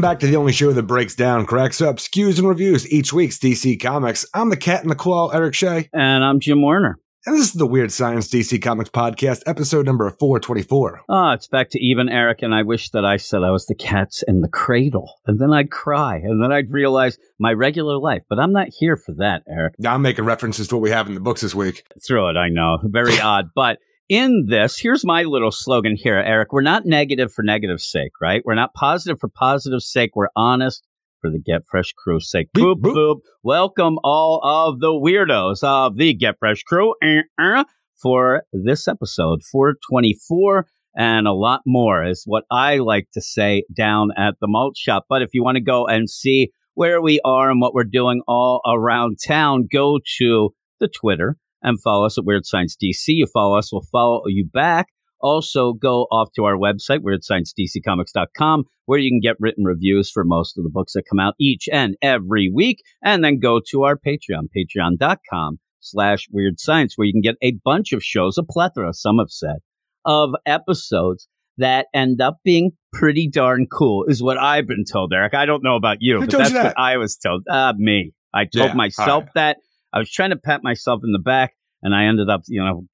welcome back to the only show that breaks down, cracks up, skews, and reviews each week's DC Comics. I'm the cat in the claw, Eric Shea. And I'm Jim Warner. And this is the Weird Science DC Comics Podcast, episode number 424. Oh, ah, it's back to even, Eric, and I wish that I said I was the cats in the cradle. And then I'd cry, and then I'd realize my regular life. But I'm not here for that, Eric. Now I'm making references to what we have in the books this week. Through it, I know. Very odd. But in this, here's my little slogan here, Eric. We're not negative for negative sake, right? We're not positive for positive sake. We're honest for the Get Fresh crew sake. Boop, boop, boop. Welcome all of the weirdos of the Get Fresh crew uh-uh, for this episode, 424 and a lot more is what I like to say down at the malt shop. But if you want to go and see where we are and what we're doing all around town, go to the Twitter and follow us at Weird Science DC. You follow us, we'll follow you back. Also, go off to our website, weirdsciencedccomics.com, where you can get written reviews for most of the books that come out each and every week. And then go to our Patreon, patreon.com slash weird science, where you can get a bunch of shows, a plethora, some have said, of episodes that end up being pretty darn cool, is what I've been told, Eric. I don't know about you, Who but that's you that? what I was told. Uh, me. I told Yeah, myself right. that. I was trying to pat myself in the back, and I ended up, you know,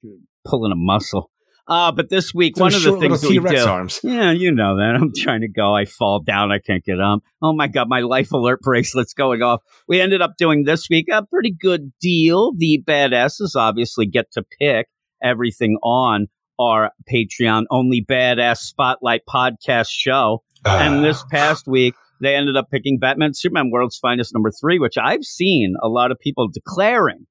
pulling a muscle. Uh, but this week, one of the things we T-Rex do, arms. yeah, you know that. I'm trying to go. I fall down. I can't get up. Oh my God, my life alert bracelet's going off. We ended up doing this week a pretty good deal. The badasses obviously get to pick everything on our Patreon only badass spotlight podcast show. And this Ah. past week, they ended up picking Batman Superman World's Finest number three, which I've seen a lot of people declaring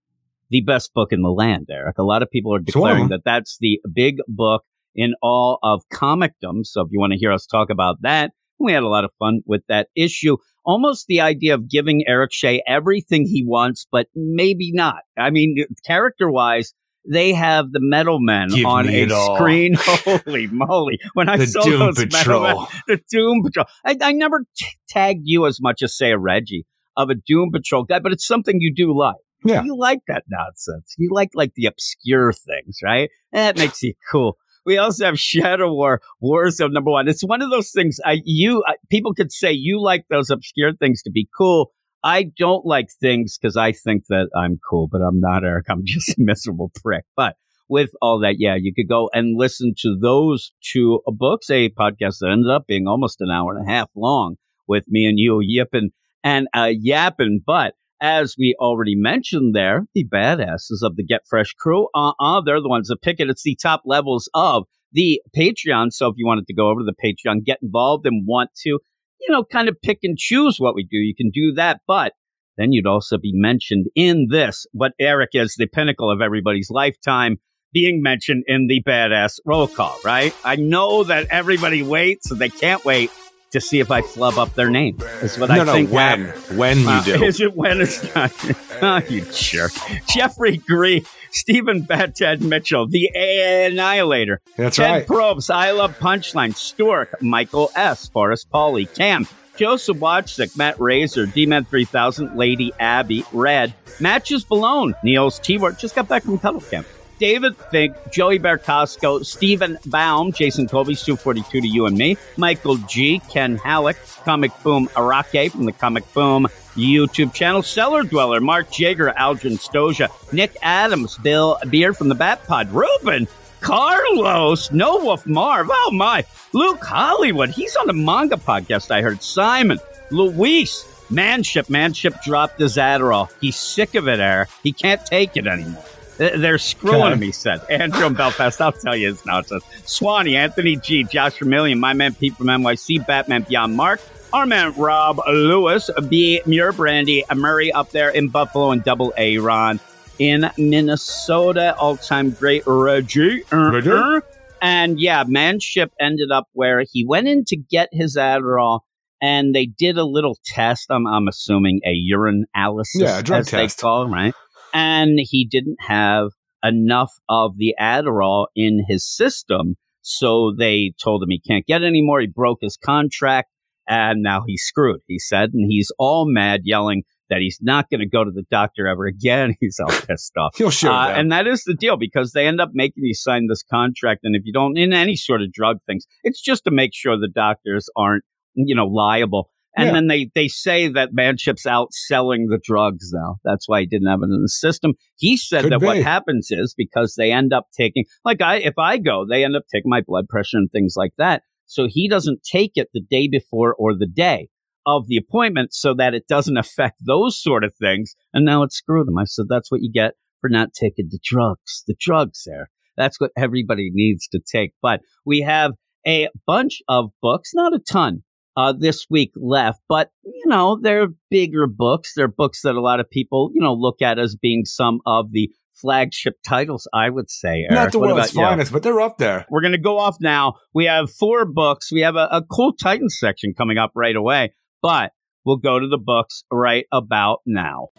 the best book in the land, Eric. A lot of people are It's one of declaring that that's the big book in all of comicdom. So if you want to hear us talk about that, we had a lot of fun with that issue. Almost the idea of giving Eric Shea everything he wants, but maybe not. I mean, character wise, they have the Metal Men Give on a screen. Holy moly. When I the saw Doom those Metal Men, the Doom Patrol. I, I never t- tagged you as much as say a Reggie of a Doom Patrol guy, but it's something you do like. Yeah. You like that nonsense. You like like the obscure things, right? That makes you cool. We also have Shadow War, Warzone number one. It's one of those things. I you I, people could say you like those obscure things to be cool. I don't like things because I think that I'm cool, but I'm not, Eric. I'm just a miserable prick. But with all that, yeah, you could go and listen to those two books, a podcast that ended up being almost an hour and a half long with me and you yipping and uh, yapping. But as we already mentioned there, the badasses of the Get Fresh crew, uh-uh, they're the ones that pick it. It's the top levels of the Patreon. So if you wanted to go over to the Patreon, get involved and want to, you know, kind of pick and choose what we do, you can do that. But then you'd also be mentioned in this, what Eric is the pinnacle of everybody's lifetime, being mentioned in the badass roll call, right? I know that everybody waits and they can't wait to see if I flub up their name. That's what no, I no, think when? happened. When you Uh, do. Is it when it's not? oh, you jerk. Jeffrey Gree, Stephen Battad Mitchell, the Annihilator, That's Ted right. Probes, I Love Punchline, Stork, Michael S., Forrest Pauly, Cam, Joseph Watchsick, Matt Razor, D-Man 3000, Lady Abby, Red, Matches Malone, Niels T-Word, just got back from Cuddle Camp. David Fink, Joey Bertosco, Stephen Baum, Jason Colby, Stu 42 to you and me, Michael G, Ken Halleck, Comic Boom Arake from the Comic Boom YouTube channel, Cellar Dweller, Mark Jager, Algin Stoja, Nick Adams, Bill Beard from the Bat Pod, Ruben, Carlos, No Wolf Marv, oh my, Luke Hollywood, he's on the manga podcast, I heard, Simon, Luis, Manship, Manship dropped his Adderall. He's sick of it, Eric. He can't take it anymore. Th- They're screwing he said. Andrew in Belfast, I'll tell you his nonsense. Swanee, Anthony G, Josh Vermillion, my man Pete from NYC, Batman Beyond Mark, our man Rob Lewis, B. Muir Brandy, Murray up there in Buffalo, and Double A Ron in Minnesota. All time great Reggie. Uh, Reggie. uh. And yeah, Manship ended up where he went in to get his Adderall. And they did a little test. I'm, I'm assuming a urine analysis, Yeah, a drug as test. they call it, right? And he didn't have enough of the Adderall in his system. So they told him he can't get it anymore. He broke his contract and now he's screwed, he said. And he's all mad, yelling that he's not going to go to the doctor ever again. He's all pissed off. He'll show Uh, and that is the deal because they end up making you sign this contract. And if you don't, in any sort of drug things, it's just to make sure the doctors aren't you know, liable. And Yeah. then they, they say that Manship's out selling the drugs now. That's why he didn't have it in the system. He said Could that what happens is because they end up taking, like I, if I go, they end up taking my blood pressure and things like that. So he doesn't take it the day before or the day of the appointment so that it doesn't affect those sort of things. And now it's screwed him. I said, that's what you get for not taking the drugs. The drugs there. That's what everybody needs to take. But we have a bunch of books, not a ton, uh, this week left, but you know, they're bigger books. They're books that a lot of people, you know, look at as being some of the flagship titles, I would say. Eric. Not the What world's you? finest, but they're up there. We're going to go off now. We have four books. We have a, a cool Titan section coming up right away, but we'll go to the books right about now.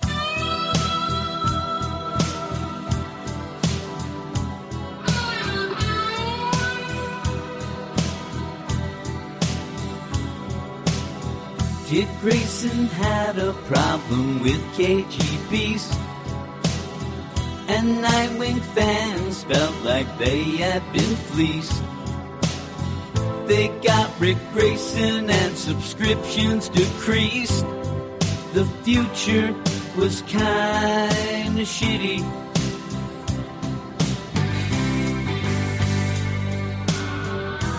Dick Grayson had a problem with KGBs. And Nightwing fans felt like they had been fleeced. They got Rick Grayson and subscriptions decreased. The future was kinda shitty.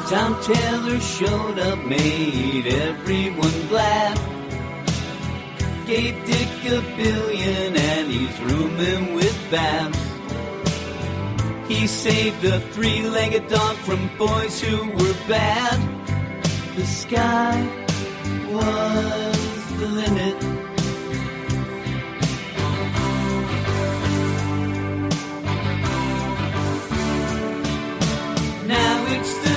Tom Taylor showed up, made everyone glad. Gave Dick a billion and he's rooming with Babs. He saved a three-legged dog from boys who were bad. The sky was the limit. Now it's the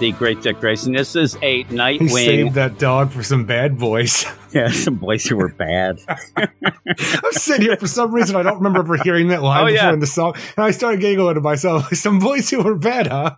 the Great Dick Grayson. This is a He saved that dog for some bad boys. Yeah, some boys who were bad. I'm sitting here for some reason. I don't remember ever hearing that line Oh, before yeah. in the song, and I started giggling to myself. Some boys who were bad, huh?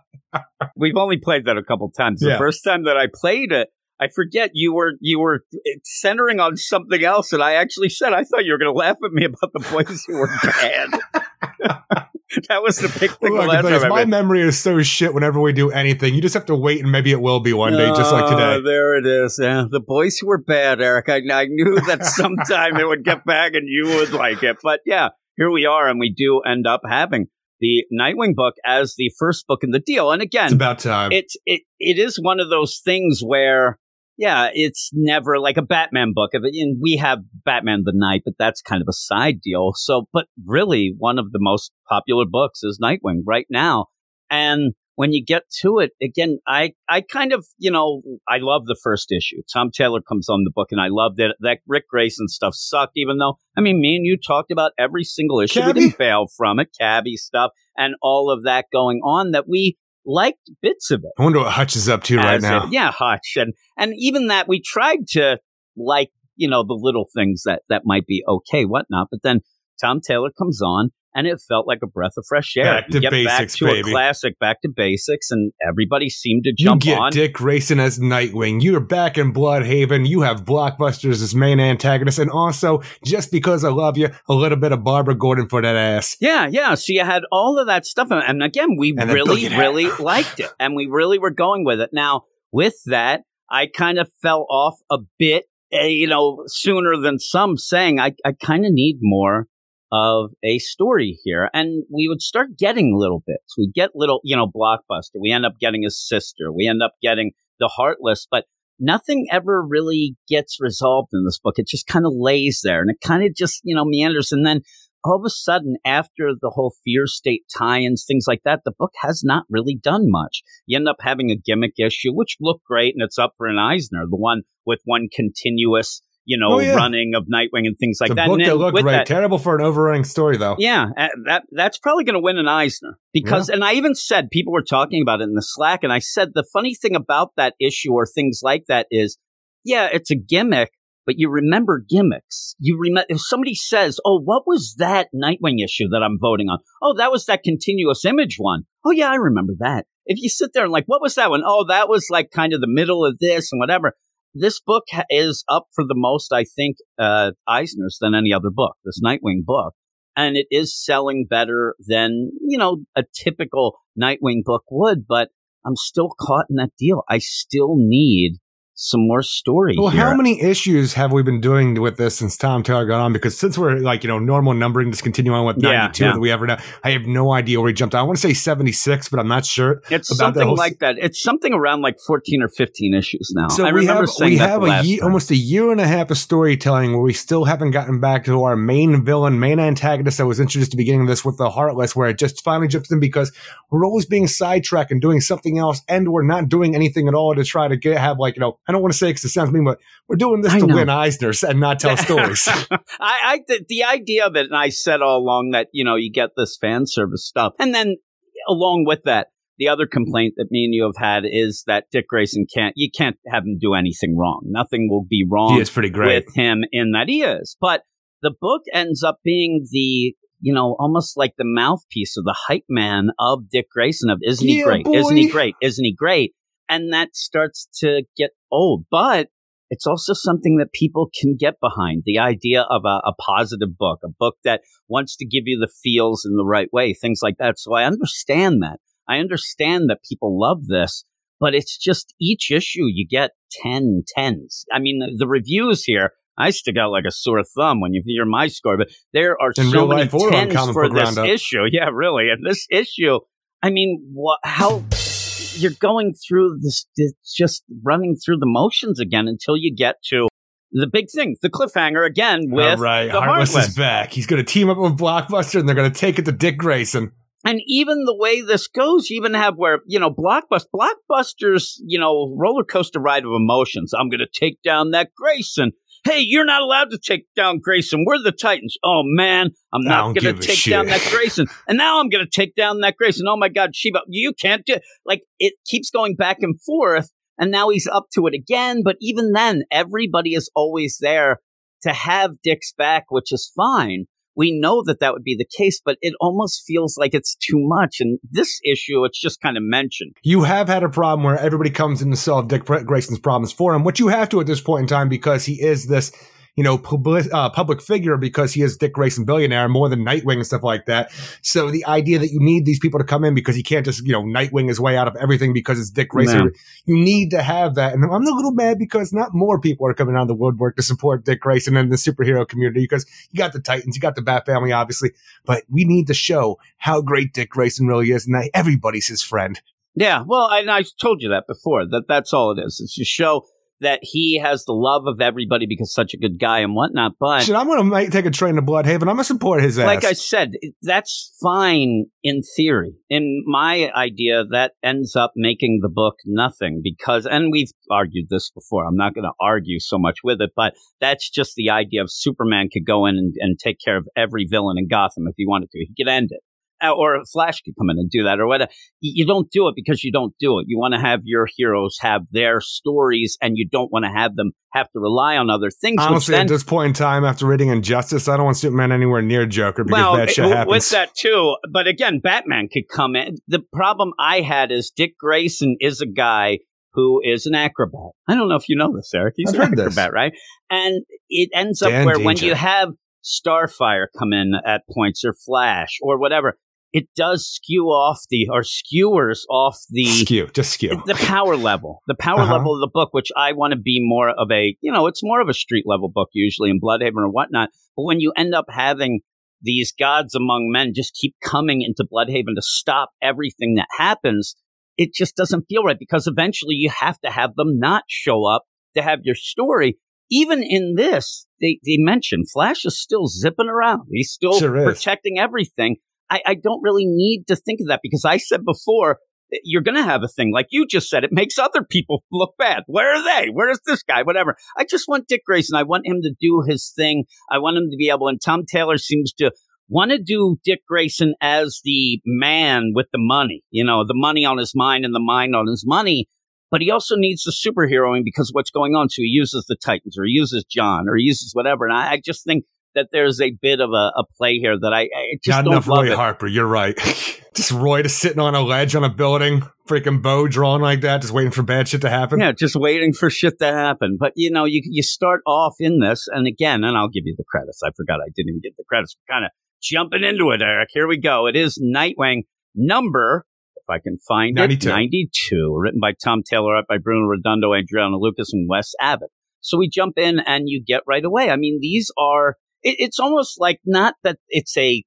We've only played that a couple times. The Yeah. first time that I played it, I forget you were you were centering on something else, and I actually said I thought you were going to laugh at me about the boys who were bad. that was the big thing. Look, the last because time I my memory is so shit whenever we do anything. You just have to wait, and maybe it will be one day, just like Oh, today. There it is. Yeah, the boys who were bad, Eric. I, I knew that sometime it would get back and you would like it. But yeah, here we are, and we do end up having the Nightwing book as the first book in the deal. And again, It's about time. it's it it is one of those things where yeah it's never like a batman book and we have batman the knight but that's kind of a side deal. So but really one of the most popular books is nightwing right now. And when you get to it again i i kind of you know i love the first issue. Tom taylor comes on the book and i loved it that rick grayson stuff sucked even though i mean me and you talked about every single issue. Cabby? we didn't fail from it cabby stuff and all of that going on that we liked bits of it I wonder what Hutch is up to right now. it- yeah, Hutch, and and even that we tried to like you know the little things that that might be okay, whatnot. But then Tom Taylor comes on, and it felt like a breath of fresh air. Back to get back basics, to baby. a classic, back to basics, and everybody seemed to You jump get on. Dick Grayson as Nightwing. You're back in Blüdhaven. You have Blockbusters as main antagonist. And also, just because I love you, a little bit of Barbara Gordon for that ass. Yeah, yeah. So you had all of that stuff, and- again, we And really, really liked it, and we really were going with it. Now, with that, I kind of fell off a bit, uh, you know, sooner than some, saying I, I kind of need more of a story here, and we would start getting little bits. We get little, you know, blockbuster. We end up getting his sister. We end up getting the Heartless, but nothing ever really gets resolved in this book. It just kind of lays there, and it kind of just, you know, meanders, and then all of a sudden, after the whole fear state tie-ins, things like that, the book has not really done much. You end up having a gimmick issue, which looked great, and it's up for an Eisner, the one with one continuous, you know, Oh, yeah. running of Nightwing and things like the that. book And that looked great. that- Terrible for an overrunning story, though. yeah, that that's probably going to win an Eisner because, and I even said people were talking about it in the Slack, and I said the funny thing about that issue or things like that is, yeah, it's a gimmick, but you remember gimmicks. You remember if somebody says, "Oh, what was that Nightwing issue that I'm voting on?" Oh, that was that continuous image one. oh yeah, I remember that. If you sit there and like, what was that one? Oh, that was like kind of the middle of this and whatever. This book is up for the most, I think, uh, Eisner's than any other book. This Nightwing book, and it is selling better than you know a typical Nightwing book would. But I'm still caught in that deal. I still need some more story. Well, here. how many issues have we been doing with this since Tom Taylor got on? Because since we're like, you know, normal numbering, just continue on with Yeah, 92 yeah. that we ever know. I have no idea where he jumped. I want to say 76, but I'm not sure. It's about that something whole- like that. It's something around like 14 or 15 issues now. So I we remember have, saying we that have a time. almost a year and a half of storytelling where we still haven't gotten back to our main villain, main antagonist that was introduced at the beginning of this with the Heartless, where it just finally jumps in because we're always being sidetracked and doing something else, and we're not doing anything at all to try to get have like you know I don't want to say because it sounds mean, but we're doing this I to know. win Eisner's and not tell stories. I, I the, the idea of it, and I said all along that you know you get this fan service stuff, and then along with that, the other complaint that me and you have had is that Dick Grayson can't you can't have him do anything wrong. Nothing will be wrong he is pretty great. with him in that he is. But the book ends up being the you know almost like the mouthpiece of the hype man of Dick Grayson of isn't he Yeah, great? Isn't he great? Isn't he great? And that starts to get old, but it's also something that people can get behind. The idea of a, a positive book, a book that wants to give you the feels in the right way, things like that. So I understand that. I understand that people love this, but it's just each issue you get 10 tens. I mean, the, the reviews here, I stick out like a sore thumb when you hear my score, but there are In so many life or on tens for this Roundup. issue. Yeah, really. And this issue, I mean, what, how you're going through this, this, just running through the motions again until you get to the big thing, the cliffhanger again with All right, the Heartless, Heartless. is back. He's going to team up with Blockbuster, and they're going to take it to Dick Grayson. And even the way this goes, you even have where, you know, Blockbuster, Blockbuster's, you know, roller coaster ride of emotions. I'm going to take down that Grayson. Hey, you're not allowed to take down Grayson. We're the Titans. Oh man, I'm not going to take shit. down that Grayson. and now I'm going to take down that Grayson. Oh my God, Sheba, you can't do like it keeps going back and forth. And now he's up to it again. But even then, everybody is always there to have Dick's back, which is fine we know that that would be the case, but it almost feels like it's too much. And this issue, it's just kind of mentioned. You have had a problem where everybody comes in to solve Dick Grayson's problems for him, which you have to at this point in time because he is this, you know, public, uh, public figure because he is Dick Grayson billionaire more than Nightwing and stuff like that. So the idea that you need these people to come in because he can't just, you know, Nightwing his way out of everything because it's Dick Grayson. No. You need to have that. And I'm a little mad because not more people are coming out of the woodwork to support Dick Grayson and the superhero community because you got the Titans, you got the Bat family, obviously, but we need to show how great Dick Grayson really is and that everybody's his friend. Yeah, well, and I told you that before. That that's all it is. It's to show that he has the love of everybody because such a good guy and whatnot. But Shit, I'm gonna might take a train to Blüdhaven. I'm gonna support his ass. like I said, that's fine in theory. In my idea, that ends up making the book nothing because, and we've argued this before. I'm not going to argue so much with it, but that's just the idea of Superman could go in and, and take care of every villain in Gotham if he wanted to. He could end it. Uh, Or Flash could come in and do that, or whatever. You don't do it because you don't do it. You want to have your heroes have their stories, and you don't want to have them have to rely on other things. Honestly, then, at this point in time, after reading Injustice, I don't want Superman anywhere near Joker because well, bad shit happens. with that too. But again, Batman could come in. The problem I had is Dick Grayson is a guy who is an acrobat. I don't know if you know this, Eric. He's I've an heard this. acrobat, right? And it ends up Dan where when you have Starfire come in at points or Flash or whatever, it does skew off the or skewers off the skew, just skew. the power level, the power Uh-huh. level of the book, which I want to be more of a, you know, it's more of a street level book usually in Blüdhaven or whatnot. But when you end up having these gods among men just keep coming into Blüdhaven to stop everything that happens, it just doesn't feel right because eventually you have to have them not show up to have your story. Even in this, they, they mention Flash is still zipping around. He's still Sure protecting everything. I, I don't really need to think of that because I said before, eh, you're going to have a thing like you just said. It makes other people look bad. Where are they? Where is this guy? Whatever. I just want Dick Grayson. I want him to do his thing. I want him to be able. And Tom Taylor seems to want to do Dick Grayson as the man with the money. You know, the money on his mind and the mind on his money. But he also needs the superheroing because what's going on. So he uses the Titans or he uses John or he uses whatever. And I, I just think that there's a bit of a, a play here that I, I just Not don't enough Roy it. Harper. You're right. just Roy just sitting on a ledge on a building, freaking bow drawn like that, just waiting for bad shit to happen. Yeah, just waiting for shit to happen. But you know, you you start off in this, and again, and I'll give you the credits. I forgot I didn't even give the credits. Kind of jumping into it, Eric. Here we go. It is Nightwing number, if I can find 92. it, ninety-two, written by Tom Taylor, art by Bruno Redondo, Adriano Lucas, and Wes Abbott. So we jump in, and you get right away. I mean, these are. It, it's almost like not that it's a.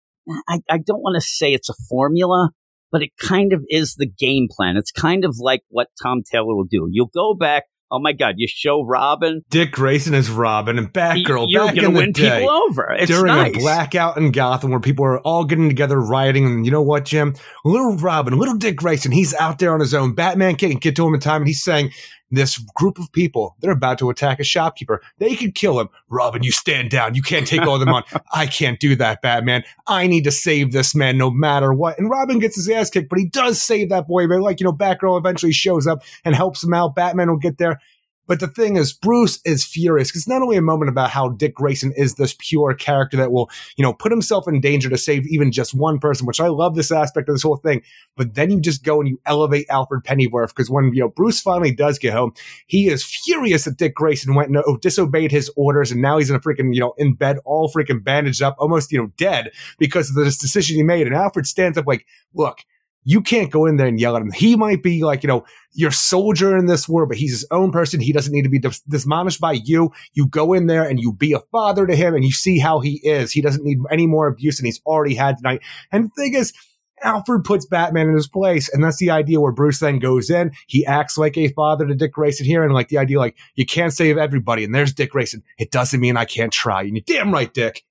I, I don't want to say it's a formula, but it kind of is the game plan. It's kind of like what Tom Taylor will do. You'll go back. Oh my God! You show Robin. Dick Grayson is Robin and Batgirl You're back gonna in the win day. people over. It's during nice. a blackout in Gotham where people are all getting together rioting. And you know what, Jim? Little Robin, little Dick Grayson, he's out there on his own. Batman can't get to him in time. And he's saying, this group of people, they're about to attack a shopkeeper. They could kill him. Robin, you stand down. You can't take all of them on. I can't do that, Batman. I need to save this man no matter what. And Robin gets his ass kicked, but he does save that boy. But like, you know, Batgirl eventually shows up and helps him out. Batman will get there. But the thing is, Bruce is furious it's not only a moment about how Dick Grayson is this pure character that will, you know, put himself in danger to save even just one person, which I love this aspect of this whole thing. But then you just go and you elevate Alfred Pennyworth because when, you know, Bruce finally does get home, he is furious that Dick Grayson went and oh, disobeyed his orders and now he's in a freaking, you know, in bed, all freaking bandaged up, almost, you know, dead because of this decision he made. And Alfred stands up like, look, you can't go in there and yell at him. He might be like, you know, your soldier in this war, but he's his own person. He doesn't need to be dis- dismonished by you. You go in there and you be a father to him and you see how he is. He doesn't need any more abuse than he's already had tonight. And the thing is, Alfred puts Batman in his place. And that's the idea where Bruce then goes in. He acts like a father to Dick Grayson here. And like the idea, like, you can't save everybody. And there's Dick Grayson. It doesn't mean I can't try. And you're damn right, Dick.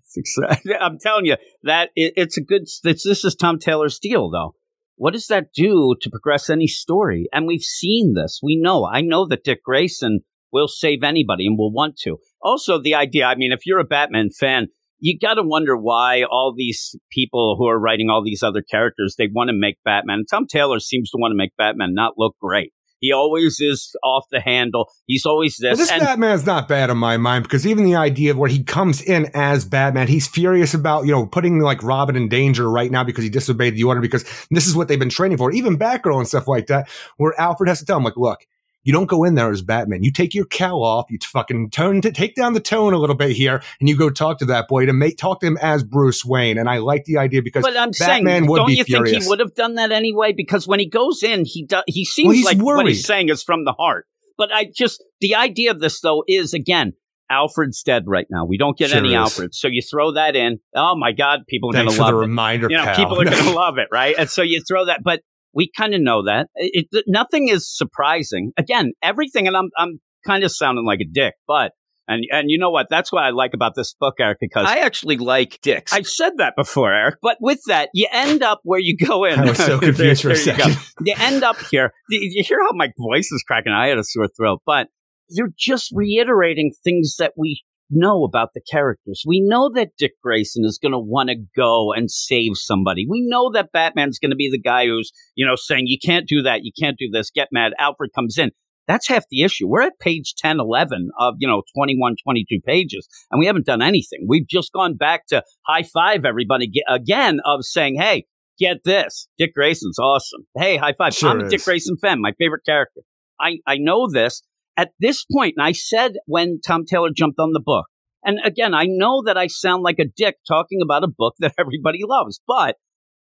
I'm telling you that it, it's a good. It's, this is Tom Taylor's deal, though. What does that do to progress any story? And we've seen this. We know. I know that Dick Grayson will save anybody and will want to. Also, the idea. I mean, if you're a Batman fan, you got to wonder why all these people who are writing all these other characters they want to make Batman. Tom Taylor seems to want to make Batman not look great. He always is off the handle. He's always this. Well, this and- Batman's not bad in my mind because even the idea of where he comes in as Batman, he's furious about, you know, putting like Robin in danger right now because he disobeyed the order because this is what they've been training for. Even Batgirl and stuff like that, where Alfred has to tell him, like, look, you don't go in there as Batman. You take your cowl off. You fucking tone to take down the tone a little bit here, and you go talk to that boy to make talk to him as Bruce Wayne. And I like the idea because But I'm Batman saying, would don't be you think he would have done that anyway? Because when he goes in, he does. He seems he's like what he's saying is from the heart. But I just the idea of this though is again, Alfred's dead right now. We don't get Sure any is. Alfred, so you throw that in. Oh my God, people are going to for the love it. reminder, You know, people are going to love it, right? And so you throw that, but we kind of know that it, it, nothing is surprising. Again, everything, and I'm I'm kind of sounding like a dick, but. And and you know what? That's what I like about this book, Eric, because I actually like dicks. I've said that before, Eric. But with that, you end up where you go in. I was so There- confused for a there you second. You end up here. You you hear how my voice is cracking? I had a sore throat, but you're just reiterating things that we know about the characters. We know that Dick Grayson is going to want to go and save somebody. We know that Batman's going to be the guy who's, you know, saying, you can't do that. You can't do this. Get mad. Alfred comes in. That's half the issue. We're at page 10, 11 of, you know, 21, 22 pages, and we haven't done anything. We've just gone back to high five everybody again of saying, hey, get this. Dick Grayson's awesome. Hey, high five. Sure I'm a Dick. Grayson fan, my favorite character. I, I know this. At this point, and I said when Tom Taylor jumped on the book, and again, I know that I sound like a dick talking about a book that everybody loves, but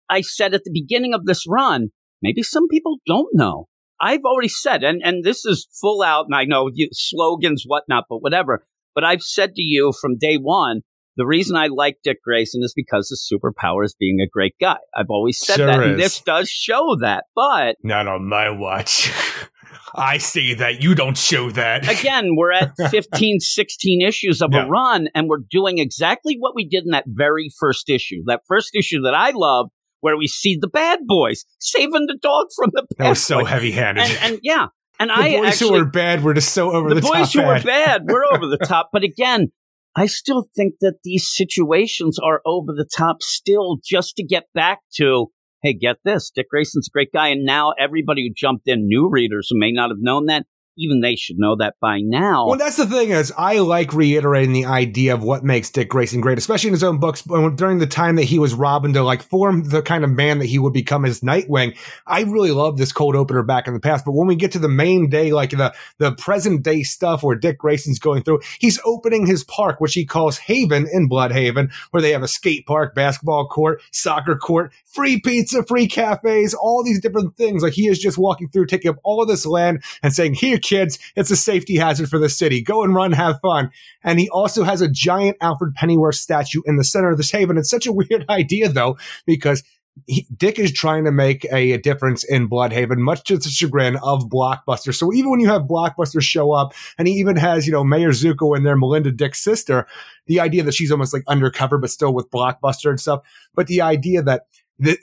I said at the beginning of this run, maybe some people don't know. I've already said, and, and this is full out, and I know you, slogans, whatnot, but whatever. But I've said to you from day one, the reason I like Dick Grayson is because his superpower is being a great guy. I've always said Sure that, is. and this does show that. But Not on my watch. I see that. You don't show that. again, we're at 15, 16 issues of Yeah. a run, and we're doing exactly what we did in that very first issue. That first issue that I love, where we see the bad boys saving the dog from the that was so heavy handed. And, and yeah, and the I boys actually who are bad were just so over the, top. the, boys top. who are bad. bad, we're over the top. But again, I still think that these situations are over the top still just to get back to, hey, get this. Dick Grayson's a great guy. And now everybody who jumped in, new readers who may not have known that, even they should know that by now. Well, that's the thing is, I like reiterating the idea of what makes Dick Grayson great, especially in his own books. During the time that he was Robin to like form the kind of man that he would become as Nightwing, I really love this cold opener back in the past. But when we get to the main day, like the the present day stuff where Dick Grayson's going through, he's opening his park, which he calls Haven in Blüdhaven, where they have a skate park, basketball court, soccer court, free pizza, free cafes, all these different things. Like he is just walking through, taking up all of this land and saying, "Here, kids, it's a safety hazard for the city. Go and run, have fun." And he also has a giant Alfred Pennyworth statue in the center of this haven. It's such a weird idea, though, because he, Dick is trying to make a, a, difference in Blüdhaven, much to the chagrin of Blockbuster. So even when you have Blockbuster show up, and he even has, you know, Mayor Zucco and their Melinda Dick's sister, the idea that she's almost like undercover, but still with Blockbuster and stuff. But the idea that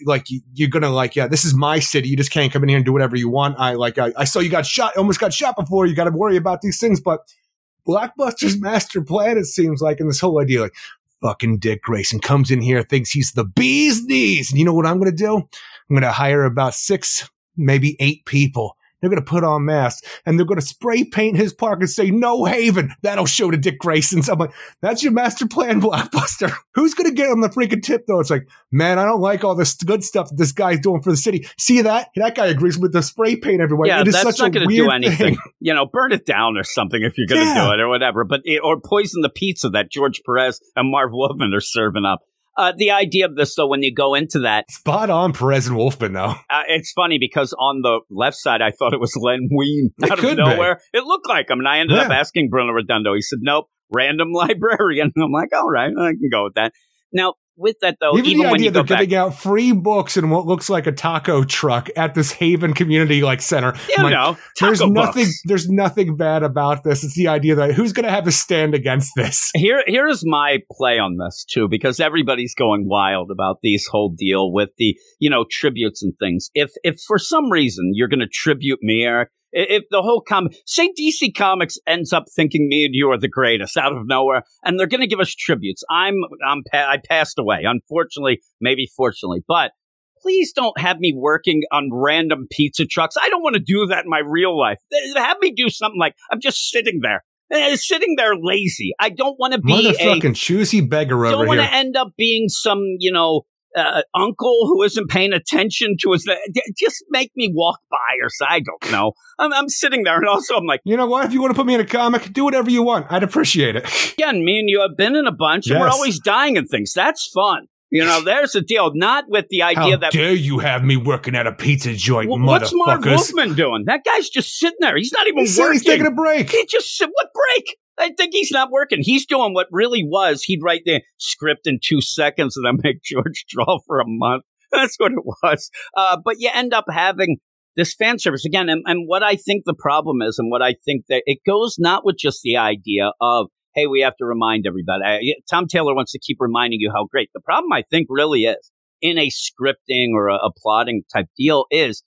like you're gonna like yeah this is my city. You just can't come in here and do whatever you want. I like i, I saw you got shot almost got shot before. You got to worry about these things but blockbuster's mm. master plan it seems like in this whole idea like fucking dick grayson comes in here thinks he's the bee's knees. And you know what i'm gonna do? I'm gonna hire about six maybe eight people they're going to put on masks and they're going to spray paint his park and say no haven. That'll show to Dick Grayson. So I'm like, that's your master plan, blockbuster. Who's going to get on the freaking tip though? It's like, man, I don't like all this good stuff that this guy's doing for the city. See that? That guy agrees with the spray paint everywhere. Yeah, it is that's such not a going to do weird anything. thing. You know, burn it down or something if you're going to Yeah. do it or whatever. But it, or poison the pizza that George Perez and Marv Wolfman are serving up. Uh, the idea of this, though, when you go into that, Spot on Perez and Wolfman though. uh, it's funny because on the left side, I thought it was Len Wein It out of could be. nowhere. It looked like him, and I ended up asking Bruno Redondo. He said, "Nope, random librarian." I'm like, "All right, I can go with that." Now, with that though, even, even, the when idea they're back, giving out free books in what looks like a taco truck at this Haven Community like center. you like, know, there's nothing. books. There's nothing bad about this. It's the idea that who's going to have a stand against this. Here, here's my play on this too, because everybody's going wild about these whole deal with the, you know, tributes and things. If, if for some reason you're going to tribute me, Eric, if the whole comic, say DC Comics ends up thinking me and you are the greatest out of nowhere, and they're going to give us tributes. I'm, I'm, pa- I passed away, unfortunately, maybe fortunately, but. Please don't have me working on random pizza trucks. I don't want to do that in my real life. Have me do something like I'm just sitting there, eh, sitting there lazy. I don't want to be a Motherfucking choosy beggar over don't want to end up being some, you know, uh, uncle who isn't paying attention to his. Just make me walk by or so. I don't know. I'm, I'm sitting there, and also I'm like, You know what? If you want to put me in a comic, do whatever you want. I'd appreciate it. again, me and you have been in a bunch, and we're always dying and things. That's fun. You know, there's the deal. Not with the How idea that. dare you have me working at a pizza joint, Wh- What's motherfuckers? Wolfman doing? That guy's just sitting there. He's not even working. he's taking a break. He just said, "What break?" I think he's not working. He's doing what really was. He'd write the script in two seconds and then make George draw for a month. That's what it was. Uh, but you end up having this fan service again. And, and what I think the problem is, and what I think that it goes not with just the idea of, hey, we have to remind everybody. I, Tom Taylor wants to keep reminding you how great. The problem, I think, really is in a scripting or a, a plotting type deal is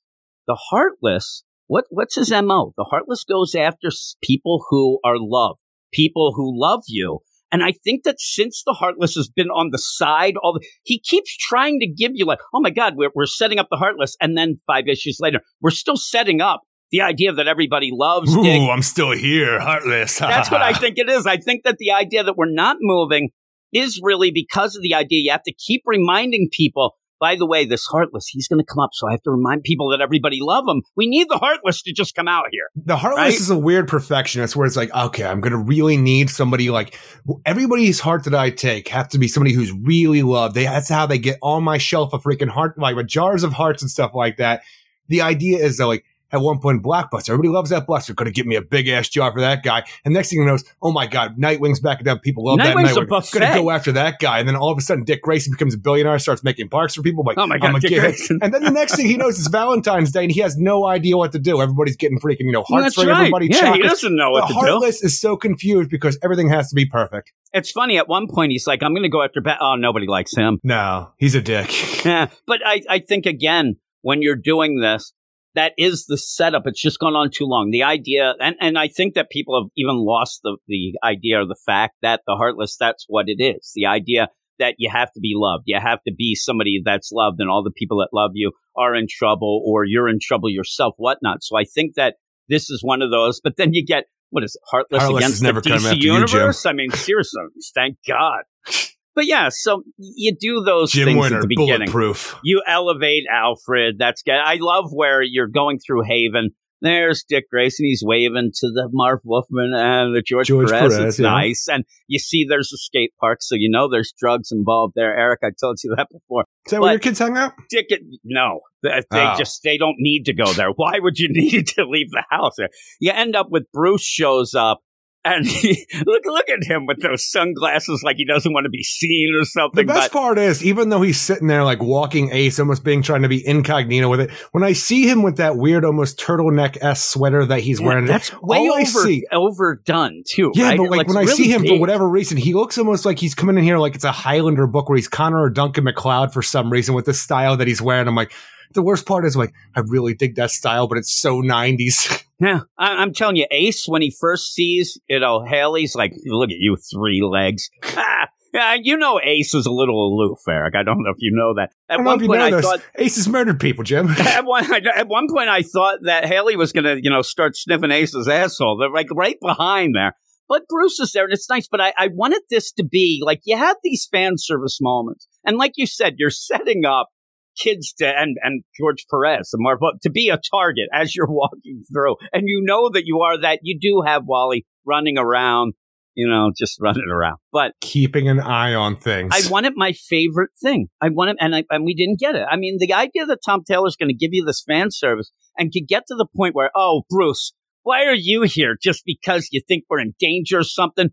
the Heartless. What what's his mo? The Heartless goes after people who are loved, people who love you. And I think that since the Heartless has been on the side, all the, he keeps trying to give you like, oh my God, we're, we're setting up the Heartless. And then five issues later, we're still setting up the idea that everybody loves Ooh, Dick. I'm still here, heartless. That's what I think it is. I think that the idea that we're not moving is really because of the idea you have to keep reminding people. By the way, this Heartless, he's going to come up, so I have to remind people that everybody love him. We need the Heartless to just come out here. The Heartless Right? is a weird perfectionist where it's like, okay, I'm going to really need somebody like everybody's heart that I take has to be somebody who's really loved. They, that's how they get on my shelf of freaking heart, like jars of hearts and stuff like that. The idea is that like, at one point, Blockbuster. Everybody loves that Blockbuster. Going to give me a big ass jar for that guy. And next thing you know, is, oh my God, Nightwing's back up. People love Nightwing's that Nightwing. Going to go after that guy. And then all of a sudden, Dick Grayson becomes a billionaire, starts making parks for people. Like, Oh my I'm God, Dick Grayson. And then the next thing he knows, it's Valentine's Day, and he has no idea what to do. Everybody's getting freaking, you know, hearts for right. everybody. Yeah, he doesn't know The what to do. Heartless is so confused because everything has to be perfect. It's funny. At one point, he's like, "I'm going to go after." Bat-. Oh, nobody likes him. No, he's a dick. Yeah, but I, I think again, when you're doing this, that is the setup. It's just gone on too long. The idea, and, and I think that people have even lost the, the idea or the fact that the heartless, that's what it is. The idea that you have to be loved. You have to be somebody that's loved and all the people that love you are in trouble or you're in trouble yourself, whatnot. So I think that this is one of those. But then you get what is it, Heartless, Heartless against the DC after you, universe? I mean, seriously, thank God. But yeah, so you do those Jim things Winter, at the beginning. bulletproof. You elevate Alfred. That's good. I love where you're going through Haven. There's Dick Grayson. He's waving to the Marv Wolfman and the George, George Perez. Perez, it's yeah. nice. And you see there's a skate park, so you know there's drugs involved there. Eric, I told you that before. Is that where your kids hang out? Dick, no, they they Oh. just they don't need to go there. Why would you need to leave the house? There, you end up with Bruce shows up. And he, look, look at him with those sunglasses, like he doesn't want to be seen or something. The best but part is, even though he's sitting there like walking ace, almost being trying to be incognito with it, when I see him with that weird, almost turtleneck s sweater that he's Yeah, wearing, that's way all I over, see- overdone too. Yeah, right? but like when I really see him for whatever reason, he looks almost like he's coming in here like it's a Highlander book where he's Connor or Duncan MacLeod for some reason with the style that he's wearing. I'm like, the worst part is like, I really dig that style, but it's so 90s. Yeah, I, I'm telling you, Ace when he first sees you know Haley's like, look at you, three legs. Ah, yeah, you know Ace is a little aloof, Eric. I don't know if you know that. I At one point, I thought Ace has murdered people, Jim. at one at one point I thought that Haley was gonna you know start sniffing Ace's asshole. They're like right behind there. But Bruce is there and it's nice. But I, I wanted this to be like you have these fan service moments. And like you said, you're setting up kids to and, and George Perez and to be a target as you're walking through. And you know that you are that you do have Wally running around, you know, just running around. But Keeping an eye on things. I wanted my favorite thing. I wanted, and I, and we didn't get it. I mean, the idea that Tom Taylor's going to give you this fan service and could get to the point where, oh, Bruce, why are you here? Just because you think we're in danger or something?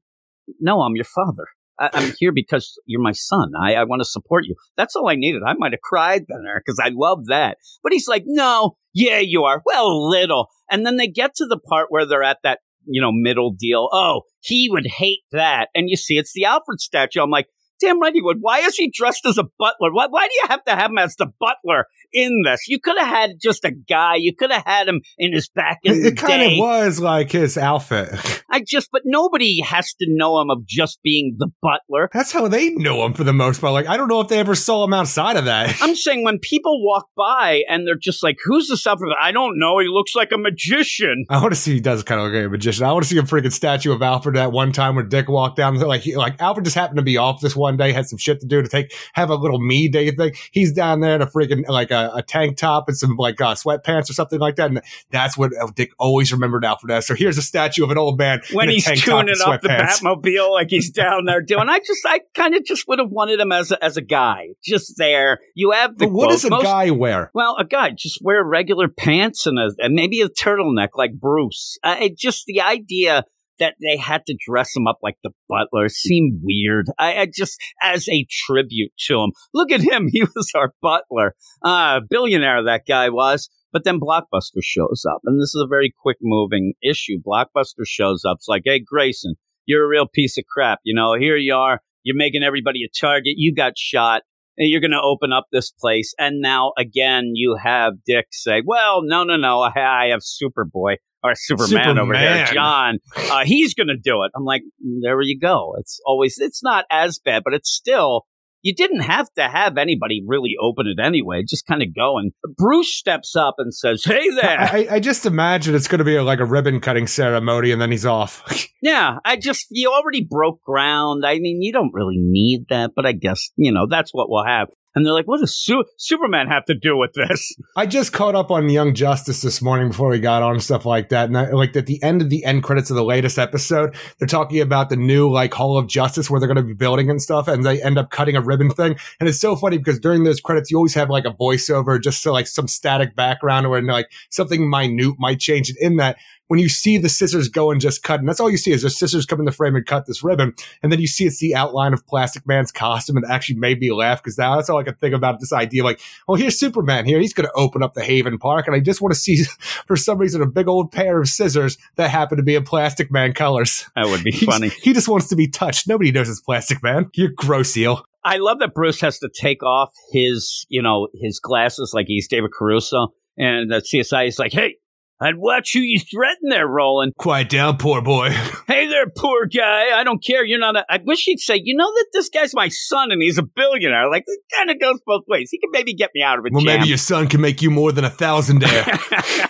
No, I'm your father. I, I'm here because you're my son. I, I want to support you. That's all I needed. I might have cried then because I love that. But he's like, no, yeah, you are. Well, little. And then they get to the part where they're at that, you know, middle deal. Oh, he would hate that. And you see, it's the Alfred statue. I'm like, damn right he would. Why is he dressed as a butler? Why, why do you have to have him as the butler in this? You could have had just a guy. You could have had him in his back in it, kind of was like his outfit. I just, but nobody has to know him of just being the butler. That's how they know him for the most part. Like, I don't know if they ever saw him outside of that. I'm saying when people walk by and they're just like, who's the stuff? I don't know. He looks like a magician. I want to see he does kind of look like a magician. I want to see a freaking statue of Alfred that one time when Dick walked down. Like, he, like Alfred just happened to be off this one day, had some shit to do to take, have a little me day thing. He's down there in a freaking like a, a tank top and some like uh, sweatpants or something like that. And that's what uh, Dick always remembered Alfred as. So here's a statue of an old man when he's tuning and up the. Batmobile, like he's down there doing. I just, I kind of just would have wanted him as a, as a guy, just there. You have the what does a Most- guy wear? Well, a guy just wear regular pants and a and maybe a turtleneck like Bruce. Uh, it just the idea that they had to dress him up like the butler seemed weird. I, I just as a tribute to him. Look at him; he was our butler, uh, billionaire that guy was. But then Blockbuster shows up, and this is a very quick moving issue. Blockbuster shows up. It's like, hey, Grayson, you're a real piece of crap. You know, here you are. You're making everybody a target. You got shot you're going to open up this place. And now again, you have Dick say, well, no, no, no. I, I have Superboy or Superman, over here, John. Uh, he's going to do it. I'm like, "Mm, there you go. It's always, it's not as bad, but it's still, you didn't have to have anybody really open it anyway. Just kind of go. And Bruce steps up and says, hey there. I, I just imagine it's going to be like a ribbon cutting ceremony and then he's off. Yeah, I just you already broke ground. I mean, you don't really need that, but I guess you know that's what we'll have. And they're like, "What does Su- Superman have to do with this?" I just caught up on Young Justice this morning before we got on stuff like that. And I, like at the end of the end credits of the latest episode, they're talking about the new like Hall of Justice where they're going to be building and stuff. And they end up cutting a ribbon thing. And it's so funny because during those credits, you always have like a voiceover, just so like some static background or like something minute might change it in that. When you see the scissors go and just cut, and that's all you see is the scissors come in the frame and cut this ribbon, and then you see it's the outline of Plastic Man's costume, and it actually made me laugh because now that's all I can think about this idea. Like, well, here's Superman here. He's going to open up the Haven Park. And I just want to see, for some reason, a big old pair of scissors that happen to be in Plastic Man colors. That would be He's- funny. He just wants to be touched. Nobody knows it's Plastic Man. You're gross eel. I love that Bruce has to take off his, you know, his glasses like he's David Caruso, and that CSI is like, "Hey, I'd watch who you threaten there, Roland. Quiet down, poor boy. Hey there, poor guy. I don't care. You're not. A, I wish he'd say, you know that this guy's my son and he's a billionaire. Like it kind of goes both ways. He can maybe get me out of it. Well, jam. maybe your son can make you more than a thousand there.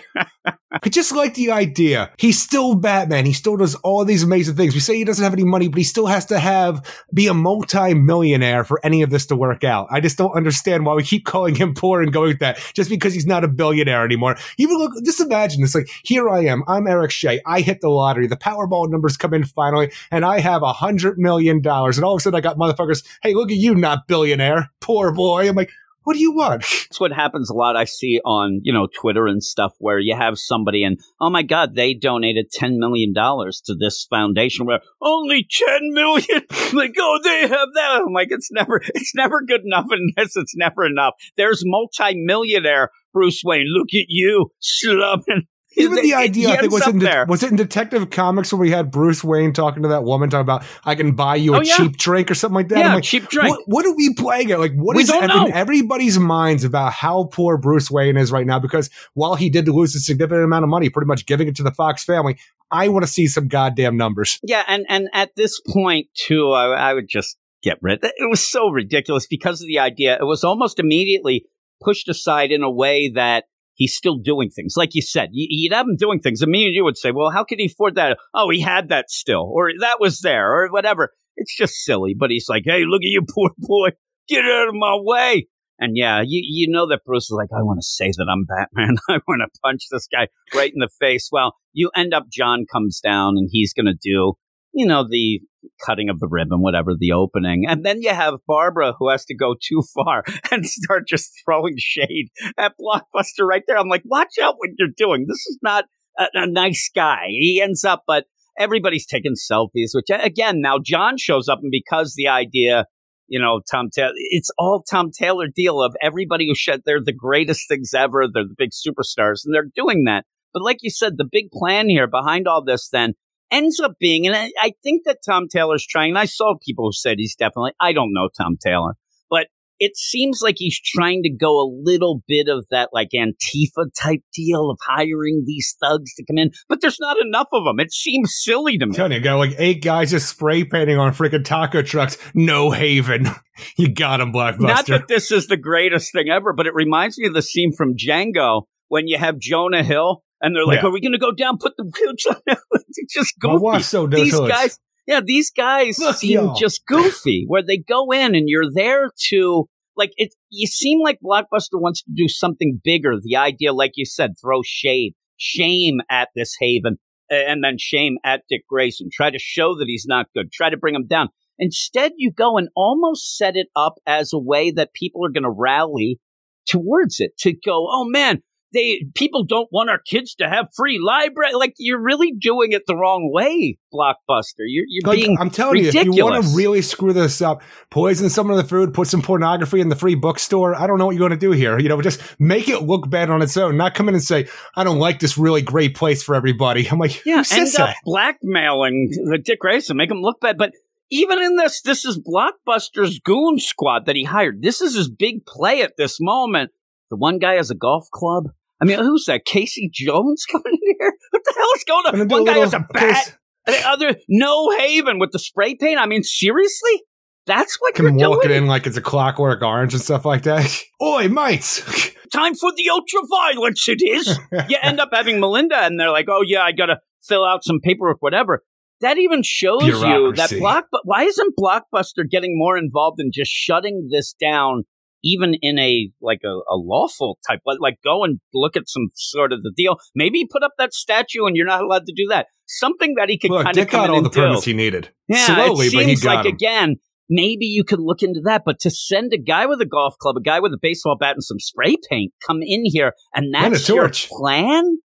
I just like the idea. He's still Batman. He still does all these amazing things. We say he doesn't have any money, but he still has to have be a multi-millionaire for any of this to work out. I just don't understand why we keep calling him poor and going with that just because he's not a billionaire anymore. Even look, just imagine this. Like, here I am. I'm Eric Shea. I hit the lottery. The Powerball numbers come in finally, and I have a hundred million dollars. And all of a sudden I got motherfuckers, hey, look at you, not billionaire. Poor boy. I'm like, what do you want? That's what happens a lot. I see on you know Twitter and stuff where you have somebody and oh my god, they donated ten million dollars to this foundation. Where only ten million, like oh they have that. I'm like it's never it's never good enough in this. It's never enough. There's multi-millionaire Bruce Wayne. Look at you slumming even the idea, I think, was in de- was it in Detective Comics where we had Bruce Wayne talking to that woman, talking about I can buy you oh, a oh, yeah. cheap drink or something like that. Yeah, like, cheap drink. What, what, are we playing at? Like, what we is don't in everybody's minds about how poor Bruce Wayne is right now? Because while he did lose a significant amount of money, pretty much giving it to the Fox family, I want to see some goddamn numbers. Yeah, and and at this point too, I, I would just get rid. It was so ridiculous because of the idea. It was almost immediately pushed aside in a way that he's still doing things. Like you said, you'd have him doing things. And me and you would say, well, how could he afford that? Oh, he had that still, or that was there, or whatever. It's just silly. But he's like, hey, look at you, poor boy. Get out of my way. And yeah, you, you know that Bruce is like, I want to say that I'm Batman. I want to punch this guy right in the face. Well, you end up, John comes down and he's going to do you know, the cutting of the ribbon, whatever the opening. And then you have Barbara who has to go too far and start just throwing shade at Blockbuster right there. I'm like, watch out what you're doing. This is not a, a nice guy. He ends up, but everybody's taking selfies, which again, now John shows up and because the idea, you know, Tom Taylor, it's all Tom Taylor deal of everybody who said they're the greatest things ever. They're the big superstars and they're doing that. But like you said, the big plan here behind all this then ends up being, and I, I think that Tom Taylor's trying, and I saw people who said he's definitely, I don't know Tom Taylor, but it seems like he's trying to go a little bit of that like Antifa type deal of hiring these thugs to come in, but there's not enough of them. It seems silly to me. Tell you, got like eight guys just spray painting on freaking taco trucks. No haven. you got him, Blockbuster. Not that this is the greatest thing ever, but it reminds me of the scene from Django when you have Jonah Hill and they're like, yeah. "Are we going to go down? Put the wheels on." just goofy. So these guys, yeah, these guys Look, seem y'all. just goofy. Where they go in and you're there to like it. You seem like Blockbuster wants to do something bigger. The idea, like you said, throw shade, shame at this Haven, and then shame at Dick Grayson. Try to show that he's not good. Try to bring him down. Instead, you go and almost set it up as a way that people are going to rally towards it to go, oh man, they people don't want our kids to have free library. Like you're really doing it the wrong way, Blockbuster. You're, you're like, being. I'm telling ridiculous. you, if you want to really screw this up, poison some of the food, put some pornography in the free bookstore. I don't know what you're going to do here. You know, just make it look bad on its own. Not come in and say, "I don't like this really great place for everybody." I'm like, yeah, end uh, that? up blackmailing the Dick Grayson, make him look bad, but. Even in this, this is Blockbuster's goon squad that he hired. This is his big play at this moment. The one guy has a golf club. I mean, who's that? Casey Jones coming in here? What the hell is going on? One guy has a bat. And the other, no haven with the spray paint. I mean, seriously? That's what Can you're walk doing? it in like it's a clockwork orange and stuff like that. Oi, mates! Time for the ultra violence, it is. you end up having Melinda, and they're like, oh, yeah, I got to fill out some paperwork, whatever. That even shows you that Block. Why isn't Blockbuster getting more involved in just shutting this down even in a like a, a lawful type, like, like go and look at some sort of the deal. Maybe put up that statue, and you're not allowed to do that. Something that he could kind of come got all the do. permits he needed. Yeah, slowly, it but he seems like them. again. Maybe you could look into that, but to send a guy with a golf club, a guy with a baseball bat and some spray paint come in here, and And a that's your torch. plan,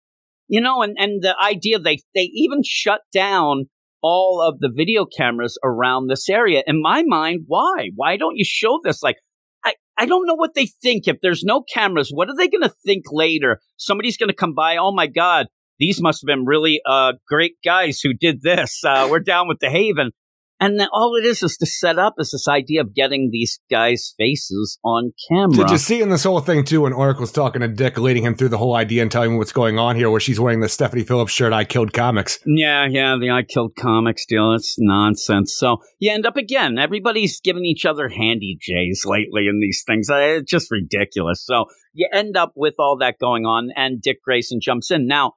you know, and, and the idea they, they even shut down all of the video cameras around this area. In my mind, why? Why don't you show this? Like, I, don't know what they think. If there's no cameras, what are they going to think later? Somebody's going to come by. Oh my God, these must have been really uh, great guys who did this. Uh, we're down with the Haven. And all it is is to set up is this idea of getting these guys' faces on camera. Did you see in this whole thing too when Oracle's talking to Dick, leading him through the whole idea and telling him what's going on here, where she's wearing the Stephanie Phillips shirt, I killed comics. Yeah, yeah, the I killed comics deal. It's nonsense. So you end up again. Everybody's giving each other handy J's lately in these things. Uh, It's just ridiculous. So you end up with all that going on, and Dick Grayson jumps in. Now,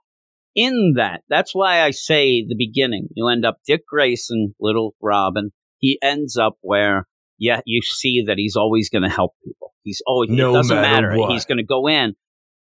in that, that's why I say the beginning. You end up Dick Grayson, little Robin. He ends up where, yeah, you see that he's always going to help people. He's always, No it doesn't matter matter. what. He's going to go in.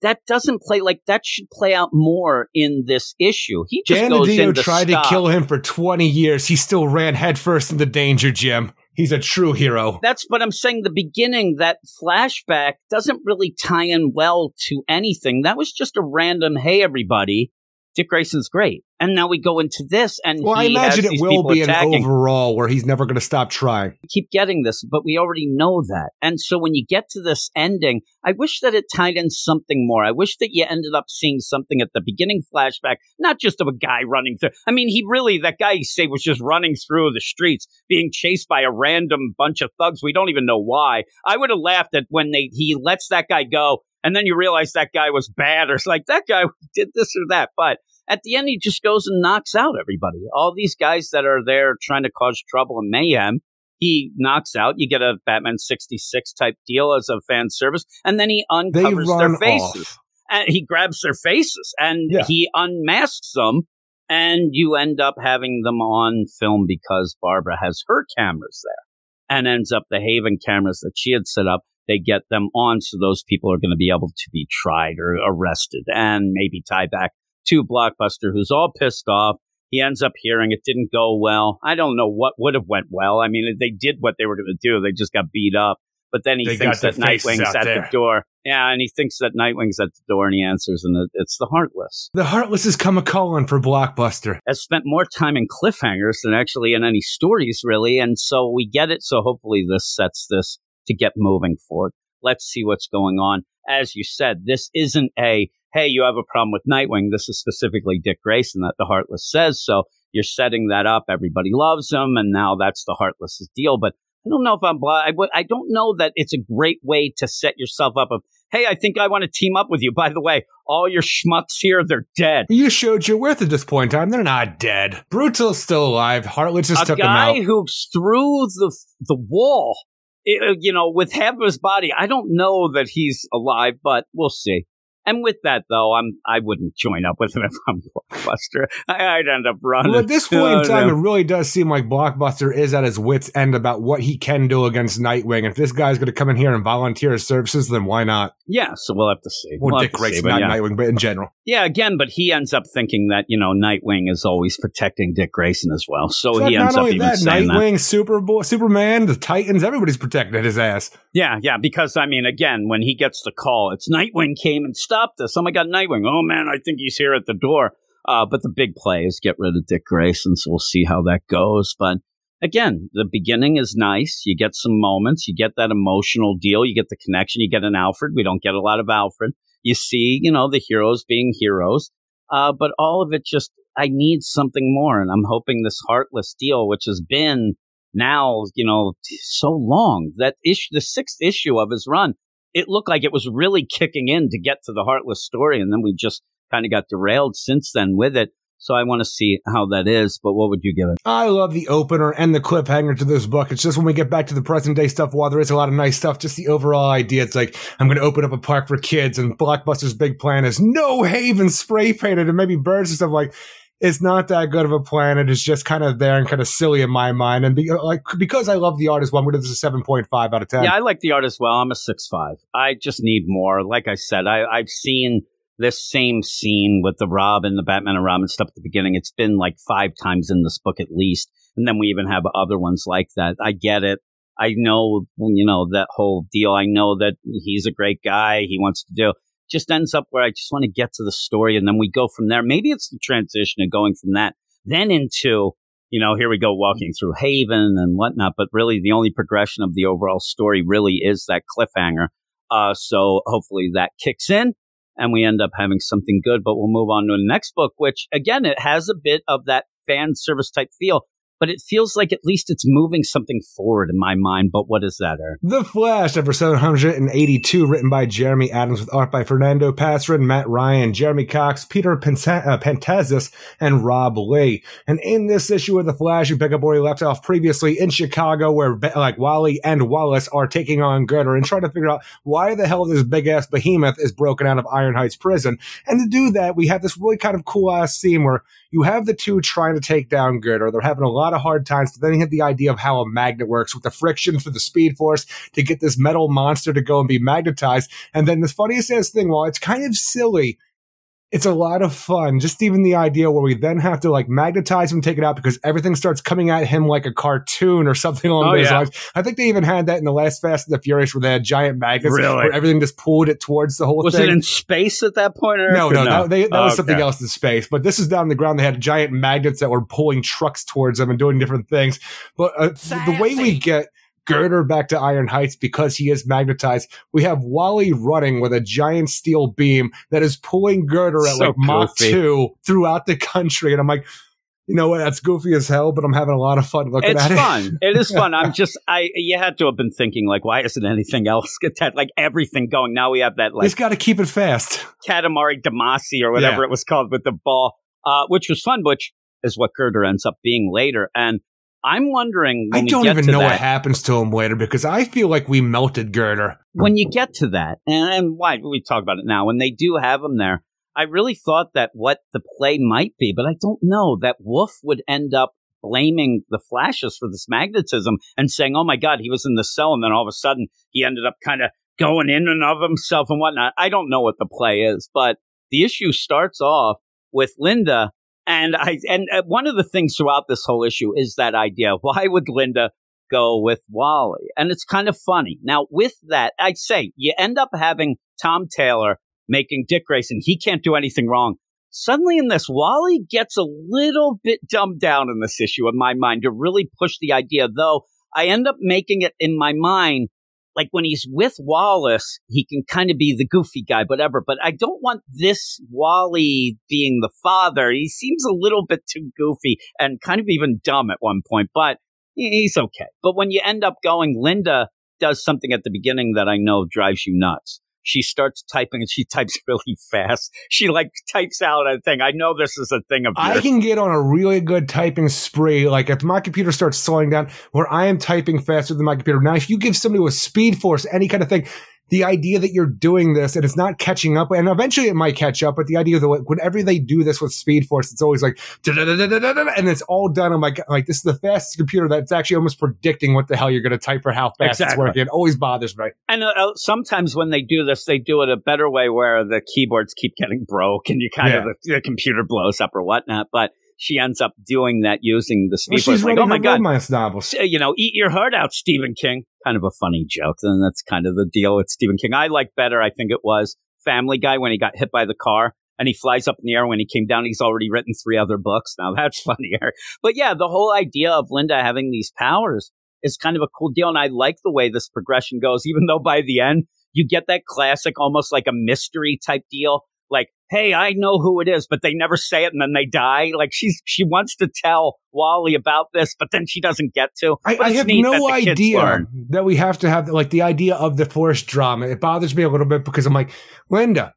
That doesn't play like that should play out more in this issue. He just Dan goes to tried stop. to kill him for 20 years. He still ran headfirst into danger, Jim. He's a true hero. That's what I'm saying. The beginning, that flashback doesn't really tie in well to anything. That was just a random, hey, everybody, Dick Grayson's great. And now we go into this, and Well, I imagine it will be an attacking. overall where he's never going to stop trying. We keep getting this, but we already know that. And so when you get to this ending, I wish that it tied in something more. I wish that you ended up seeing something at the beginning flashback, not just of a guy running through. I mean, he really, that guy you say was just running through the streets, being chased by a random bunch of thugs. We don't even know why. I would have laughed at when they, he lets that guy go. And then you realize that guy was bad or it's like that guy did this or that. But at the end, he just goes and knocks out everybody. All these guys that are there trying to cause trouble and mayhem, he knocks out. You get a Batman 66 type deal as a fan service, and then he uncovers their faces. off. And he grabs their faces and Yeah. he unmasks them, and you end up having them on film because Barbara has her cameras there and ends up the Haven cameras that she had set up. They get them on so those people are going to be able to be tried or arrested and maybe tie back to Blockbuster, who's all pissed off. He ends up hearing it didn't go well. I don't know what would have went well. I mean, they did what they were going to do. They just got beat up. But then he They thinks that Nightwing's at there. the door. Yeah, and he thinks that Nightwing's at the door, and he answers, and it's the Heartless. The Heartless has come a calling for Blockbuster. Has spent more time in cliffhangers than actually in any stories, really. And so we get it. So hopefully this sets this to get moving forward. Let's see what's going on. As you said, this isn't a, hey, you have a problem with Nightwing. This is specifically Dick Grayson that the Heartless says. So you're setting that up. Everybody loves him. And now that's the Heartless's deal. But I don't know if I'm, I, I don't know that it's a great way to set yourself up of, hey, I think I want to team up with you. By the way, all your schmucks here, they're dead. You showed your worth at this point in time. They're not dead. Brutal's still alive. Heartless just a took him guy out. who's through the the wall, eh, you know, with half of his body. I don't know that he's alive, but we'll see. And with that, though, I'm I wouldn't join up with him if I'm Blockbuster. I, I'd end up running. Well, at this point Oh, in time, no. it really does seem like Blockbuster is at his wits' end about what he can do against Nightwing. If this guy's going to come in here and volunteer his services, then why not? yeah, so we'll have to see. Well, We'll Dick Grayson, not yeah. Nightwing, but in general. Yeah, again, but he ends up thinking that you know Nightwing is always protecting Dick Grayson as well. So he ends up even that, saying that. Nightwing, Superboy, Superman, the Titans, everybody's protecting his ass. Yeah, yeah, because I mean, again, when he gets the call, it's Nightwing came and stopped us. Oh my God, Nightwing! Oh man, I think he's here at the door. Uh, but the big play is get rid of Dick Grayson, so we'll see how that goes. But again, the beginning is nice. You get some moments, you get that emotional deal, you get the connection, you get an Alfred. We don't get a lot of Alfred. You see, you know, the heroes being heroes. Uh, but all of it just, I need something more. And I'm hoping this heartless deal, which has been now, you know, so long that issue, the sixth issue of his run, it looked like it was really kicking in to get to the heartless story. And then we just kind of got derailed since then with it. So I want to see how that is. But what would you give it? I love the opener and the cliffhanger to this book. It's just when we get back to the present day stuff, while there is a lot of nice stuff, just the overall idea. It's like, I'm going to open up a park for kids, and Blockbuster's big plan is no haven spray painted and maybe birds and stuff like. It's not that good of a plan. It is just kind of there and kind of silly in my mind. And be, like because I love the art as well, I'm going to this a seven point five out of ten. Yeah, I like the art as well. I'm a six five. I just need more. Like I said, I, I've seen this same scene with the Robin, the Batman and Robin stuff at the beginning. It's been like five times in this book at least, and then we even have other ones like that. I get it. I know, you know, that whole deal. I know that he's a great guy. He wants to do. Just ends up where I just want to get to the story, and then we go from there. Maybe it's the transition of going from that then into you know, here we go walking through Haven and whatnot. But really, the only progression of the overall story really is that cliffhanger. Uh, so hopefully that kicks in and we end up having something good. But we'll move on to the next book, which again, it has a bit of that fan service type feel. But it feels like at least it's moving something forward in my mind. But what is that, Eric? The Flash, number 782, written by Jeremy Adams with art by Fernando Pasarin, Matt Ryan, Jeremy Cox, Peter Penta- uh, Pantazis, and Rob Leigh. And in this issue of The Flash, we pick up where we left off previously in Chicago, where like Wally and Wallace are taking on Girder and trying to figure out why the hell this big ass behemoth is broken out of Iron Heights prison. And to do that, we have this really kind of cool ass scene where you have the two trying to take down Girder. They're having a lot of hard times, but then he had the idea of how a magnet works with the friction for the speed force to get this metal monster to go and be magnetized. And then the funniest thing, while it's kind of silly, it's a lot of fun. Just even the idea where we then have to like magnetize him, take it out because everything starts coming at him like a cartoon or something along Oh, those yeah. lines. I think they even had that in the last Fast and the Furious where they had giant magnets Really? where everything just pulled it towards the whole Was thing. it in space at that point? Eric, no, or no, That, they, that was Oh, something okay. else in space. But this is down on the ground. They had giant magnets that were pulling trucks towards them and doing different things. But uh, the way we get Girder back to Iron Heights because he is magnetized, we have Wally running with a giant steel beam that is pulling Girder at So like Mach goofy. 2 throughout the country. And I'm like, you know what? That's goofy as hell, but I'm having a lot of fun looking It's at it. It's fun. It is fun. I'm just, I, you had to have been thinking, like, why isn't anything else get that, like, everything going? Now we have that, like, He's got to keep it fast. Katamari Damacy or whatever Yeah. it was called with the ball, uh, which was fun, which is what Girder ends up being later. And I'm wondering when I don't even know what happens to him later because I feel like we melted Girder. when you get to that, and, and why we talk about it now, when they do have him there, I really thought that what the play might be, but I don't know that Wolf would end up blaming the Flashes for this magnetism and saying, "Oh my God, he was in the cell," and then all of a sudden he ended up kind of going in and of himself and whatnot. I don't know what the play is, but the issue starts off with Linda. And I and uh, one of the things throughout this whole issue is that idea. Why would Linda go with Wally? And it's kind of funny. Now, with that, I'd say you end up having Tom Taylor making Dick Grayson. He can't do anything wrong. Suddenly, in this, Wally gets a little bit dumbed down in this issue, in my mind, to really push the idea. Though I end up making it in my mind like when he's with Wallace, he can kind of be the goofy guy, whatever. But I don't want this Wally being the father. He seems a little bit too goofy and kind of even dumb at one point, but he's okay. But when you end up going, Linda does something at the beginning that I know drives you nuts. She starts typing and she types really fast. She like types out a thing. I know this is a thing of I can get on a really good typing spree. Like if my computer starts slowing down, where I am typing faster than my computer. Now, if you give somebody with speed force any kind of thing, the idea that you're doing this and it's not catching up, and eventually it might catch up, but the idea that like, whenever they do this with speed force, it's always like, and it's all done. I'm like, like this is the fastest computer that's actually almost predicting what the hell you're going to type for how fast it's working. It always bothers me. And uh, uh, sometimes when they do this, they do it a better way where the keyboards keep getting broke and you kind of the, the computer blows up or whatnot. But she ends up doing that using the Well, she's. Like, oh my god, romance novels. you know, eat your heart out, Stephen King. Kind of a funny joke. And that's kind of the deal with Stephen King. I like better. I think it was Family Guy when he got hit by the car. And he flies up in the air. When he came down, he's already written three other books. Now that's funnier. But yeah, the whole idea of Linda having these powers is kind of a cool deal. And I like the way this progression goes, even though by the end, you get that classic, almost like a mystery type deal. Hey, I know who it is, but they never say it and then they die. Like she's, she wants to tell Wally about this, but then she doesn't get to. I, I have no idea that we have to have like the idea of the forced drama. It bothers me a little bit because I'm like, Linda,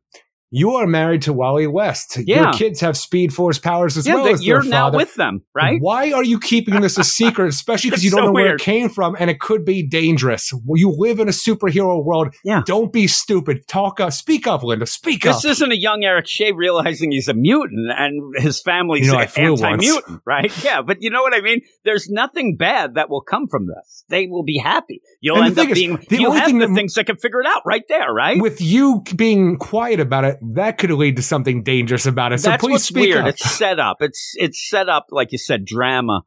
you are married to Wally West. Yeah. Your kids have speed force powers as Yeah, well as you're their now with them, right? Why are you keeping this a secret, especially because you don't so know where it came from and it could be dangerous? Well, You live in a superhero world. Yeah. Don't be stupid. Talk up. Speak up, Linda. Speak This up. This isn't a young Eric Shea realizing he's a mutant and his family's You know, anti-mutant, right? Yeah, but you know what I mean? There's nothing bad that will come from this. They will be happy. You'll And end up is, being, the you only have thing the that- things that can figure it out right there, right? With you being quiet about it, that could lead to something dangerous about it. So That's please what's speak weird. up. It's set up. It's it's set up like you said, drama.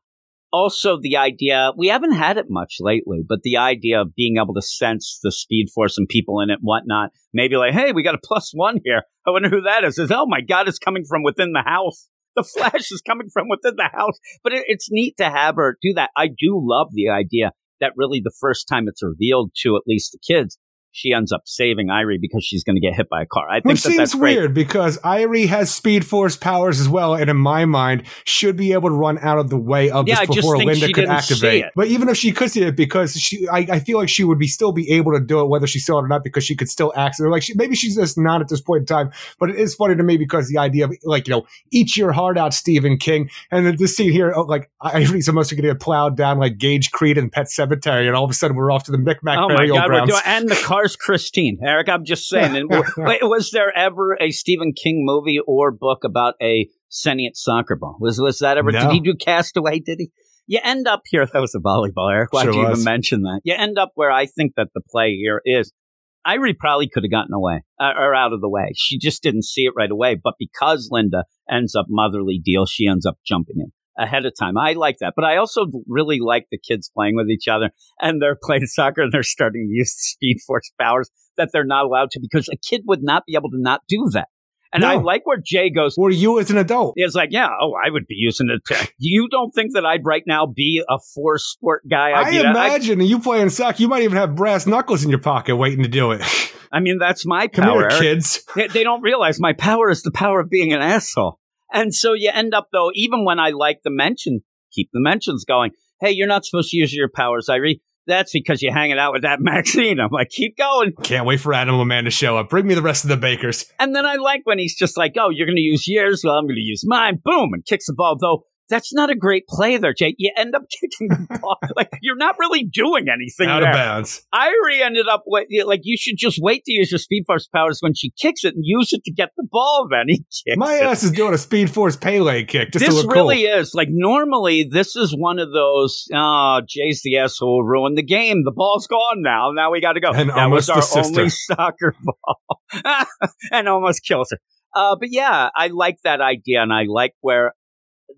Also, the idea we haven't had it much lately, but the idea of being able to sense the speed force and people in it, and whatnot. Maybe like, hey, we got a plus one here. I wonder who that is. Is oh my god, it's coming from within the house. The Flash is coming from within the house. But it, it's neat to have her do that. I do love the idea that really the first time it's revealed to at least the kids, she ends up saving Irie because she's going to get hit by a car. I think Which that seems that's great. weird because Irie has Speed Force powers as well, and in my mind, should be able to run out of the way of Yeah, this before Linda could activate. it. But even if she could see it, because she, I, I feel like she would be still be able to do it whether she saw it or not, because she could still access. Like she, maybe she's just not at this point in time. But it is funny to me because the idea of like you know, eat your heart out, Stephen King, and then this scene here, oh, like Irie's almost going to get plowed down like Gage Creed and Pet Sematary, and all of a sudden we're off to the Micmac Oh my burial God! grounds. and the Christine. Eric, I'm just saying. And was there ever a Stephen King movie or book about a sentient soccer ball? Was was that ever? No. Did he do Castaway? Did he? You end up here. That was a volleyball, Eric. Why'd Sure you even mention that? You end up where I think that the play here is. Irie probably could have gotten away uh, or out of the way. She just didn't see it right away. But because Linda ends up motherly deal, she ends up jumping in ahead of time. I like that. But I also really like the kids playing with each other and they're playing soccer and they're starting to use Speed Force powers that they're not allowed to because a kid would not be able to not do that. And I like where Jay goes. or you as an adult. It's like, yeah, oh, I would be using it. To, you don't think that I'd right now be a force sport guy? I'd I that- I- imagine you playing soccer, you might even have brass knuckles in your pocket waiting to do it. I mean, that's my Come power. here, kids. They, they don't realize my power is the power of being an asshole. And so you end up, though, even when I like the mention, keep the mentions going. Hey, you're not supposed to use your powers, Irie. That's because you're hanging out with that Maxine. I'm like, keep going. Can't wait for Animal Man to show up. Bring me the rest of the bakers. And then I like when he's just like, oh, you're going to use yours. Well, I'm going to use mine. Boom. And kicks the ball. Though that's not a great play there, Jay. You end up kicking the ball. like, you're not really doing anything Out there. of bounds. Irie ended up with, like, you should just wait to use your speed force powers when she kicks it and use it to get the ball. Then he kicks My it. ass is doing a Speed Force Pele kick just to this really cool. is like normally this is one of those oh jay's the asshole who ruined the game the ball's gone now now we gotta go And that was almost our only soccer ball and almost kills her uh, but yeah i like that idea and i like where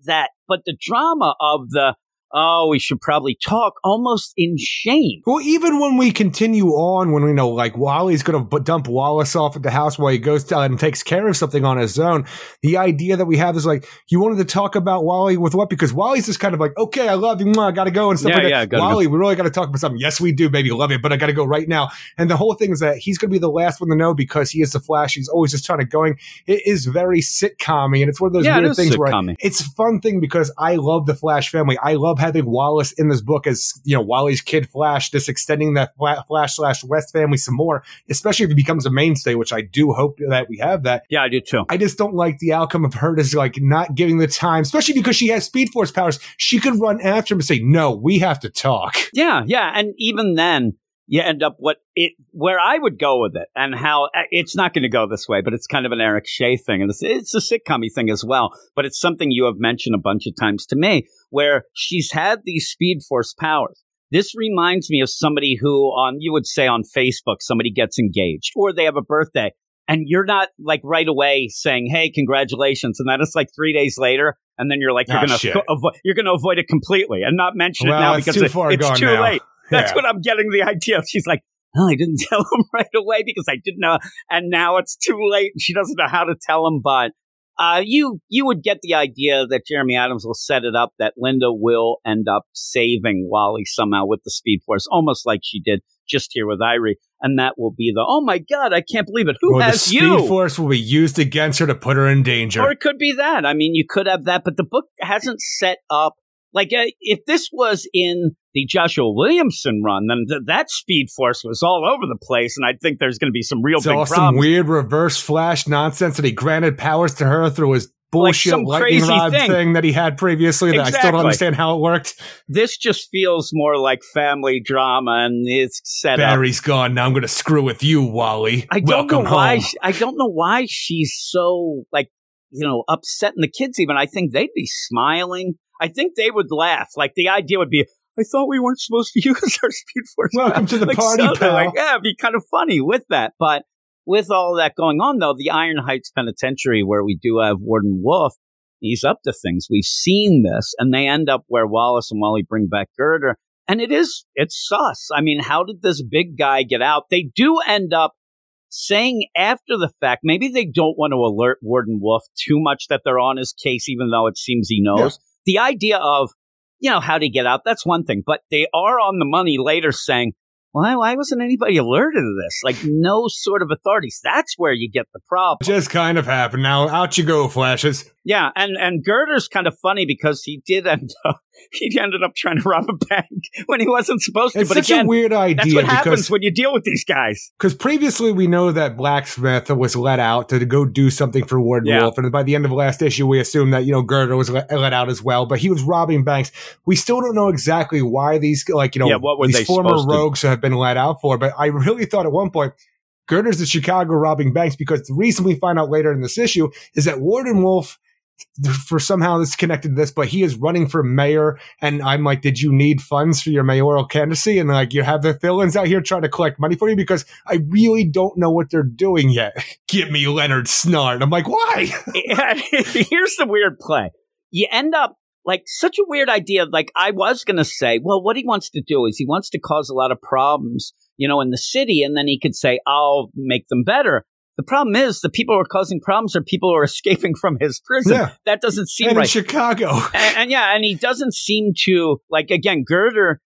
that but the drama of the oh we should probably talk almost in shame Well, even when we continue on, when we know like Wally's going to dump Wallace off at the house while he goes down uh, and takes care of something on his own, the idea that we have is like, you wanted to talk about Wally with what? Because Wally's just kind of like, okay, I love you, I got to go and stuff Yeah, like that. yeah, Wally, we really got to talk about something. Yes, we do, baby, love you, but I got to go right now. And the whole thing is that he's going to be the last one to know because he is the Flash. He's always just trying to going. It is very sitcom and it's one of those Yeah, it weird things where sitcom-y. it's a fun thing because I love the Flash family. I love having Wallace in this book as you know Wally's kid Flash, just extending that Flash slash West family some more, especially if he becomes a mainstay, which I do hope that we have that. yeah i do too I just don't like the outcome of her just like not giving the time, especially because she has Speed Force powers. She could run after him and say, "No, we have to talk." Yeah, yeah, and even then, you end up what it where I would go with it, and how uh, it's not going to go this way, but it's kind of an Eric Shea thing, and it's, it's a sitcom thing as well. But it's something you have mentioned a bunch of times to me, where she's had these Speed Force powers. This reminds me of somebody who, on you would say on Facebook, somebody gets engaged or they have a birthday, and you're not like right away saying, "Hey, congratulations," and then it's like three days later, and then you're like, "You're Ah, gonna avo- you're gonna avoid it completely and not mention it now it's because too it- far it's gone too now. late." That's Yeah. what I'm getting the idea. Of. She's like, oh, I didn't tell him right away because I didn't know, and now it's too late, and she doesn't know how to tell him. But uh, you you would get the idea that Jeremy Adams will set it up that Linda will end up saving Wally somehow with the Speed Force, almost like she did just here with Irie, and that will be the oh my god, I can't believe it. Who or the has Speed you? Force will be used against her to put her in danger. Or it could be that. I mean, you could have that, but the book hasn't set up like uh, if this was in the Joshua Williamson run, then th- that Speed Force was all over the place, and I think there's going to be some real it's big some problems. weird reverse Flash nonsense that he granted powers to her through his bullshit some lightning crazy rod thing. thing. that he had previously that I still don't understand how it worked. this just feels more like family drama, and it's set up. Barry's gone. Now I'm going to screw with you, Wally. I don't Welcome know why. she- I don't know why she's so like you know upsetting the kids. Even I think they'd be smiling. I think they would laugh. Like the idea would be, I thought we weren't supposed to use our speed force. Welcome to the Like, party, something pal. Like, yeah, it'd be kind of funny with that. But with all that going on, though, the Iron Heights Penitentiary, where we do have Warden Wolf, he's up to things. We've seen this, and they end up where Wallace and Wally bring back Girder. And it is, it's sus. I mean, how did this big guy get out? They do end up saying after the fact, maybe they don't want to alert Warden Wolf too much that they're on his case, even though it seems he knows. The idea of, you know, how to get out, that's one thing. But they are on the money later saying, Why, why wasn't anybody alerted to this? Like, no sort of authorities. That's where you get the problem. Just kind of happened. Now out you go, flashes. Yeah, and and Girder's kind of funny because he did end up he ended up trying to rob a bank when he wasn't supposed to. It's but such again, a weird idea. that's what happens because, when you deal with these guys. Because previously we know that Blacksmith was let out to go do something for Warden Yeah. Wolf, and by the end of the last issue, we assume that you know Girder was let, let out as well. But he was robbing banks. We still don't know exactly why these like you know Yeah, what were these former rogues have been let out for. But I really thought at one point. Girder's the Chicago robbing banks because the reason we find out later in this issue is that Warden Wolf, for somehow this connected to this, but he is running for mayor. And I'm like, did you need funds for your mayoral candidacy? And like, you have the villains out here trying to collect money for you because I really don't know what they're doing yet. Give me Leonard Snart. I'm like, why? Here's the weird play. You end up like such a weird idea. Like I was going to say, well, what he wants to do is he wants to cause a lot of problems, you know, in the city. And then he could say, I'll make them better. The problem is the people who are causing problems are people who are escaping from his prison. Yeah. That doesn't seem and in right. Chicago. and, and yeah, and he doesn't seem to like again. Girder,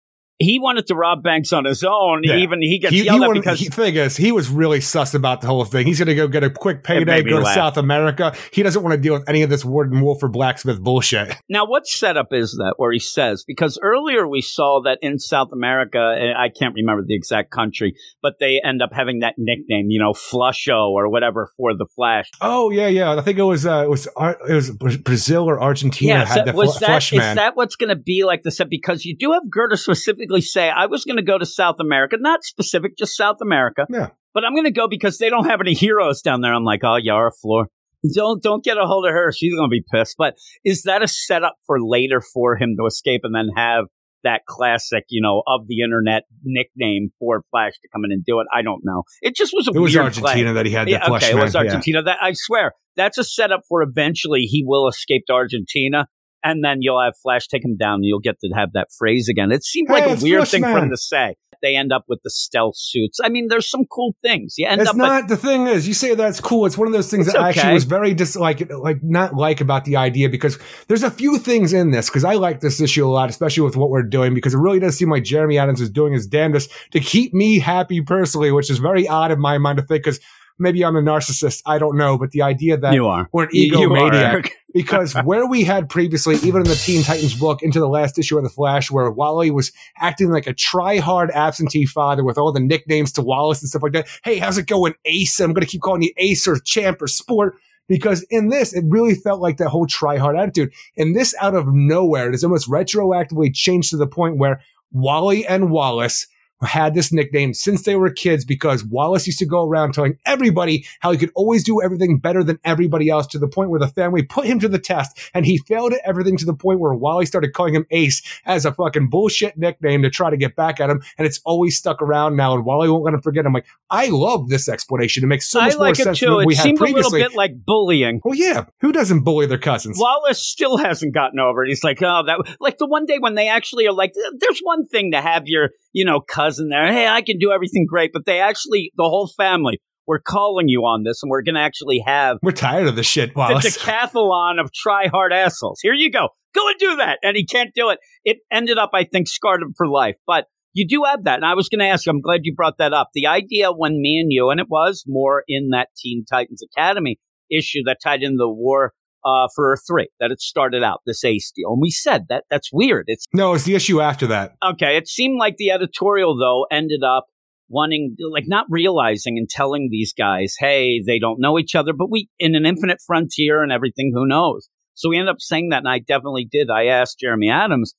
he wanted to rob banks on his own. Yeah. Even he gets He, he yelled at wanted- because he, thing is, he was really sus about the whole thing. He's going to go get a quick payday, go to laugh. South America. He doesn't want to deal with any of this Warden Wolf or Blacksmith bullshit. Now, what setup is that where he says? Because earlier we saw that in South America, and I can't remember the exact country, but they end up having that nickname, you know, Flusho or whatever for the Flash. Oh yeah, yeah. I think it was uh, it was Ar- it was Brazil or Argentina Yeah, had so the was fl- that is that what's going to be like the set? Because you do have Girder specifically say, "I was going to go to South America, not specific, just South America." Yeah. but I'm going to go because they don't have any heroes down there. I'm like, oh, Yara Flor. Don't don't get a hold of her. She's going to be pissed. But is that a setup for later for him to escape and then have that classic, you know, of the internet nickname for Flash to come in and do it? I don't know. It just was a it was Argentina play. that he had Yeah, okay, Man. it was yeah. Argentina. That I swear that's a setup for eventually he will escape to Argentina, and then you'll have Flash take him down, and you'll get to have that phrase again. It seemed Hey, like a weird thing for him to say. They end up with the stealth suits. I mean, there's some cool things. You end It's up not the thing is you say that's cool. It's one of those things that actually was very dis like like not like about the idea because there's a few things in this because I like this issue a lot, especially with what we're doing because it really does seem like Jeremy Adams is doing his damnedest to keep me happy personally, which is very odd in my mind to think because maybe I'm a narcissist. I don't know, but the idea that you are. we're an egomaniac because where we had previously, even in the Teen Titans book, into the last issue of the Flash, where Wally was acting like a try-hard absentee father with all the nicknames to Wallace and stuff like that. Hey, how's it going, Ace? I'm going to keep calling you Ace or Champ or Sport. Because in this, it really felt like that whole try-hard attitude. And this, out of nowhere, it is almost retroactively changed to the point where Wally and Wallace had this nickname since they were kids because Wallace used to go around telling everybody how he could always do everything better than everybody else to the point where the family put him to the test and he failed at everything to the point where Wally started calling him Ace as a fucking bullshit nickname to try to get back at him and it's always stuck around now and Wally won't let him forget. I'm like, I love this explanation. It makes so I much more like it sense too. than what It we had seemed a little bit like bullying. well, yeah, who doesn't bully their cousins? Wallace still hasn't gotten over it. He's like, oh, that like the one day when they actually are like, there's one thing to have your, you know, cousin there. Hey, I can do everything great, but they actually, the whole family, we're calling you on this, and we're going to actually have We're tired of this shit, the Wallace. decathlon of try hard assholes. Here you go. Go and do that. And he can't do it. It ended up, I think, scarred him for life. But you do have that. And I was going to ask you, I'm glad you brought that up. The idea when me and you, and it was more in that Teen Titans Academy issue that tied in the war uh, for a 3, that it started out, this Ace deal. And we said that that's weird. It's no, it's the issue after that. okay. It seemed like the editorial, though, ended up wanting, like, not realizing and telling these guys, hey, they don't know each other, but we, in an infinite frontier and everything, who knows? So we ended up saying that, and I definitely did. I asked Jeremy Adams,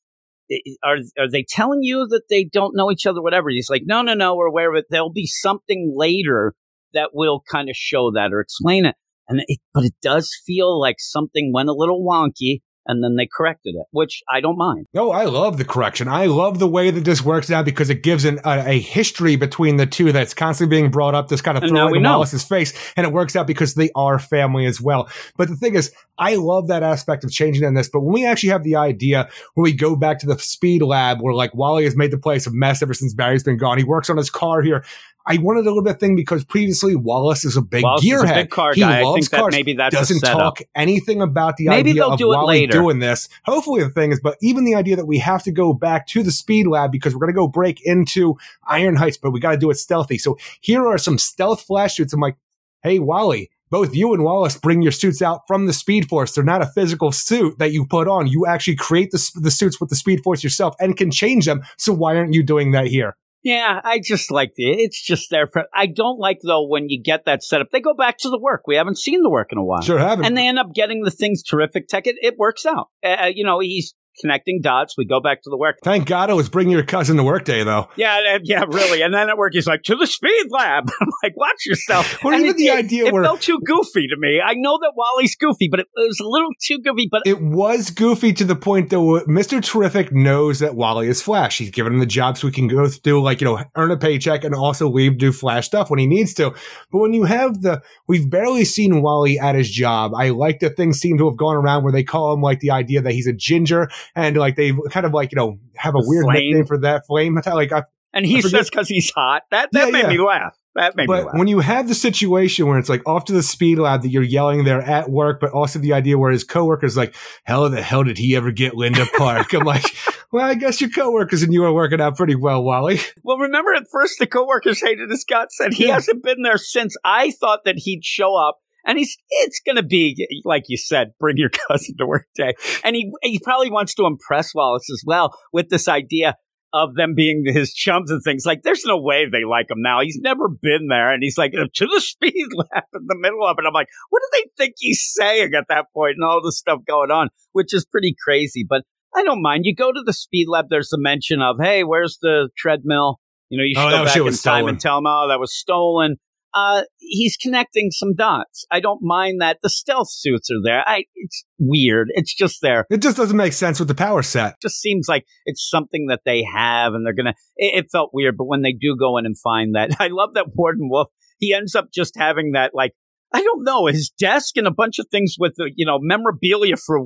are, are they telling you that they don't know each other, whatever? He's like, no, no, no, we're aware of it. There'll be something later that will kind of show that or explain it. And it, but it does feel like something went a little wonky and then they corrected it, which I don't mind. No, I love the correction. I love the way that this works now because it gives an, a, a history between the two that's constantly being brought up, this kind of And throw now it we in. Wallace's face, and it works out because they are family as well. But the thing is, I love that aspect of changing in this. But when we actually have the idea when we go back to the speed lab where like Wally has made the place a mess ever since Barry's been gone, he works on his car here. I wanted a little bit thing because previously Wallace is a big Wallace is a gearhead. big car he guy. I loves think that cars. maybe that's a doesn't talk anything about the Maybe idea they'll of do it Wally later. doing this. Hopefully, the thing is, but even the idea that we have to go back to the speed lab because we're going to go break into Iron Heights, but we got to do it stealthy. So here are some stealth flash suits. I'm like, hey, Wally. Both you and Wallace bring your suits out from the Speed Force. They're not a physical suit that you put on. You actually create the, the suits with the Speed Force yourself and can change them. So why aren't you doing that here? Yeah, I just like the. It's just there for. I don't like though when you get that setup. They go back to the work. We haven't seen the work in a while, Sure haven't. and they end up getting the things terrific tech. It, it works out. Uh, you know, he's connecting dots. We go back to the work. Thank God I was bringing your cousin to work day, though. Yeah, yeah, really. And then at work, he's like, to the speed lab. I'm like, watch yourself. Or And even it, the it- idea it where- felt too goofy to me. I know that Wally's goofy, but it, it was a little too goofy. But It was goofy to the point that Mr. Terrific knows that Wally is Flash. He's given him the job so he can go through, like, you know, earn a paycheck and also leave, do Flash stuff when he needs to. But when you have the, we've barely seen Wally at his job. I like that things seem to have gone around where they call him, like, the idea that he's a ginger and, like, they kind of, like, you know, have a weird Flame. nickname for that flame. Like, I, and he says because he's hot. That that Yeah, made yeah. me laugh. That made me But laugh. when you have the situation where it's like off to the speed lab that you're yelling there at work, but also the idea where his coworker's like, "How the hell did he ever get Linda Park?" I'm like, "Well, I guess your coworkers and you are working out pretty well, Wally." Well, remember at first the coworkers hated his guts, and he Yeah. hasn't been there since. I thought that he'd show up, and he's it's going to be like you said, bring your cousin to work day, and he he probably wants to impress Wallace as well with this idea of them being his chums and things. Like, there's no way they like him now. He's never been there, and he's like to the speed lab in the middle of it. I'm like, what do they think he's saying at that point, and all this stuff going on, which is pretty crazy, but. I don't mind. You go to the speed lab. There's a mention of, hey, where's the treadmill? You know, you should Oh, go back in time stolen. and tell him, oh, that was stolen. Uh, he's connecting some dots. I don't mind that. The stealth suits are there. I, it's weird. It's just there. It just doesn't make sense with the power set. just seems like it's something that they have and they're gonna it, it felt weird but when they do go in and find that i love that warden wolf he ends up just having that like i don't know his desk and a bunch of things with uh, you know memorabilia for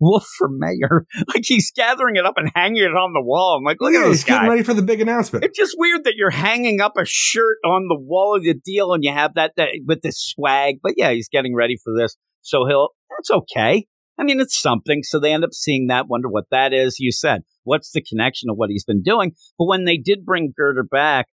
wolf for mayor like he's gathering it up and hanging it on the wall i'm like look yeah, at he's this guy getting ready for the big announcement. it's just weird that you're hanging up a shirt on the wall of the deal and you have that, that with this swag. But yeah, he's getting ready for this. So he'll, that's okay. I mean, it's something. So they end up seeing that, wonder what that is. You said, what's the connection of what he's been doing? But when they did bring Girder back,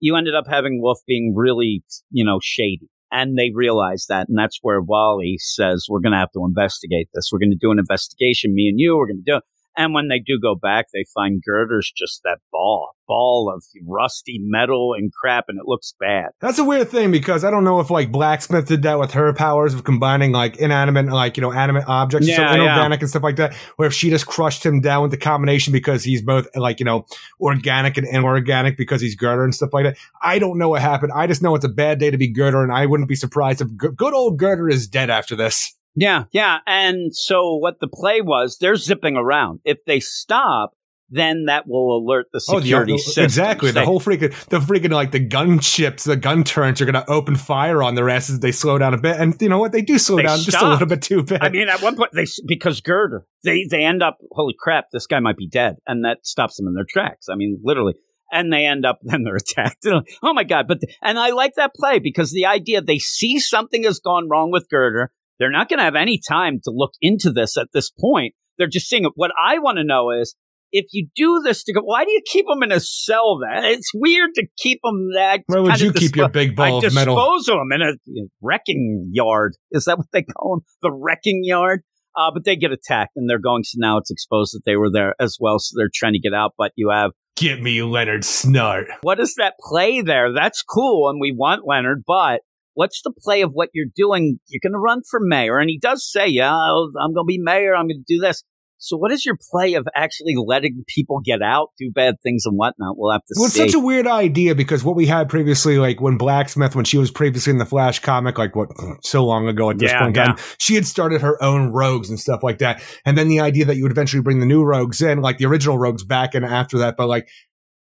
you ended up having Wolf being really, you know, shady. And they realize that. And that's where Wally says, we're going to have to investigate this. We're going to do an investigation, me and you. We're going to do it. And when they do go back, they find Girder's just that ball, ball of rusty metal and crap, and it looks bad. That's a weird thing because I don't know if like Blacksmith did that with her powers of combining like inanimate, like, you know, animate objects, Yeah, yeah. inorganic and stuff like that, or if she just crushed him down with the combination because he's both like, you know, organic and inorganic because he's Girder and stuff like that. I don't know what happened. I just know it's a bad day to be Girder and I wouldn't be surprised if good old Girder is dead after this. Yeah, yeah. And so what the play was, they're zipping around. If they stop, then that will alert the oh, security the, system. exactly. The whole freaking, the freaking like the gun ships, the gun turrets are going to open fire on their asses. if They slow down a bit, and you know what? They do slow They down just a little bit too bad. I mean, at one point, they because Girder, they they end up, holy crap, this guy might be dead, and that stops them in their tracks. I mean, literally. And they end up, then they're attacked. Oh my god! But and I like that play because the idea they see something has gone wrong with Girder. They're not going to have any time to look into this at this point. They're just seeing it. What I want to know is if you do this to go, why do you keep them in a cell? Then it's weird to keep them that. Where would you of keep your big ball I of metal? dispose of them in a you know, wrecking yard. Is that what they call them? The wrecking yard. Uh, but they get attacked and they're going. So now it's exposed that they were there as well. So they're trying to get out. But you have Get me Leonard Snart. what is that play there? That's cool, and we want Leonard. But what's the play of what you're doing? You're going to run for mayor, and he does say, "Yeah, I'll- I'm going to be mayor. I'm going to do this." So, what is your play of actually letting people get out, do bad things, and whatnot? We'll have to Well, it's such a weird idea because what we had previously, like when Blacksmith, when she was previously in the Flash comic, like what so long ago at this Yeah, point in time, she had started her own rogues and stuff like that. And then the idea that you would eventually bring the new rogues in, like the original rogues back in after that, but like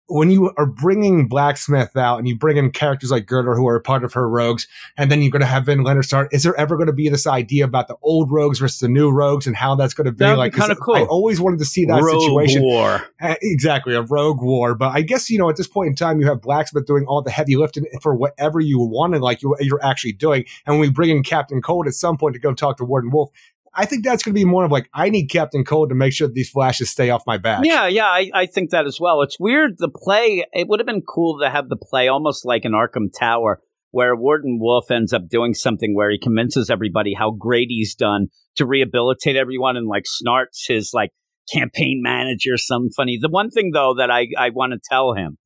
when you are bringing Blacksmith out and you bring in characters like Girder who are a part of her rogues, and then you're going to have Vin Leonard Snart, is there ever going to be this idea about the old rogues versus the new rogues and how that's going to be? That'd like, 'cause kinda cool. I always wanted to see that Rogue situation. War. Uh, exactly, a rogue war. But I guess, you know, at this point in time, you have Blacksmith doing all the heavy lifting for whatever you wanted, like you're actually doing. And when we bring in Captain Cold at some point to go talk to Warden Wolf, I think that's going to be more of like, I need Captain Cold to make sure that these flashes stay off my back. Yeah, yeah, I, I think that as well. It's weird. The play, it would have been cool to have the play almost like an Arkham Tower, where Warden Wolf ends up doing something where he convinces everybody how great he's done to rehabilitate everyone and like Snart's his like campaign manager some funny. The one thing though that I, I want to tell him,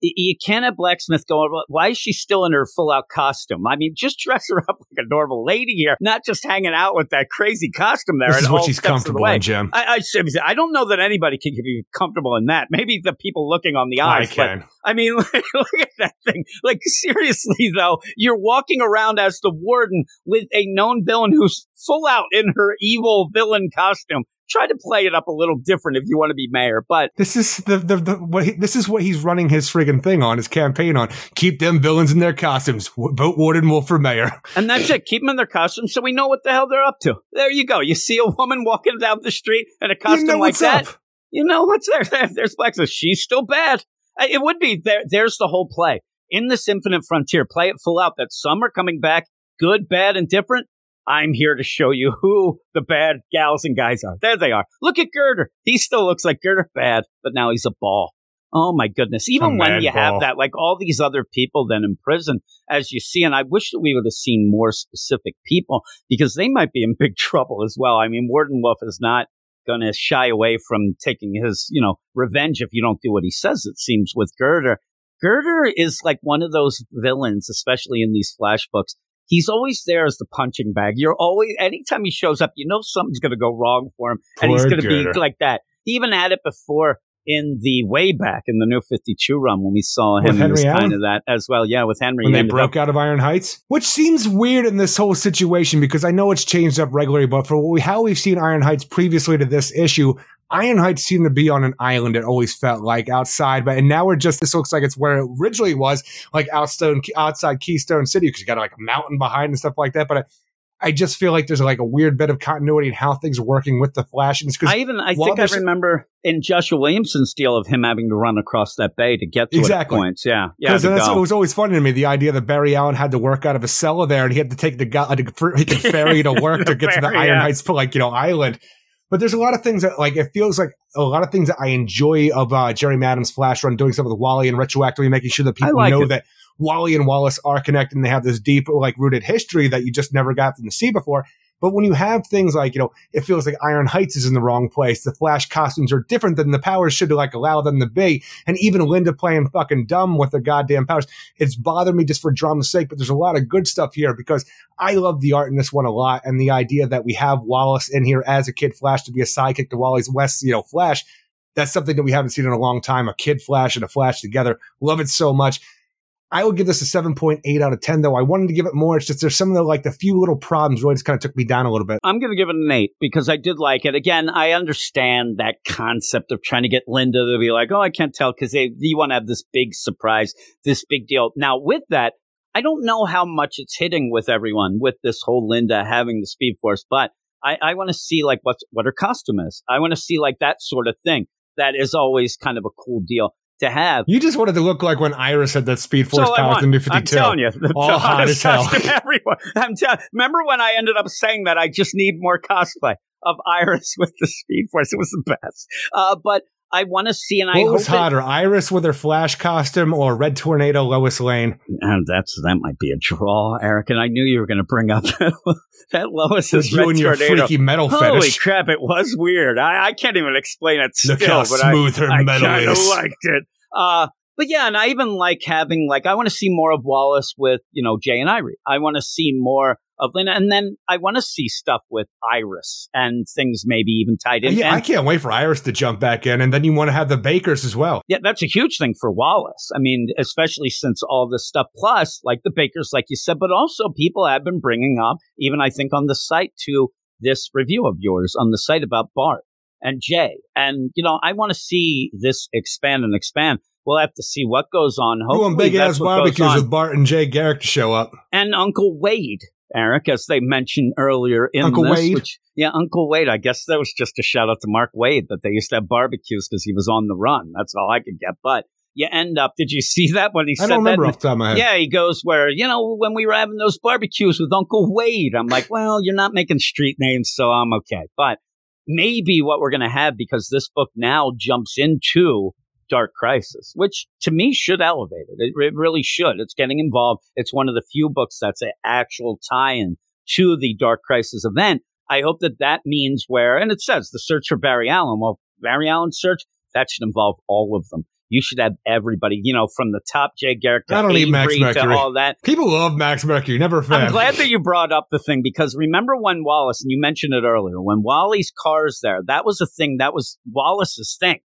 you can't have Blacksmith go, why is she still in her full out costume? I mean, just dress her up like a normal lady here, not just hanging out with that crazy costume there. This is what she's steps of the comfortable in, Jim. I, I, I don't know that anybody can be comfortable in that. Maybe the people looking on the I eyes. but, can. I mean, look at that thing. Like, seriously, though, you're walking around as the warden with a known villain who's full out in her evil villain costume. Try to play it up a little different if you want to be mayor. But This is the, the, the what he, this is what he's running his friggin' thing on, his campaign on. Keep them villains in their costumes. Vote Warden Wolfe for mayor. And that's it. Keep them in their costumes so we know what the hell they're up to. There you go. You see a woman walking down the street in a costume you know like that. up. You know what's there? There's Blacksmith. She's still bad. It would be there. There's the whole play in this infinite frontier. Play it full out. That some are coming back, good, bad, and different. I'm here to show you who the bad gals and guys are. There they are. Look at Girder. He still looks like Girder bad, but now he's a ball. Oh my goodness. Even when you have that, like all these other people then in prison, as you see, and I wish that we would have seen more specific people because they might be in big trouble as well. I mean, Warden Wolfe is not going to shy away from taking his, you know, revenge if you don't do what he says, it seems, with Girder. Girder is like one of those villains, especially in these flash books. He's always there as the punching bag. You're always, anytime he shows up, you know something's going to go wrong for him. and he's going to be like that. He even had it before in the way back in the new 52 run when we saw him. He was kind of that as well. Yeah, with Henry. when he they broke up- out of Iron Heights, which seems weird in this whole situation because I know it's changed up regularly, but for what we, how we've seen Iron Heights previously to this issue, Iron Heights seemed to be on an island. It always felt like outside, but and now we're just this looks like it's where it originally was, like outside outside Keystone City because you got like a mountain behind and stuff like that. But I, just feel like there's like a weird bit of continuity in how things are working with the Flash. And I even I think I remember in Joshua Williamson's deal of him having to run across that bay to get to Exactly. points. Yeah, yeah. Because that's go. it was always funny to me the idea that Barry Allen had to work out of a cellar there, and he had to take the guy like, for- he could ferry to work to get to the Iron yeah. Heights for like you know island. But there's a lot of things that like it feels like a lot of things that I enjoy of uh, Jeremy Adams' Flash Run, doing stuff with Wally and retroactively making sure that people like know it. that Wally and Wallace are connected and they have this deep like rooted history that you just never got to see before. But when you have things like, you know, it feels like Iron Heights is in the wrong place. The Flash costumes are different than the powers should like allow them to be. And even Linda playing fucking dumb with the goddamn powers. It's bothered me just for drama's sake, but there's a lot of good stuff here because I love the art in this one a lot. And the idea that we have Wallace in here as a kid Flash to be a sidekick to Wally's West, you know, Flash. That's something that we haven't seen in a long time. A kid Flash and a Flash together. Love it so much. I would give this a 7.8 out of 10 though. I wanted to give it more. It's just there's some of the like the few little problems really just kind of took me down a little bit. I'm going to give it an eight because I did like it. Again, I understand that concept of trying to get Linda to be like, oh, I can't tell because they you want to have this big surprise, this big deal. Now, with that, I don't know how much it's hitting with everyone with this whole Linda having the Speed Force, but I, I want to see like what's what her costume is. I want to see like that sort of thing. That is always kind of a cool deal to have. You just wanted to look like when Iris had that Speed Force So I powers in New I'm 52. telling you, the, All hot as hell. everyone. I'm telling. Remember when I ended up saying that I just need more cosplay of Iris with the Speed Force? It was the best. Uh, but I want to see, and I What was hope it- hotter, Iris with her Flash costume or Red Tornado Lois Lane? and that's that might be a draw, Eric. And I knew you were going to bring up that Lois is you red and your tornado. freaky metal fetish. Holy fetish. crap! It was weird. I, I can't even explain it still. Look how but I, smooth her I metal kind of is. liked it. Uh, but yeah, and I even like having like I want to see more of Wallace with you know Jay and Irey. I want to see more of Lena, and then I want to see stuff with Iris and things maybe even tied in. yeah, And- I can't wait for Iris to jump back in, and then you want to have the Bakers as well. yeah, that's a huge thing for Wallace. I mean, especially since all this stuff, plus like the Bakers, like you said, but also people have been bringing up, even I think on the site to this review of yours on the site about Bart and Jay. And, you know, I want to see this expand and expand. we'll have to see what goes on. Doing Hopefully, big ass barbecues with Bart and Jay Garrick to show up. and Uncle Wade, Eric, as they mentioned earlier in Uncle this. Wade? Which, yeah, Uncle Wade. I guess that was just a shout out to Mark Waid that they used to have barbecues because he was on the run. That's all I could get. But you end up. Did you see that when he I said that? off the top of my head. Yeah, he goes where you know when we were having those barbecues with Uncle Wade. I'm like, well, you're not making street names, so I'm okay. But maybe what we're going to have because this book now jumps into Dark Crisis, which to me should elevate it. It, it really should. It's getting involved. It's one of the few books that's an actual tie-in to the Dark Crisis event. I hope that that means where, and it says the search for Barry Allen. Well, Barry Allen's search that should involve all of them. You should have everybody, you know, from the top Jay Garrick to I don't need Max Mercury. all that. People love Max Mercury. Never a fan. I'm glad that you brought up the thing because remember when Wallace, and you mentioned it earlier, when Wally's car's there, that was a thing, that was Wallace's thing.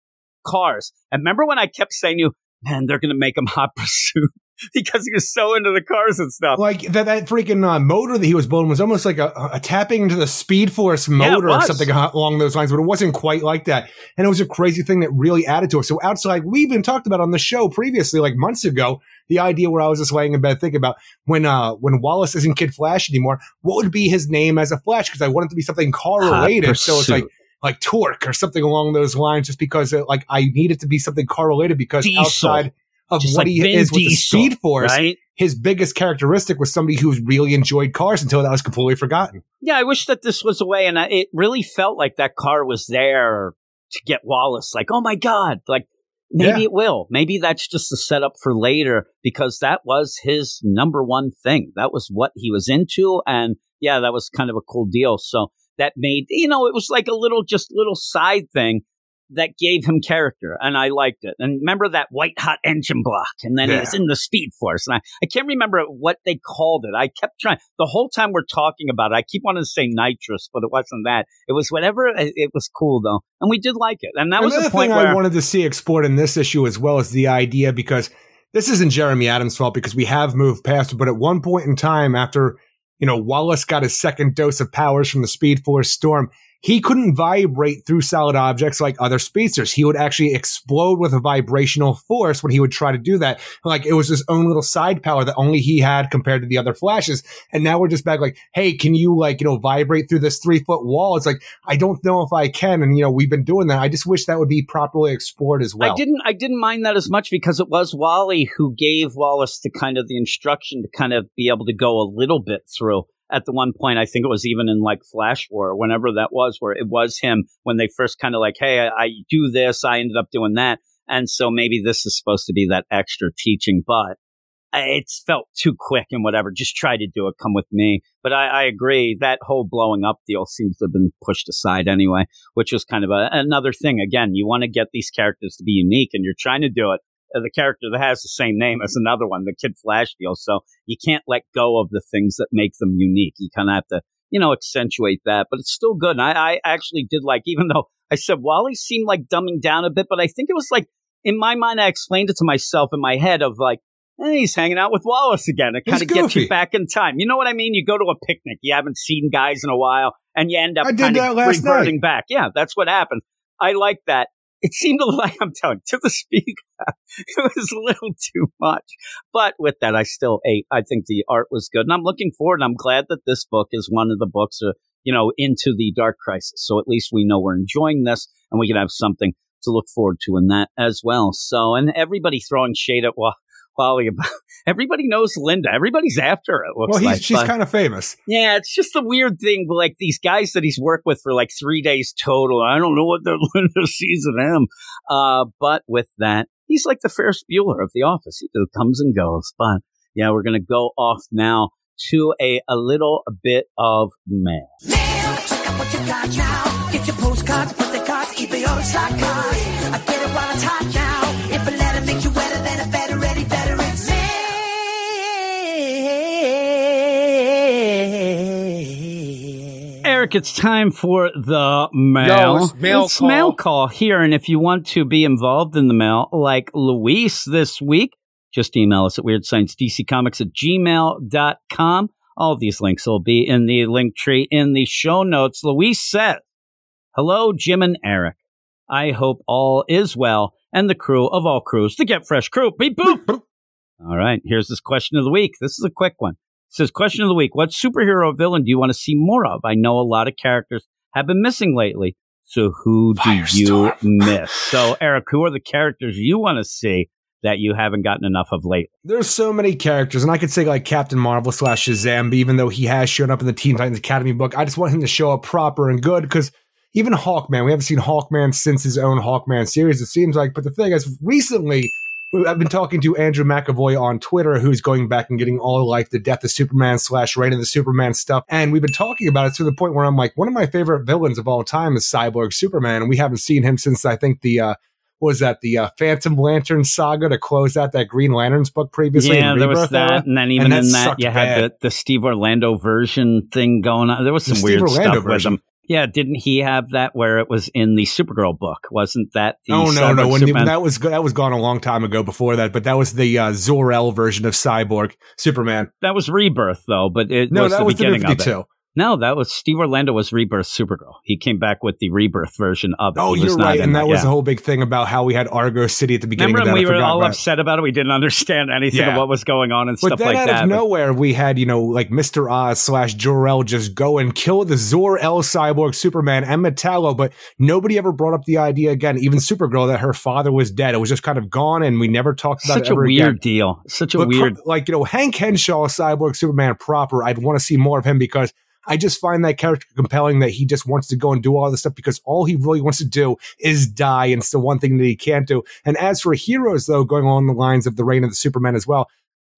Cars. And remember when I kept saying to you, man, they're going to make him hot pursuit because he was so into the cars and stuff. like that, that freaking uh, motor that he was building was almost like a, a tapping into the Speed Force Yeah, motor or something along those lines, but it wasn't quite like that. And it was a crazy thing that really added to it. So outside, we even talked about on the show previously, like months ago, the idea where I was just laying in bed thinking about when uh when Wallace isn't Kid Flash anymore, what would be his name as a Flash? Because I want it to be something car related. So it's like. Like Torque or something along those lines, just because uh, like I need it to be something car related because Diesel. outside of Just what like he is with the Speed Force, right? his biggest characteristic was somebody who's really enjoyed cars until that was completely forgotten. Yeah, I wish that this was a way, and I, it really felt like that car was there to get Wallace. Like, oh my god, like maybe Yeah. it will. Maybe that's just a setup for later because that was his number one thing. That was what he was into, and yeah, that was kind of a cool deal. So that made you know it was like a little just little side thing that gave him character and I liked it. And remember that white hot engine block and then he was in the speed force. And I, I can't remember what they called it. I kept trying the whole time we're talking about it. I keep wanting to say nitrous, but it wasn't that. It was whatever. It, it was cool though. And we did like it. And that was the point thing where I wanted to see explored in this issue as well as the idea because this isn't Jeremy Adams' fault because we have moved past it. But at one point in time, after you know Wallace got his second dose of powers from the Speed Force Storm, he couldn't vibrate through solid objects like other speedsters. He would actually explode with a vibrational force when he would try to do that. Like it was his own little side power that only he had compared to the other flashes. And now we're just back like, hey, can you like, you know, vibrate through this three foot wall? It's like, I don't know if I can. And, you know, we've been doing that. I just wish that would be properly explored as well. I didn't I didn't mind that as much because it was Wally who gave Wallace the kind of the instruction to kind of be able to go a little bit through. At the one point, I think it was even in like Flash War, whenever that was, where it was him when they first kind of like, hey, I, I do this, I ended up doing that, and so maybe this is supposed to be that extra teaching, but it's felt too quick and whatever. Just try to do it. Come with me. But I, I agree. That whole blowing up deal seems to have been pushed aside anyway, which was kind of a, another thing. Again, you want to get these characters to be unique and you're trying to do it. Uh, The character that has the same name as another one, the Kid Flash deal. So you can't let go of the things that make them unique. You kind of have to, you know, accentuate that, but it's still good. And I, I actually did like, even though I said Wally seemed like dumbing down a bit, but I think it was like, in my mind, I explained it to myself in my head of like, Hey, he's hanging out with Wallace again. It kind of gets you back in time. You know what I mean? You go to a picnic, you haven't seen guys in a while, and you end up kind of reverting back. Yeah, that's what happened. I like that. It seemed like I'm telling to the speaker, it was a little too much. But with that, I still ate. I think the art was good, and I'm looking forward. And I'm glad that this book is one of the books, uh, you know, into the Dark Crisis. So at least we know we're enjoying this, and we can have something to look forward to in that as well. So, and everybody throwing shade at Wa- Wally about. Everybody knows Linda. Everybody's after her. It looks well, he's, like. she's But- kind of famous. yeah, it's just a weird thing. Like these guys that he's worked with for like three days total. I don't know what the Linda sees in him. Uh, but with that, he's like the Ferris Bueller of The Office. He comes and goes. But yeah, we're gonna go off now to a a little bit of mail. Mail, check out what you got now. Get your postcards, birthday cards, eBay or stock cards. I get it while it's hot now. If a Eric, it's time for the mail. Yo, it's mail It's call. mail call here, and if you want to be involved in the mail, like Luis this week, just email us at weirdsciencedccomics at gmail.com. All these links will be in the link tree in the show notes. Luis says, Hello, Jim and Eric. I hope all is well and the crew of all crews to get fresh crew. Beep boop. All right, here's this question of the week. This is a quick one. Says, question of the week. What superhero villain do you want to see more of? I know a lot of characters have been missing lately. So who do you miss? So Eric, who are the characters you want to see that you haven't gotten enough of lately? There's so many characters, and I could say like Captain Marvel slash Shazam, but even though he has shown up in the Teen Titans Academy book, I just want him to show up proper and good because even Hawkman, we haven't seen Hawkman since his own Hawkman series, it seems like. But the thing is, recently, I've been talking to Andrew McAvoy on Twitter, who's going back and getting all like the Death of Superman slash Reign of the Superman stuff. And we've been talking about it to the point where I'm like, one of my favorite villains of all time is Cyborg Superman. And we haven't seen him since I think the, uh, what was that the uh, Phantom Lantern saga to close out that Green Lanterns book previously? yeah, there was that, era? and then even And that in that, you had bad. the, the Steve Orlando version thing going on. There was some Steve weird Orlando stuff with version? him. Yeah, didn't he have that where it was in the Supergirl book? Wasn't that the Oh no, no! When that was that was gone a long time ago. Before that, but that was the uh, Zor-El version of Cyborg Superman. That was Rebirth, though, but it No, was that the was the beginning New of it. No, that was Steve Orlando was Rebirth Supergirl. He came back with the Rebirth version of it. Oh, He was you're not right, and that was yeah. the whole big thing about how we had Argo City at the beginning Remember of we were all about upset about it? We didn't understand anything Yeah. of what was going on and But stuff then like out that. of but- nowhere, we had, you know, like Mr. Oz slash Jor-El just go and kill the Zor-El cyborg Superman and Metallo, but nobody ever brought up the idea again, even Supergirl, that her father was dead. It was just kind of gone and we never talked about Such it a weird again. deal. Such a But weird. like, you know, Hank Henshaw, cyborg Superman proper, I'd want to see more of him because I just find that character compelling that he just wants to go and do all this stuff because all he really wants to do is die. And it's the one thing that he can't do. And as for heroes, though, going along the lines of the reign of the Superman as well,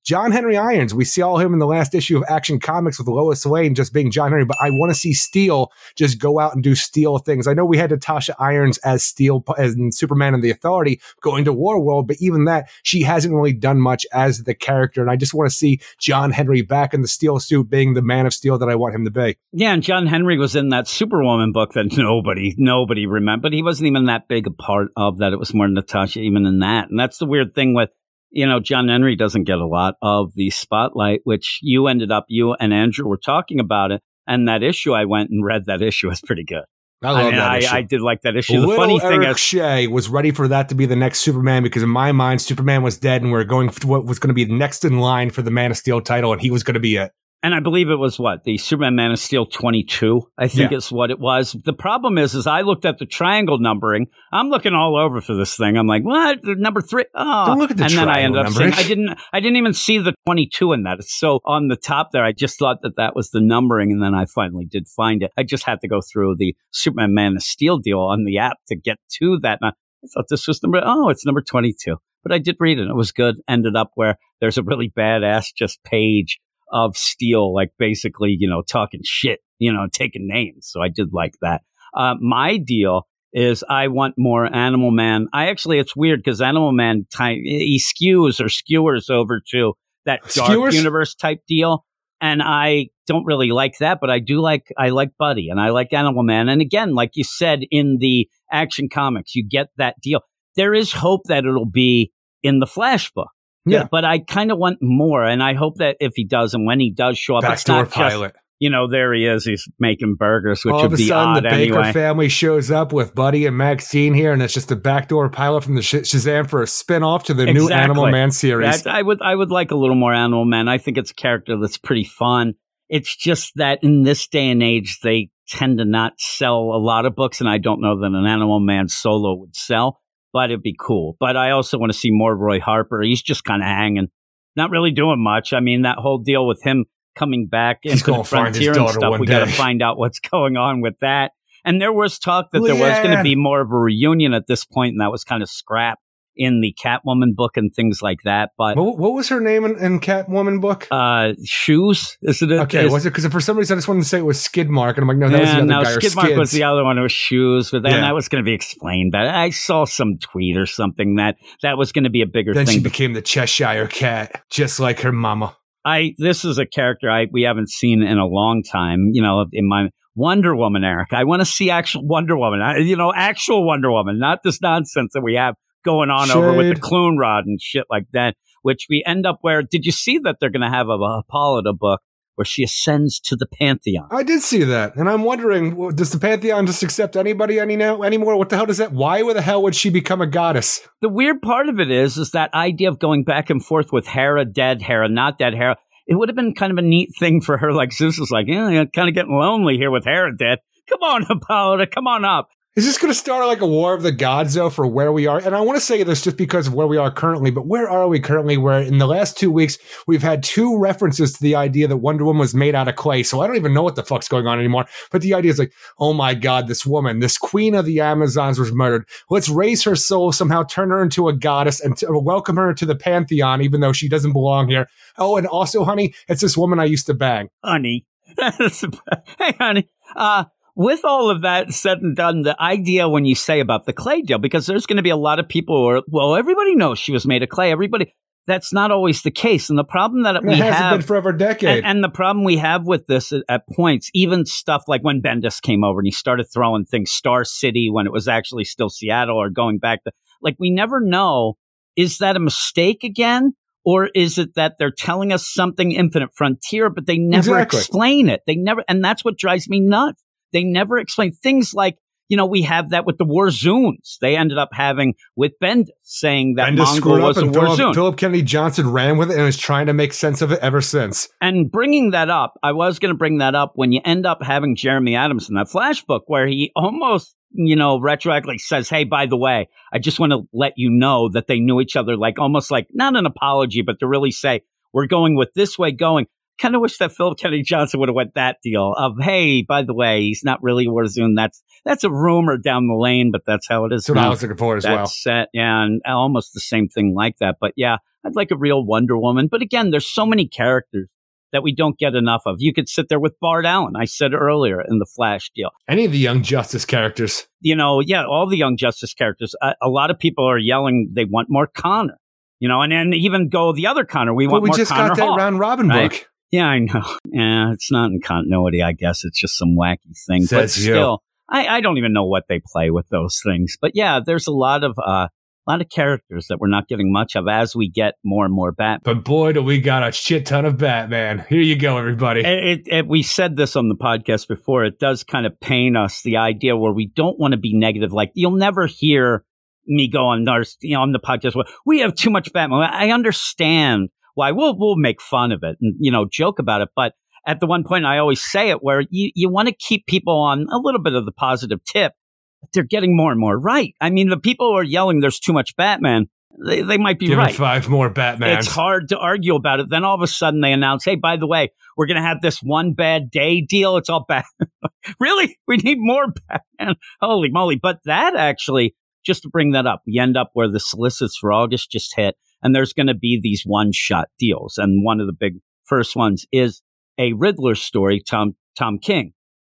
John Henry Irons, we see all him in the last issue of Action Comics with Lois Lane just being John Henry, but I want to see Steel just go out and do Steel things. I know we had Natasha Irons as Steel as Superman and the Authority going to Warworld, but even that, she hasn't really done much as the character. And I just want to see John Henry back in the Steel suit being the Man of Steel that I want him to be. Yeah, and John Henry was in that Superwoman book that nobody, nobody remembered. But he wasn't even that big a part of that. It was more Natasha even in that. And that's the weird thing with, you know, John Henry doesn't get a lot of the spotlight, which you ended up, you and Andrew were talking about it. And that issue, I went and read that issue. It's pretty good. I love I, mean, that I, issue. I did like that issue. The Little funny thing is, Shea was ready for that to be the next Superman because in my mind, Superman was dead and we are going for what was going to be next in line for the Man of Steel title, and he was going to be it. And I believe it was what the Superman Man of Steel 22. I think Yeah. is what it was. The problem is, is I looked at the triangle numbering. I'm looking all over for this thing. I'm like, what? Number three? Oh, Don't look at the and then I ended triangle up saying. I didn't, I didn't even see the 22 in that. It's so on the top there. I just thought that that was the numbering, and then I finally did find it. I just had to go through the Superman Man of Steel deal on the app to get to that. And I I thought this was number. Oh, it's number 22. But I did read it. It was good. Ended up where there's a really badass just page of Steel, like basically, you know, talking shit, you know, taking names. So I did like that. Uh, my deal is I want more Animal Man. I actually, it's weird because Animal Man type, he skews or skewers over to that dark Skewers? universe type deal. And I don't really like that, but I do like, I like Buddy and I like Animal Man. And again, like you said in the action comics, you get that deal. There is hope that it'll be in the Flash book. Yeah. But I kind of want more. And I hope that if he does and when he does show up, it's Backdoor not just, pilot. you know, there he is. He's making burgers, which All would of a be sudden, the Baker anyway. family shows up with Buddy and Maxine here, and it's just a backdoor pilot from the Sh- Shazam for a spin-off to the new Animal Man series. That- I would I would like a little more Animal Man. I think it's a character that's pretty fun. It's just that in this day and age, they tend to not sell a lot of books, and I don't know that an Animal Man solo would sell, but it'd be cool. But I also want to see more Roy Harper. He's just kind of hanging, not really doing much. I mean, that whole deal with him coming back He's into the gonna find his frontier and stuff, we got to find out what's going on with that. And there was talk that there was going to be more of a reunion at this point, and that was kind of scrapped in the Catwoman book and things like that. But what, what was her name in, in Catwoman book? uh, shoes. Is it? A, okay, is, was it because for some reason I just wanted to say it was Skidmark, and I'm like, no, that was the other no, guy. Skidmark was the other one who was shoes, but then Yeah. that was going to be explained. But I saw some tweet or something that that was going to be a bigger Then thing. she became the Cheshire Cat, just like her mama. I this is a character I we haven't seen in a long time. You know, in my Wonder Woman, Eric. I want to see actual Wonder Woman. I, you know, actual Wonder Woman, not this nonsense that we have going on over with the clone Rod and shit like that. Which we end up where? Did you see that they're going to have a, a Hippolyta book where she ascends to the pantheon. I did see that, and I'm wondering, does the pantheon just accept anybody any now anymore? What the hell does that? Why the hell would she become a goddess? The weird part of it is, is that idea of going back and forth with Hera dead, Hera not dead, Hera. It would have been kind of a neat thing for her. Like Zeus is like, yeah, kind of getting lonely here with Hera dead. Come on, Apollo, come on up. Is this going to start like a war of the gods, though, for where we are? And I want to say this just because of where we are currently, but where are we currently? Where in the last two weeks, we've had two references to the idea that Wonder Woman was made out of clay. So I don't even know what the fuck's going on anymore. But the idea is like, oh my God, this woman, this queen of the Amazons was murdered. Let's raise her soul, somehow turn her into a goddess and t- welcome her to the pantheon, even though she doesn't belong here. Oh, and also, honey, it's this woman I used to bang. Honey. hey, honey. Uh, with all of that said and done, the idea when you say about the clay deal, because there's going to be a lot of people who are, well, everybody knows she was made of clay. Everybody, that's not always the case. And the problem that we hasn't have been for over a decade. and, and the problem we have with this at, at points, even stuff like when Bendis came over and he started throwing things Star City when it was actually still Seattle or going back to like we never know is that a mistake again or is it that they're telling us something Infinite Frontier but they never Exactly. explain it. They never and that's what drives me nuts. They never explain things like you know, we have that with the war zones. They ended up having with Bendis saying that and Mongul screwed up, was a Warzoon. Philip, Philip Kennedy Johnson ran with it and is trying to make sense of it ever since. And bringing that up, I was going to bring that up when you end up having Jeremy Adams in that flash book where he almost, you know, retroactively says, Hey, by the way, I just want to let you know that they knew each other, like almost like not an apology, but to really say, we're going with this way going. Kind of wish that Philip Kennedy Johnson would have went that deal of, Hey, by the way, he's not really Warzoon. That's, that's a rumor down the lane, but that's how it is. That's what I was looking for as That's well. set, yeah, and almost the same thing like that. But yeah, I'd like a real Wonder Woman. But again, there's so many characters that we don't get enough of. You could sit there with Bart Allen. I said earlier in the Flash deal. Any of the Young Justice characters. You know, yeah, all the Young Justice characters. A, a lot of people are yelling they want more Connor. You know, and then even go the other Connor. We But want we more just Connor got that Hawk. round robin right? book. Yeah, I know. Yeah, it's not in continuity. I guess it's just some wacky thing. but Says you. still, I, I don't even know what they play with those things. But yeah, there's a lot of uh, a lot of characters that we're not getting much of as we get more and more Batman. But boy, do we got a shit ton of Batman. Here you go, everybody. It, it, it- we said this on the podcast before. It does kind of pain us the idea where we don't want to be negative. Like you'll never hear me go on our, you know, on the podcast. Where we have too much Batman. I understand why. We'll we'll make fun of it and you know joke about it. But at the one point, I always say it where you you want to keep people on a little bit of the positive tip. But they're getting more and more right. I mean, the people who are yelling there's too much Batman. They, they might be Give right. five more Batmans. It's hard to argue about it. Then all of a sudden they announce, hey, by the way, we're going to have this one bad day deal. It's all bad. really? We need more Batman. Holy moly. But that actually, just to bring that up, we end up where the solicits for August just hit, and there's going to be these one shot deals. And one of the big first ones is a Riddler story, Tom, Tom King.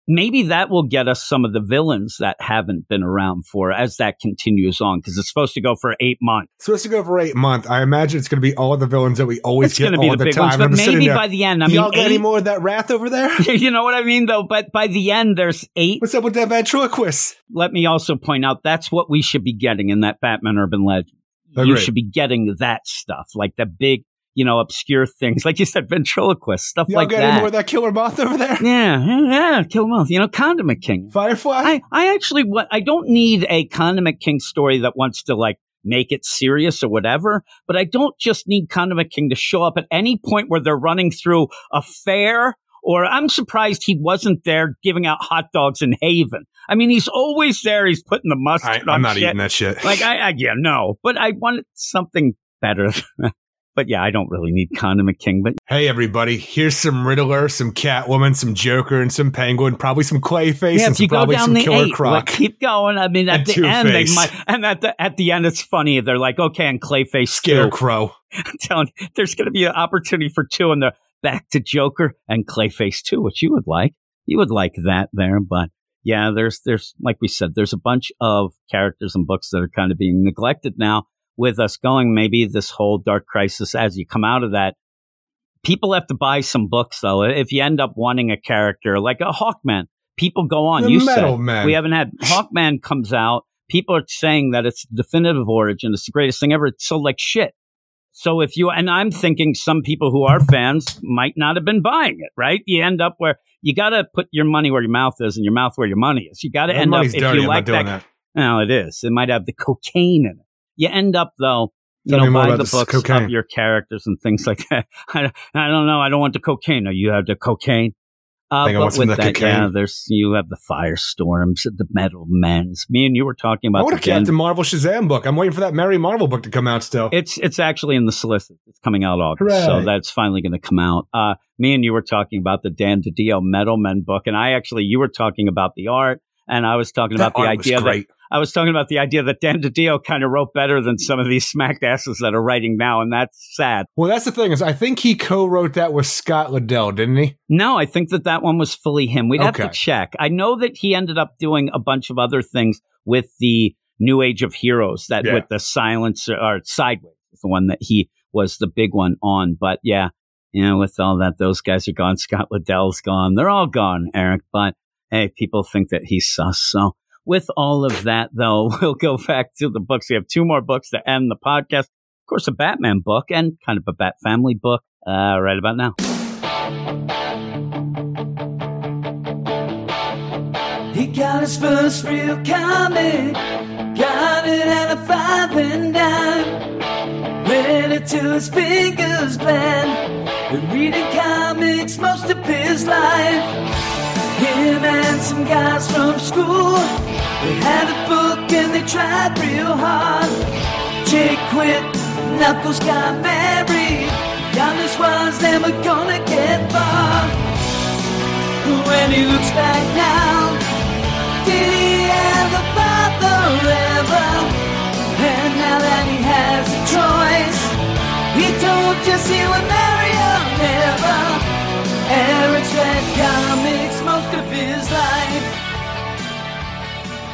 Maybe that will get us some of the villains that haven't been around for as that continues on because it's supposed to go for eight months. It's supposed to go for eight months. I imagine it's going to be all the villains that we always It's get be all the big time. ones, but maybe by the end, I Do mean, y'all get any more of that wrath over there? you know what I mean, though. But by the end, there's eight. What's up with that ventriloquist? Let me also point out that's what we should be getting in that Batman Urban Legend. You should be getting that stuff, like the big, you know, obscure things, like you said, ventriloquist stuff Y'all like any more that. of that killer moth over there? Yeah, yeah, yeah, kill them. You know, Condiment King. Firefly? I, I actually, what I don't need a Condiment King story that wants to like make it serious or whatever, but I don't just need Condiment King to show up at any point where they're running through a fair. Or I'm surprised he wasn't there giving out hot dogs in Haven. I mean, he's always there. He's putting the mustard I, I'm not shit. eating that shit. Like I, I yeah, no, but I wanted something better. but yeah, I don't really need Condiment King. But hey, everybody, here's some Riddler, some Catwoman, some Joker, and some Penguin, probably some Clayface, yeah, and some, probably some the Killer eight, Croc. like, keep going. I mean, at And the end, they might, and at the at the end, it's funny. They're like, okay, and Clayface too. Scarecrow. I'm telling you, there's going to be an opportunity for two, in they're back to Joker and Clayface too, which you would like. You would like that there, but yeah, there's there's like we said, there's a bunch of characters and books that are kind of being neglected now. With us going, maybe this whole Dark Crisis, as you come out of that, people have to buy some books though. If you end up wanting a character like a Hawkman, people go on. The you said Man. we haven't had Hawkman comes out. People are saying that it's definitive origin. It's the greatest thing ever. It's sold like shit. So if you and I'm thinking some people who are fans might not have been buying it, right? You end up where you got to put your money where your mouth is and your mouth where your money is. You got to end up money's if you I'm like that. that. No, it is. It might have the cocaine in it. You end up though, you Tell know, buy the books cocaine. of your characters and things like that. I, I don't know. I don't want the cocaine. No, you have the cocaine. Uh, Think I but with the that, cocaine. yeah, there's you have the firestorms, the metal men's. Me and you were talking I about want the a Captain Dan- Marvel Shazam book. I'm waiting for that Mary Marvel book to come out still. It's it's actually in the solicit. It's coming out August, Hooray. so that's finally going to come out. Uh, me and you were talking about the Dan DiDio Metal Men book, and I actually you were talking about the art, and I was talking That about the idea that great. I was talking about the idea that Dan DiDio kind of wrote better than some of these smacked asses that are writing now, and that's sad. Well, that's the thing is, I think he co-wrote that with Scott Lobdell, didn't he? No, I think that that one was fully him. We'd have to check. I know that he ended up doing a bunch of other things with the New Age of Heroes, that Yeah. with the Silence or Sideways the one that he was the big one on. But yeah, you know, with all that, those guys are gone. Scott Lobdell's gone. They're all gone, Eric. But hey, people think that he's sus. So with all of that, though, we'll go back to the books. We have two more books to end the podcast. Of course, a Batman book and kind of a Bat Family book uh, right about now. He got his first real comic, got it at a five and dime. Read it till his fingers bled. Been reading comics most of his life. Him and some guys from school, they had a book and they tried real hard. Jake quit, Knuckles got married. Giannis was never gonna get far. When he looks back now, did he ever father ever? And now that he has a choice, he told Jesse he would marry her never. Eric's read comics his life.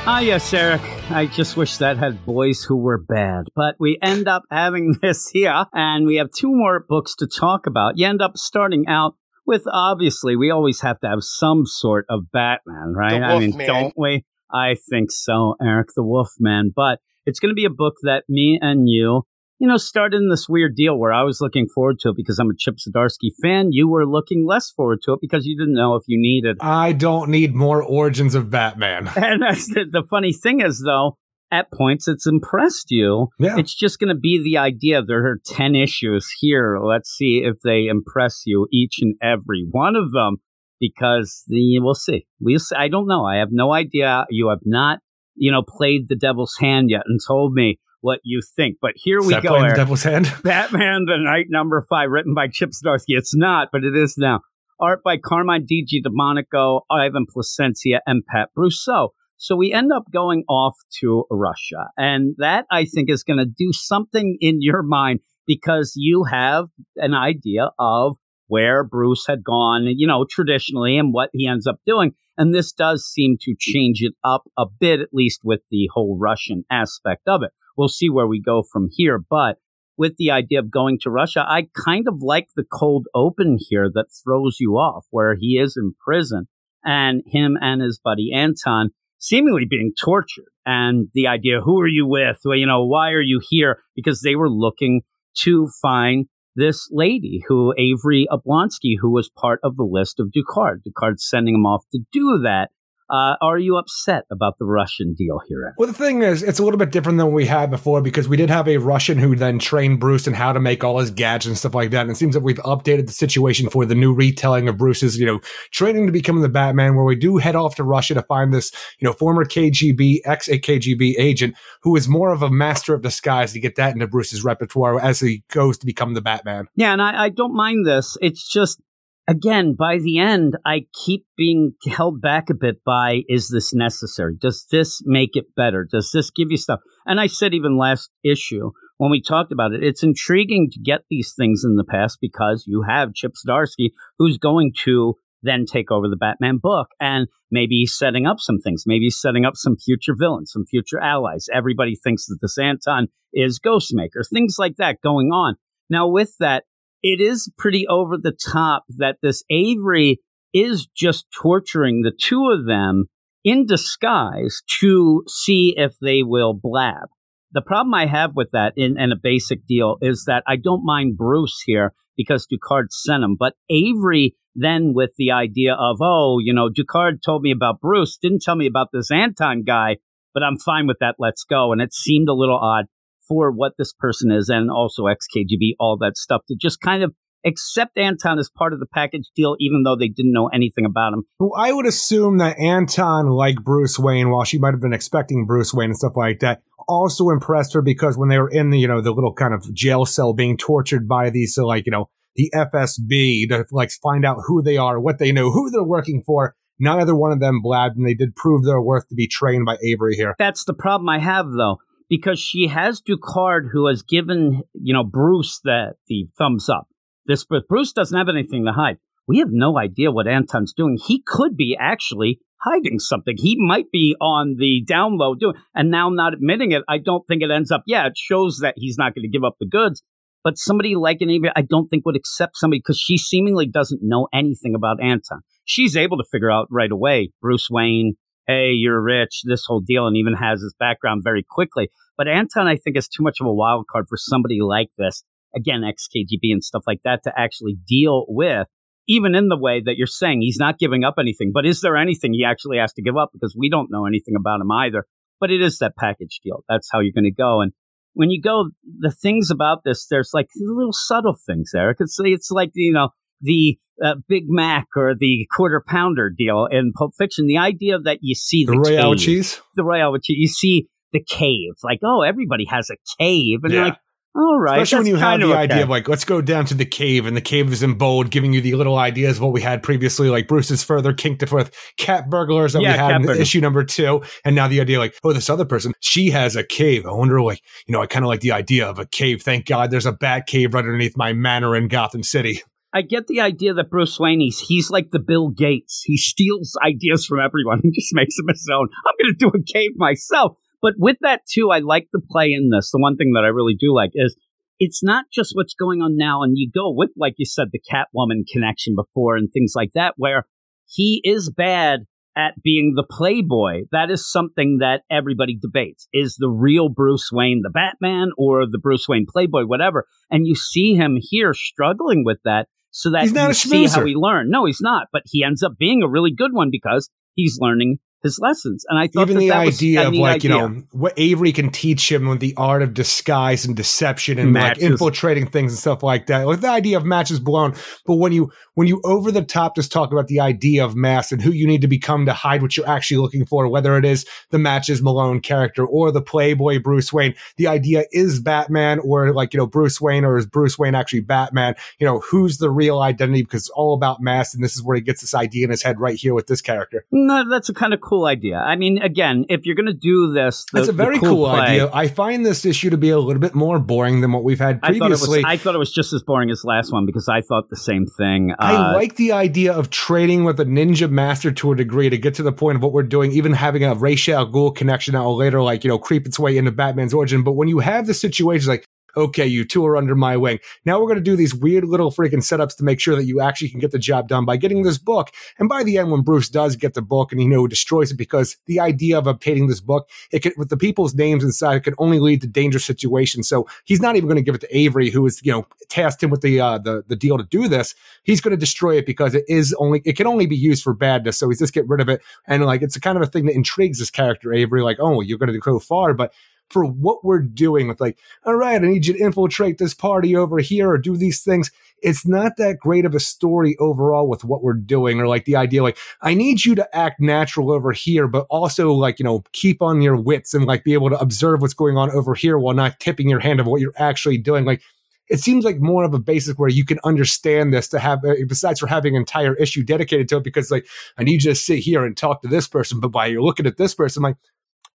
Ah, yes, Eric. I just wish that had boys who were bad. But we end up having this here, and we have two more books to talk about. You end up starting out with obviously, we always have to have some sort of Batman, right? The I mean, Wolfman. don't we? I think so, Eric the Wolfman. But it's going to be a book that me and you, you know, started in this weird deal where I was looking forward to it because I'm a Chip Zdarsky fan. You were looking less forward to it because you didn't know if you needed I don't need more origins of Batman. and that's the, the funny thing is, though, at points it's impressed you. Yeah. It's just going to be the idea. There are 10 issues here. Let's see if they impress you, each and every one of them, because the, we'll see. We'll see. I don't know. I have no idea. You have not, you know, played the devil's hand yet and told me what you think. But here Is we go. Eric. Devil's Hand. Batman the Knight number five, written by Chip Zdarsky. It's not, but it is now. Art by Carmine Di Giandomenico, Ivan Plascencia, and Pat Brousseau. So we end up going off to Russia. And that, I think, is going to do something in your mind because you have an idea of where Bruce had gone, you know, traditionally and what he ends up doing. And this does seem to change it up a bit, at least with the whole Russian aspect of it. We'll see where we go from here. But with the idea of going to Russia, I kind of like the cold open here that throws you off, where he is in prison and him and his buddy Anton seemingly being tortured. And the idea, who are you with? Well, you know, why are you here? Because they were looking to find this lady who Avery Oblonsky, who was part of the list of Ducard. Ducard's sending him off to do that. Uh, are you upset about the Russian deal here? Well, the thing is, it's a little bit different than we had before because we did have a Russian who then trained Bruce in how to make all his gadgets and stuff like that. And it seems that we've updated the situation for the new retelling of Bruce's, you know, training to become the Batman, where we do head off to Russia to find this, you know, former KGB, ex KGB agent who is more of a master of disguise to get that into Bruce's repertoire as he goes to become the Batman. Yeah, and I, I don't mind this. It's just, again, by the end, I keep being held back a bit by is this necessary? Does this make it better? Does this give you stuff? And I said even last issue when we talked about it, it's intriguing to get these things in the past because you have Chip Zdarsky who's going to then take over the Batman book and maybe he's setting up some things. Maybe he's setting up some future villains, some future allies. Everybody thinks that this Anton is Ghostmaker, things like that going on. Now, with that, it is pretty over the top that this Avery is just torturing the two of them in disguise to see if they will blab. The problem I have with that in, in a basic deal is that I don't mind Bruce here because Ducard sent him, but Avery then with the idea of, oh, you know, Ducard told me about Bruce, didn't tell me about this Anton guy, but I'm fine with that. Let's go. And it seemed a little odd for what this person is and also XKGB, all that stuff to just kind of accept Anton as part of the package deal, even though they didn't know anything about him. Well, I would assume that Anton, like Bruce Wayne, while she might have been expecting Bruce Wayne and stuff like that, also impressed her because when they were in the, you know, the little kind of jail cell being tortured by these, so like, you know, the FSB to like find out who they are, what they know, who they're working for. Neither one of them blabbed, and they did prove their worth to be trained by Avery here. That's the problem I have, though, because she has Ducard, who has given you know Bruce the the thumbs up. This but Bruce doesn't have anything to hide. We have no idea what Anton's doing. He could be actually hiding something. He might be on the down low doing, and now not admitting it. I don't think it ends up. Yeah, it shows that he's not going to give up the goods, but somebody like an I don't think would accept somebody because she seemingly doesn't know anything about Anton. She's able to figure out right away, Bruce Wayne, hey, you're rich, this whole deal, and even has his background very quickly. But Anton, I think, is too much of a wild card for somebody like this. Again, XKGB and stuff like that to actually deal with, even in the way that you're saying he's not giving up anything. But is there anything he actually has to give up? Because we don't know anything about him either. But it is that package deal. That's how you're going to go. And when you go, the things about this, there's like little subtle things there. I could say it's like, you know, the uh, Big Mac or the quarter pounder deal in Pulp Fiction. The idea that you see the, The Royale cave, cheese? the Royale cheese, you see the cave, like, oh, everybody has a cave. And you're Yeah. like, all right. Especially when you have the of idea of like, let's go down to the cave, and the cave is in bold, giving you the little ideas of what we had previously, like Bruce's further kinked with cat burglars that Yeah, we had in burglars. issue number two, and now the idea like, oh, this other person, she has a cave. I wonder, like, you know, I kind of like the idea of a cave. Thank God, there's a bat cave right underneath my manor in Gotham City. I get the idea that Bruce Wayne, he's, he's like the Bill Gates. He steals ideas from everyone and just makes them his own. I'm going to do a cave myself. But with that, too, I like the play in this. The one thing that I really do like is it's not just what's going on now. And you go with, like you said, the Catwoman connection before and things like that, where he is bad at being the playboy. That is something that everybody debates. Is the real Bruce Wayne the Batman or the Bruce Wayne playboy, whatever? And you see him here struggling with that so that He's not you see how he learned. No, he's not, but he ends up being a really good one because he's learning his lessons. And I thought Even that the that idea a of like, you know, what Avery can teach him with the art of disguise and deception and Matches. like infiltrating things and stuff like that. Like the idea of matches blown. But when you when you over the top just talk about the idea of mask and who you need to become to hide what you're actually looking for, whether it is the matches Malone character or the Playboy Bruce Wayne, the idea is Batman or like, you know, Bruce Wayne or is Bruce Wayne actually Batman? You know, who's the real identity? Because it's all about masks, and this is where he gets this idea in his head right here with this character. No, that's a kind of cool idea. I mean, again, if you're going to do this, the, That's a very cool, play- idea. I find this issue to be a little bit more boring than what we've had I thought, it was, previously. I thought it was just as boring as last one because I thought the same thing. I Uh, like the idea of trading with a ninja master to a degree to get to the point of what we're doing, even having a Ra's al Ghul connection that will later, like, you know, creep its way into Batman's origin. But when you have the situations like, okay, you two are under my wing. Now we're going to do these weird little freaking setups to make sure that you actually can get the job done by getting this book. And by the end, when Bruce does get the book and, you know, destroys it because the idea of obtaining this book, it can, with the people's names inside, it can only lead to dangerous situations. So he's not even going to give it to Avery, who is, you know, tasked him with the, uh, the, the deal to do this. He's going to destroy it because it is only, it can only be used for badness. So he's just get rid of it. And like, it's a kind of a thing that intrigues this character, Avery, like, oh, you're going to go far, but for what we're doing with like, all right, I need you to infiltrate this party over here or do these things. It's not that great of a story overall with what we're doing, or like the idea, like, I need you to act natural over here, but also like, you know, keep on your wits and like be able to observe what's going on over here while not tipping your hand of what you're actually doing. Like, it seems like more of a basis where you can understand this to have, uh, besides for having an entire issue dedicated to it, because like, I need you to sit here and talk to this person, but by you're looking at this person, like,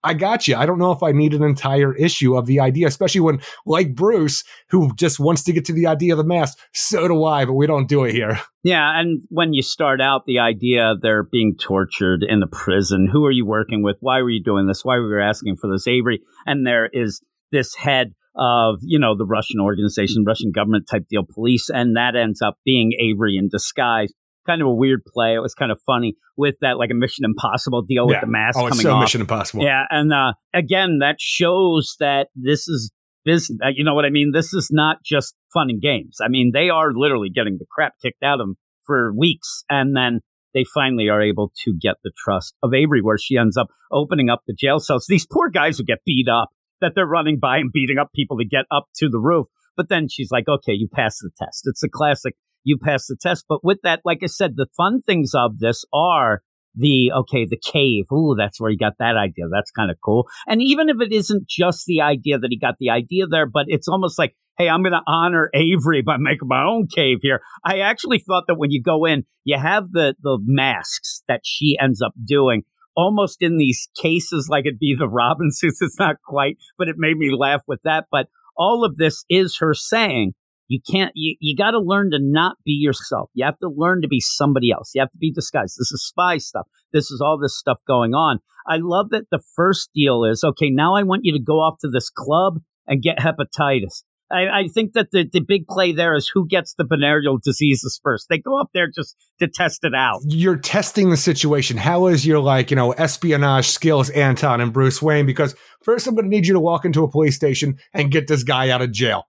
I got you. I don't know if I need an entire issue of the idea, especially when, like Bruce, who just wants to get to the idea of the mask. So do I, but we don't do it here. Yeah, and when you start out, the idea they're being tortured in the prison. Who are you working with? Why were you doing this? Why were you asking for this, Avery? And there is this head of you know the Russian organization, Russian government type deal, police, and that ends up being Avery in disguise. Kind of a weird play. It was kind of funny with that, like a Mission Impossible deal with the mask Oh, it's coming so off. Mission Impossible. Yeah, and uh, again, that shows that this is business. uh, You know what I mean? This is not just fun and games. I mean, they are literally getting the crap kicked out of them for weeks, and then they finally are able to get the trust of Avery, where she ends up opening up the jail cells. These poor guys who get beat up, that they're running by and beating up people to get up to the roof. But then she's like, "Okay, you passed the test." It's a classic. You pass the test. But with that, like I said, the fun things of this are the okay, the cave. Ooh, that's where he got that idea. That's kind of cool. And even if it isn't just the idea that he got the idea there, but it's almost like, hey, I'm going to honor Avery by making my own cave here. I actually thought that when you go in, you have the the masks that she ends up doing. Almost in these cases, like it'd be the Robin suits. It's not quite, but it made me laugh with that. But all of this is her saying, you can't, you, you got to learn to not be yourself. You have to learn to be somebody else. You have to be disguised. This is spy stuff. This is all this stuff going on. I love that the first deal is okay, now I want you to go off to this club and get hepatitis. I, I think that the, the big play there is who gets the venereal diseases first. They go up there just to test it out. You're testing the situation. How is your like, you know, espionage skills, Anton and Bruce Wayne? Because first I'm gonna need you to walk into a police station and get this guy out of jail.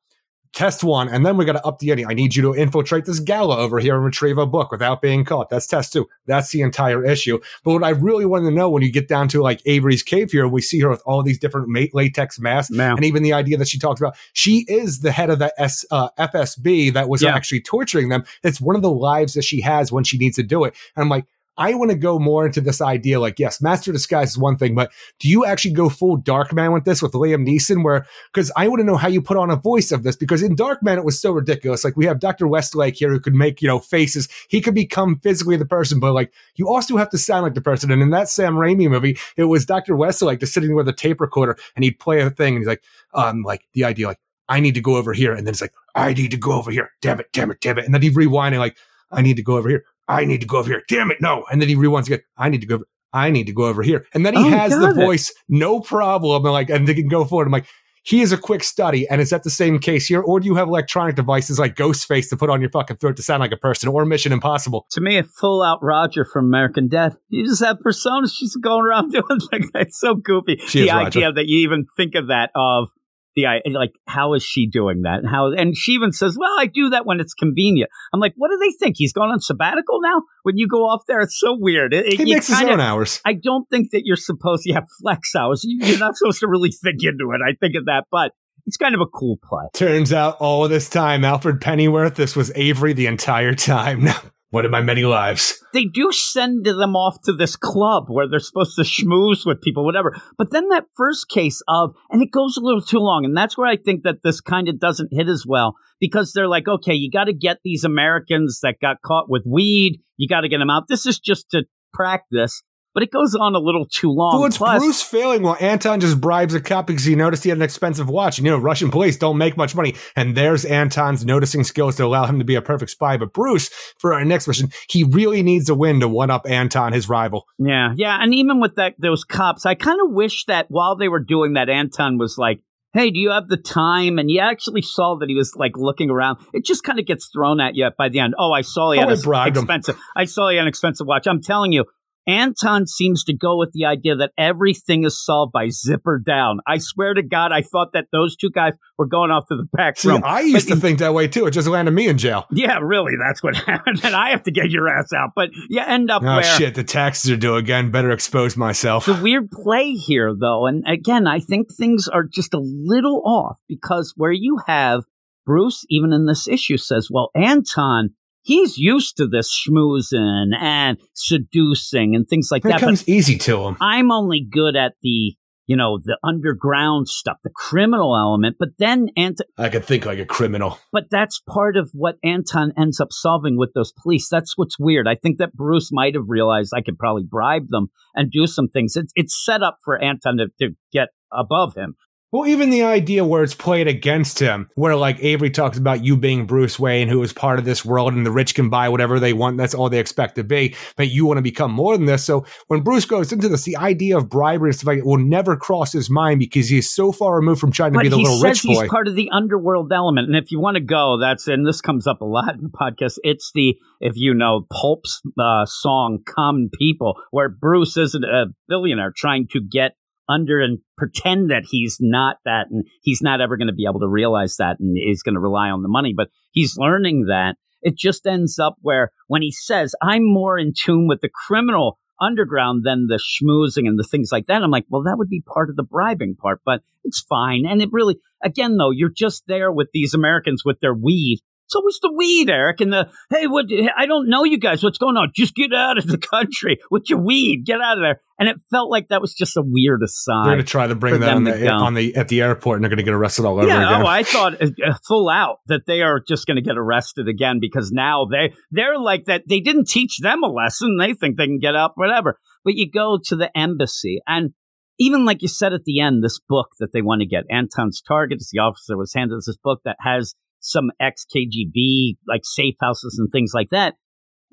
Test one, and then we got to up the ante. I need you to infiltrate this gala over here and retrieve a book without being caught. That's test two. That's the entire issue. But what I really want to know when you get down to like Avery's cave here, we see her with all these different latex masks, Now, and even the idea that she talks about, she is the head of the S, uh, FSB that was Yeah. actually torturing them. It's one of the lives that she has when she needs to do it. And I'm like, I want to go more into this idea. Like, yes, Master Disguise is one thing, but do you actually go full Darkman with this with Liam Neeson? Where, because I want to know how you put on a voice of this, because in Darkman, it was so ridiculous. Like, we have Dr. Westlake here who could make, you know, faces. He could become physically the person, but like, you also have to sound like the person. And in that Sam Raimi movie, it was Dr. Westlake just sitting with a tape recorder and he'd play a thing and he's like, um, like the idea, like, I need to go over here. And then it's like, I need to go over here. Damn it, damn it, damn it. And then he'd rewind and like, I need to go over here. I need to go over here. Damn it, no. And then he rewinds again. I need to go over. I need to go over here. And then he Oh, has the it. voice, no problem. And like, and they can go forward. I'm like, he is a quick study. And is that the same case here? Or do you have electronic devices like Ghostface to put on your fucking throat to sound like a person or Mission Impossible? to me, a full out Roger from American Dad. You just have personas. She's going around doing things. It's so goofy. She the is Roger. idea that you even think of that of the i- like, how is she doing that? And how? And she even says, "Well, I do that when it's convenient." I'm like, what do they think? he's gone on sabbatical now? When you go off there, it's so weird. It, He makes his kinda- own hours. I don't think that you're supposed to have flex hours. You- You're not supposed to really think into it. I think of that, but it's kind of a cool play. Turns out all of this time, Alfred Pennyworth, this was Avery the entire time. One of my many lives. they do send them off to this club where they're supposed to schmooze with people, whatever. But then that first case of, and it goes a little too long. And that's where I think that this kind of doesn't hit as well because they're like, okay, you got to get these Americans that got caught with weed. You got to get them out. This is just to practice, but it goes on a little too long. Well, it's Plus- Bruce failing while Anton just bribes a cop because he noticed he had an expensive watch. And, you know, Russian police don't make much money. And there's Anton's noticing skills to allow him to be a perfect spy. But Bruce, for our next mission, he really needs a win to one up Anton, his rival. Yeah, yeah, and even with that, those cops, I kind of wish that while they were doing that, Anton was like, "Hey, do you have the time?" And you actually saw that he was like looking around. It just kind of gets thrown at you by the end. Oh, I saw he Oh, had an bribed him. expensive. I saw he had an expensive watch. I'm telling you. Anton seems to go with the idea that everything is solved by zipper down. I swear to God, I thought that those two guys were going off to the back See, room. I used But- to think that way too. It just landed me in jail. Yeah, really, that's what happened. And I have to get your ass out. But you end up Oh, where shit. The taxes are due again. Better expose myself. the weird play here, though, and again, I think things are just a little off because where you have Bruce, even in this issue, says, "Well, Anton, he's used to this schmoozing and seducing and things like It that, comes but easy to him. I'm only good at the." You know, the underground stuff, the criminal element. But then Anton, I could think like a criminal. but that's part of what Anton ends up solving with those police. That's what's weird. I think that Bruce might have realized I could probably bribe them and do some things. It's it's set up for Anton to, to get above him. Well, even the idea where it's played against him, where like Avery talks about you being Bruce Wayne, who is part of this world, and the rich can buy whatever they want. That's all they expect to be. But you want to become more than this. So when Bruce goes into this, the idea of bribery and stuff like it will never cross his mind because he's so far removed from trying to But be the he little rich he's boy. part of the underworld element. And if you want to go, that's, and this comes up a lot in the podcast, it's the, if you know, Pulp's uh, song, Common People, where Bruce isn't a billionaire trying to get under and pretend that he's not that and he's not ever going to be able to realize that and is going to rely on the money. But he's learning that. It just ends up where when he says, I'm more in tune with the criminal underground than the schmoozing and the things like that. I'm like, well, that would be part of the bribing part, but it's fine. And it really, again, though, you're just there with these Americans with their weed. It's always the weed, Eric, and the hey, what? I don't know you guys. What's going on? Just get out of the country with your weed. Get out of there. And it felt like that was just a weird They're aside. going to try to bring that them on the, on the at the airport, and they're going to get arrested all over yeah, again. oh, I thought uh, uh, full out that they are just going to get arrested again because now they they're like that. They didn't teach them a lesson. They think they can get up, whatever. But you go to the embassy, and even like you said at the end, this book that they want to get, Anton's target, as the officer was handed this book that has some ex KGB like safe houses and things like that.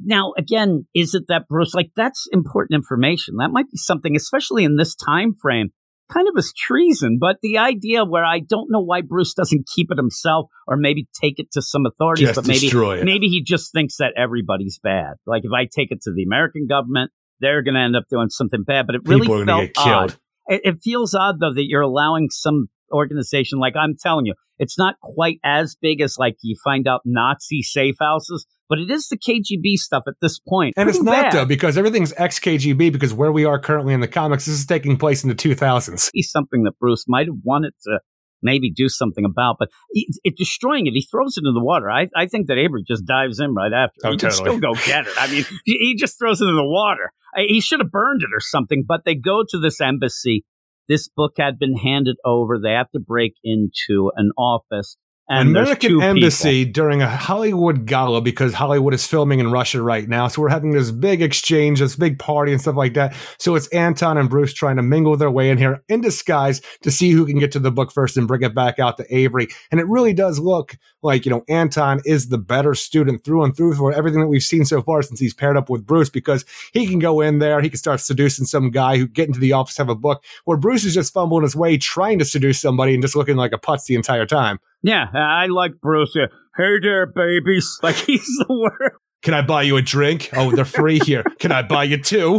Now, again, is it that Bruce? Like that's important information. That might be something, especially in this time frame kind of as treason, but the idea where I don't know why Bruce doesn't keep it himself or maybe take it to some authorities, Just but maybe maybe he just thinks that everybody's bad. Like if I take it to the American government, they're going to end up doing something bad. But it really People felt odd. It, it feels odd though that you're allowing some organization like I'm telling you, it's not quite as big as like you find out Nazi safe houses, but it is the KGB stuff at this point. And it's not bad. though because everything's ex KGB because where we are currently in the comics, this is taking place in the 2000s. be something that Bruce might have wanted to maybe do something about, but he, it destroying it. He throws it in the water. I, I think that Avery just dives in right after. Oh, he can totally. still go get it. I mean, he, he just throws it in the water. He should have burned it or something. But they go to this embassy. This book had been handed over. They have to break into an office. And American embassy during a Hollywood gala because Hollywood is filming in Russia right now. So we're having this big exchange, this big party and stuff like that. So it's Anton and Bruce trying to mingle their way in here in disguise to see who can get to the book first and bring it back out to Avery. And it really does look like, you know, Anton is the better student through and through for everything that we've seen so far since he's paired up with Bruce because he can go in there, he can start seducing some guy who get into the office, have a book, where Bruce is just fumbling his way trying to seduce somebody and just looking like a putz the entire time. Yeah, I like Bruce. Hey there, babies. Like he's the worst. Can I buy you a drink? Oh, they're free here. Can I buy you two?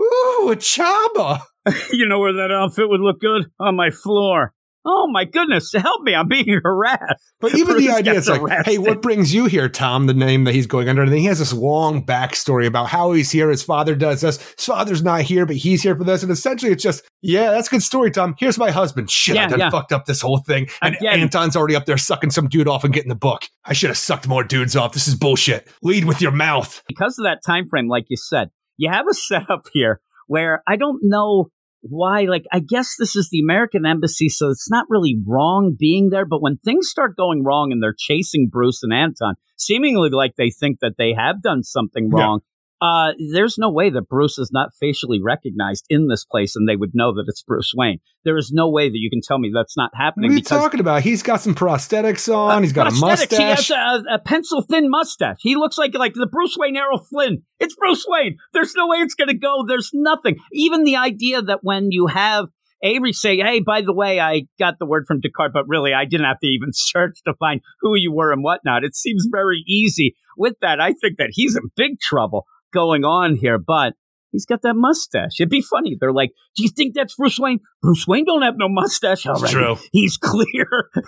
Ooh, a chaba. you know where that outfit would look good? On my floor. Oh my goodness, help me. I'm being harassed. But even Bruce the idea is like, arrested. hey, what brings you here, Tom? The name that he's going under. And then he has this long backstory about how he's here. His father does this. His father's not here, but he's here for this. And essentially, it's just, yeah, that's a good story, Tom. Here's my husband. Shit, I done yeah. fucked up this whole thing. And Again. Anton's already up there sucking some dude off and getting the book. I should have sucked more dudes off. This is bullshit. Lead with your mouth. because of that time frame, like you said, you have a setup here where I don't know why. Like, I guess this is the American embassy, so it's not really wrong being there. But when things start going wrong and they're chasing Bruce and Anton, seemingly like they think that they have done something wrong. Uh, there's no way that Bruce is not facially recognized in this place and they would know that it's Bruce Wayne. There is no way that you can tell me that's not happening. What are you talking about? He's got some prosthetics on. he's got a prosthetics. He has a, a pencil thin mustache. He looks like like the Bruce Wayne Errol Flynn. It's Bruce Wayne. There's no way it's going to go. There's nothing. Even the idea that when you have Avery say, "Hey, by the way, I got the word from Descartes, but really, I didn't have to even search to find who you were and whatnot." It seems very easy. With that, I think that he's in big trouble going on here, but. He's got that mustache. It'd be funny. They're like, "Do you think that's Bruce Wayne?" Bruce Wayne don't have no mustache. All It's true. He's clear. Like,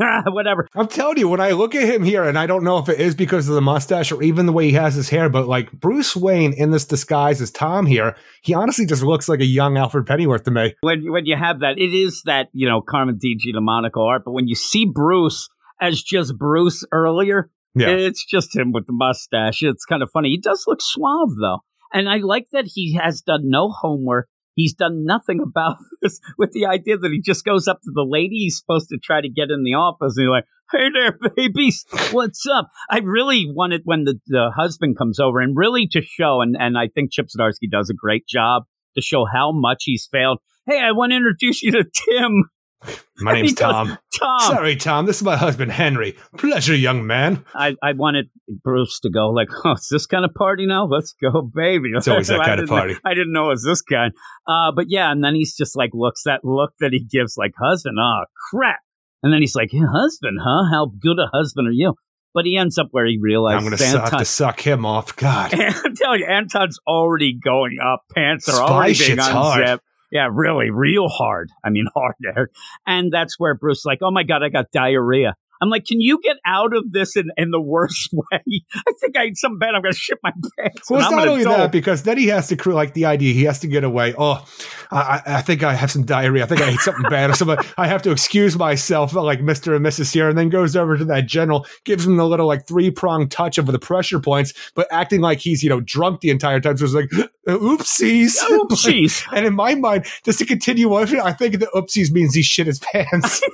ah, whatever. I'm telling you, when I look at him here, and I don't know if it is because of the mustache or even the way he has his hair, but like Bruce Wayne in this disguise as Tom here, he honestly just looks like a young Alfred Pennyworth to me. when when you have that, it is that you know Carmine Di Giandomenico art. But when you see Bruce as just Bruce earlier, Yeah. it's just him with the mustache. It's kind of funny. He does look suave though, and I like that he has done no homework. He's done nothing about this with the idea that he just goes up to the lady he's supposed to try to get in the office and he's like, Hey there, babies. What's up? I really wanted when the, the husband comes over and really to show, and, and I think Chip Zdarsky does a great job to show how much he's failed. Hey, I want to introduce you to Tim. My name's Tom. Tom. Sorry, Tom. This is my husband, Henry. Pleasure, young man. I, I wanted Bruce to go like, oh, it's this kind of party now? Let's go, baby. It's always that kind of party. I didn't know it was this kind. Uh, but yeah, and then he's just like looks that look that he gives like husband. Oh crap! And then he's like, "Yeah, husband, huh? How good a husband are you? But he ends up where he realizes I'm going to have to suck him off. God. I'm telling you, Anton's already going up. Pants are Spy already being unzipped. hard. Yeah, really, real hard. I mean, hard there. And that's where Bruce like, oh my God, I got diarrhea. I'm like, can you get out of this in, in the worst way? I think I ate some bad. I'm going to shit my pants. Well, it's not only adult. that because then he has to create like the idea. He has to get away. Oh, I, I I think I have some diarrhea. I think I ate something bad or something. I have to excuse myself, like Mister and Mrs. here, and then goes over to that general, gives him the little like three prong touch of the pressure points, but acting like he's you know drunk the entire time. So it's like, oopsies, Oopsies. and in my mind, just to continue on, I think the oopsies means he shit his pants.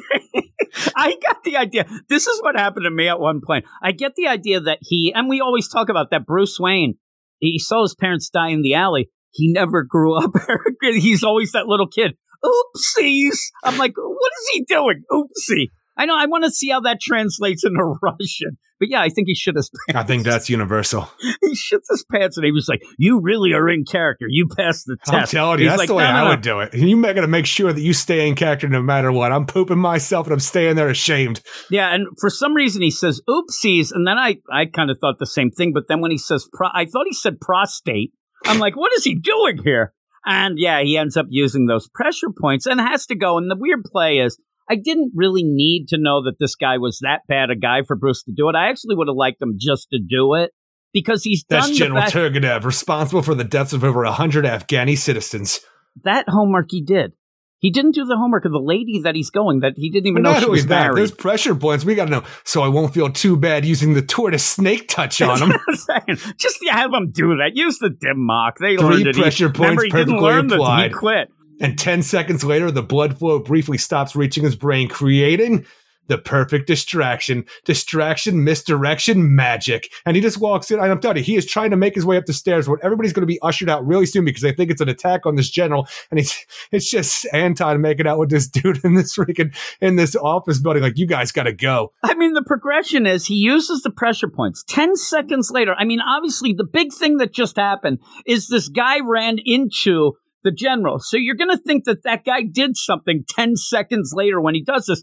I got the idea. This is what happened to me at one point. I get the idea that he, and we always talk about that Bruce Wayne, he saw his parents die in the alley. He never grew up. He's always that little kid. Oopsies. I'm like, what is he doing? Oopsie. I know. I want to see how that translates into Russian. But yeah, I think he shit his pants. I think that's universal. he shits his pants and he was like, you really are in character. You passed the test. I'm telling you, He's that's like, the way "No, no, I no." would do it. You got to make sure that you stay in character no matter what. I'm pooping myself and I'm staying there ashamed. Yeah, and for some reason he says oopsies, and then I, I kind of thought the same thing, but then when he says pro- I thought he said prostate. I'm like, what is he doing here? And yeah, he ends up using those pressure points and has to go. And the weird play is, I didn't really need to know that this guy was that bad a guy for Bruce to do it. I actually would have liked him just to do it because he's That's General best- Turgenev, responsible for the deaths of over 100 Afghani citizens. that homework he did. He didn't do the homework of the lady that he's going that he didn't even know she was that, married. there's pressure points. We got to know. So I won't feel too bad using the tortoise snake touch on him. That's what I'm saying. Just yeah, have him do that. Use the dim mak. They Three learned it. He- pressure points Remember, he didn't perfectly learn that he quit. And 10 seconds later, the blood flow briefly stops reaching his brain, creating the perfect distraction. Distraction, misdirection, magic. And he just walks in. And I'm telling you, he is trying to make his way up the stairs where everybody's going to be ushered out really soon because they think it's an attack on this general. And it's, it's just Anton making out with this dude in this freaking, in this office building. Like, you guys got to go. I mean, the progression is he uses the pressure points. Ten seconds later, I mean, obviously, the big thing that just happened is this guy ran into the general. So you're going to think that that guy did something ten seconds later when he does this.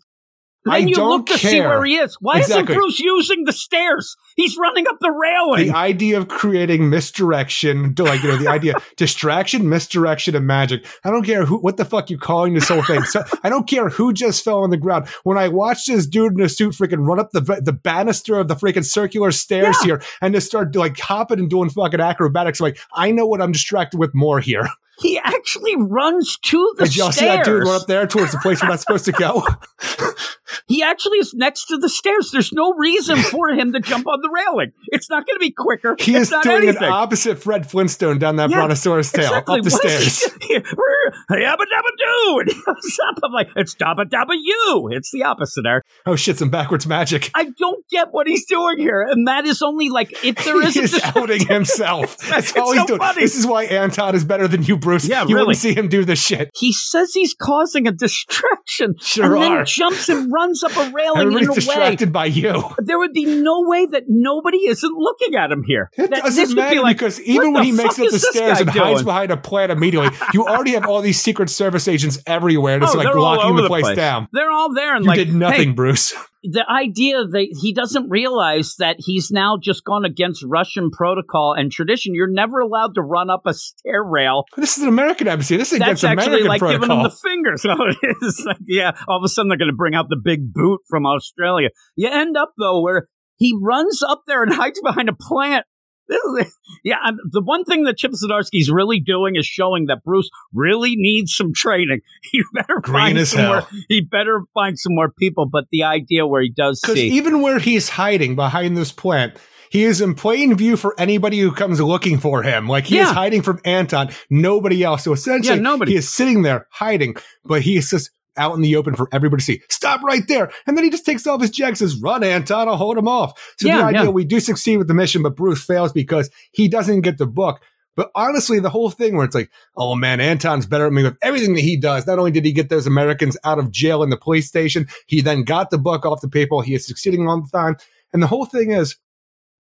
Then I you don't look to see where he is. Why Exactly. isn't Bruce using the stairs? He's running up the railing. The idea of creating misdirection, like, you know, the idea, distraction, misdirection, and magic. I don't care who, what the fuck you're calling this whole thing. So I don't care who just fell on the ground. When I watched this dude in a suit freaking run up the, the banister of the freaking circular stairs Yeah. here and just start like hopping and doing fucking acrobatics, like, I know what I'm distracted with more here. he actually runs to the Did y'all see that dude run up there towards the place we're not supposed to go? He actually is next to the stairs. There's no reason for him to jump on the railing. It's not going to be quicker. He it's is doing anything. an opposite Fred Flintstone down that Yeah, brontosaurus tail Exactly. up the What stairs. Yabba dabba doo. And he goes up. I'm like, it's dabba dabba you. It's the opposite, Eric. Oh shit, some backwards magic. I don't get what he's doing here. And that is only like, if there is he a is outing himself. That's all he's doing. funny. This is why Anton is better than you, Bruce. Yeah, you really. wouldn't see him do this shit. he says he's causing a distraction. Sure and then jumps and runs up a railing Everybody's in a way. distracted by you. There would be no way that nobody isn't looking at him here. It That- this doesn't would be like, because even when he makes it up the stairs and hides behind a plant immediately, you already have all these Secret Service agents everywhere just Oh, like locking the place, place. down. They're all there and You like did nothing, hey, Bruce. The idea that he doesn't realize that he's now just gone against Russian protocol and tradition. You're never allowed to run up a stair rail. This is an American embassy. This is That's against actually American like giving protocol. him the finger. So oh, it is like, yeah, all of a sudden they're going to bring out the big boot from Australia. You end up though where he runs up there and hides behind a plant. Is, yeah, I'm, the one thing that Chip Zdarsky's really doing is showing that Bruce really needs some training. He better Green find as some more. hell. He better find some more people. But the idea where he does Because see, even where he's hiding behind this plant, he is in plain view for anybody who comes looking for him. Like he is hiding from Anton, nobody else. So essentially, Yeah, nobody. he is sitting there hiding, but he is just out in the open for everybody to see. Stop right there. And then he just takes off his jacket and says, Run, Anton, I'll hold him off. So Yeah, the idea yeah. we do succeed with the mission, but Bruce fails because he doesn't get the book. But honestly, the whole thing where it's like, oh man, Anton's better at me with everything that he does. Not only did he get those Americans out of jail in the police station, he then got the book off the people. He is succeeding all the time. And the whole thing is,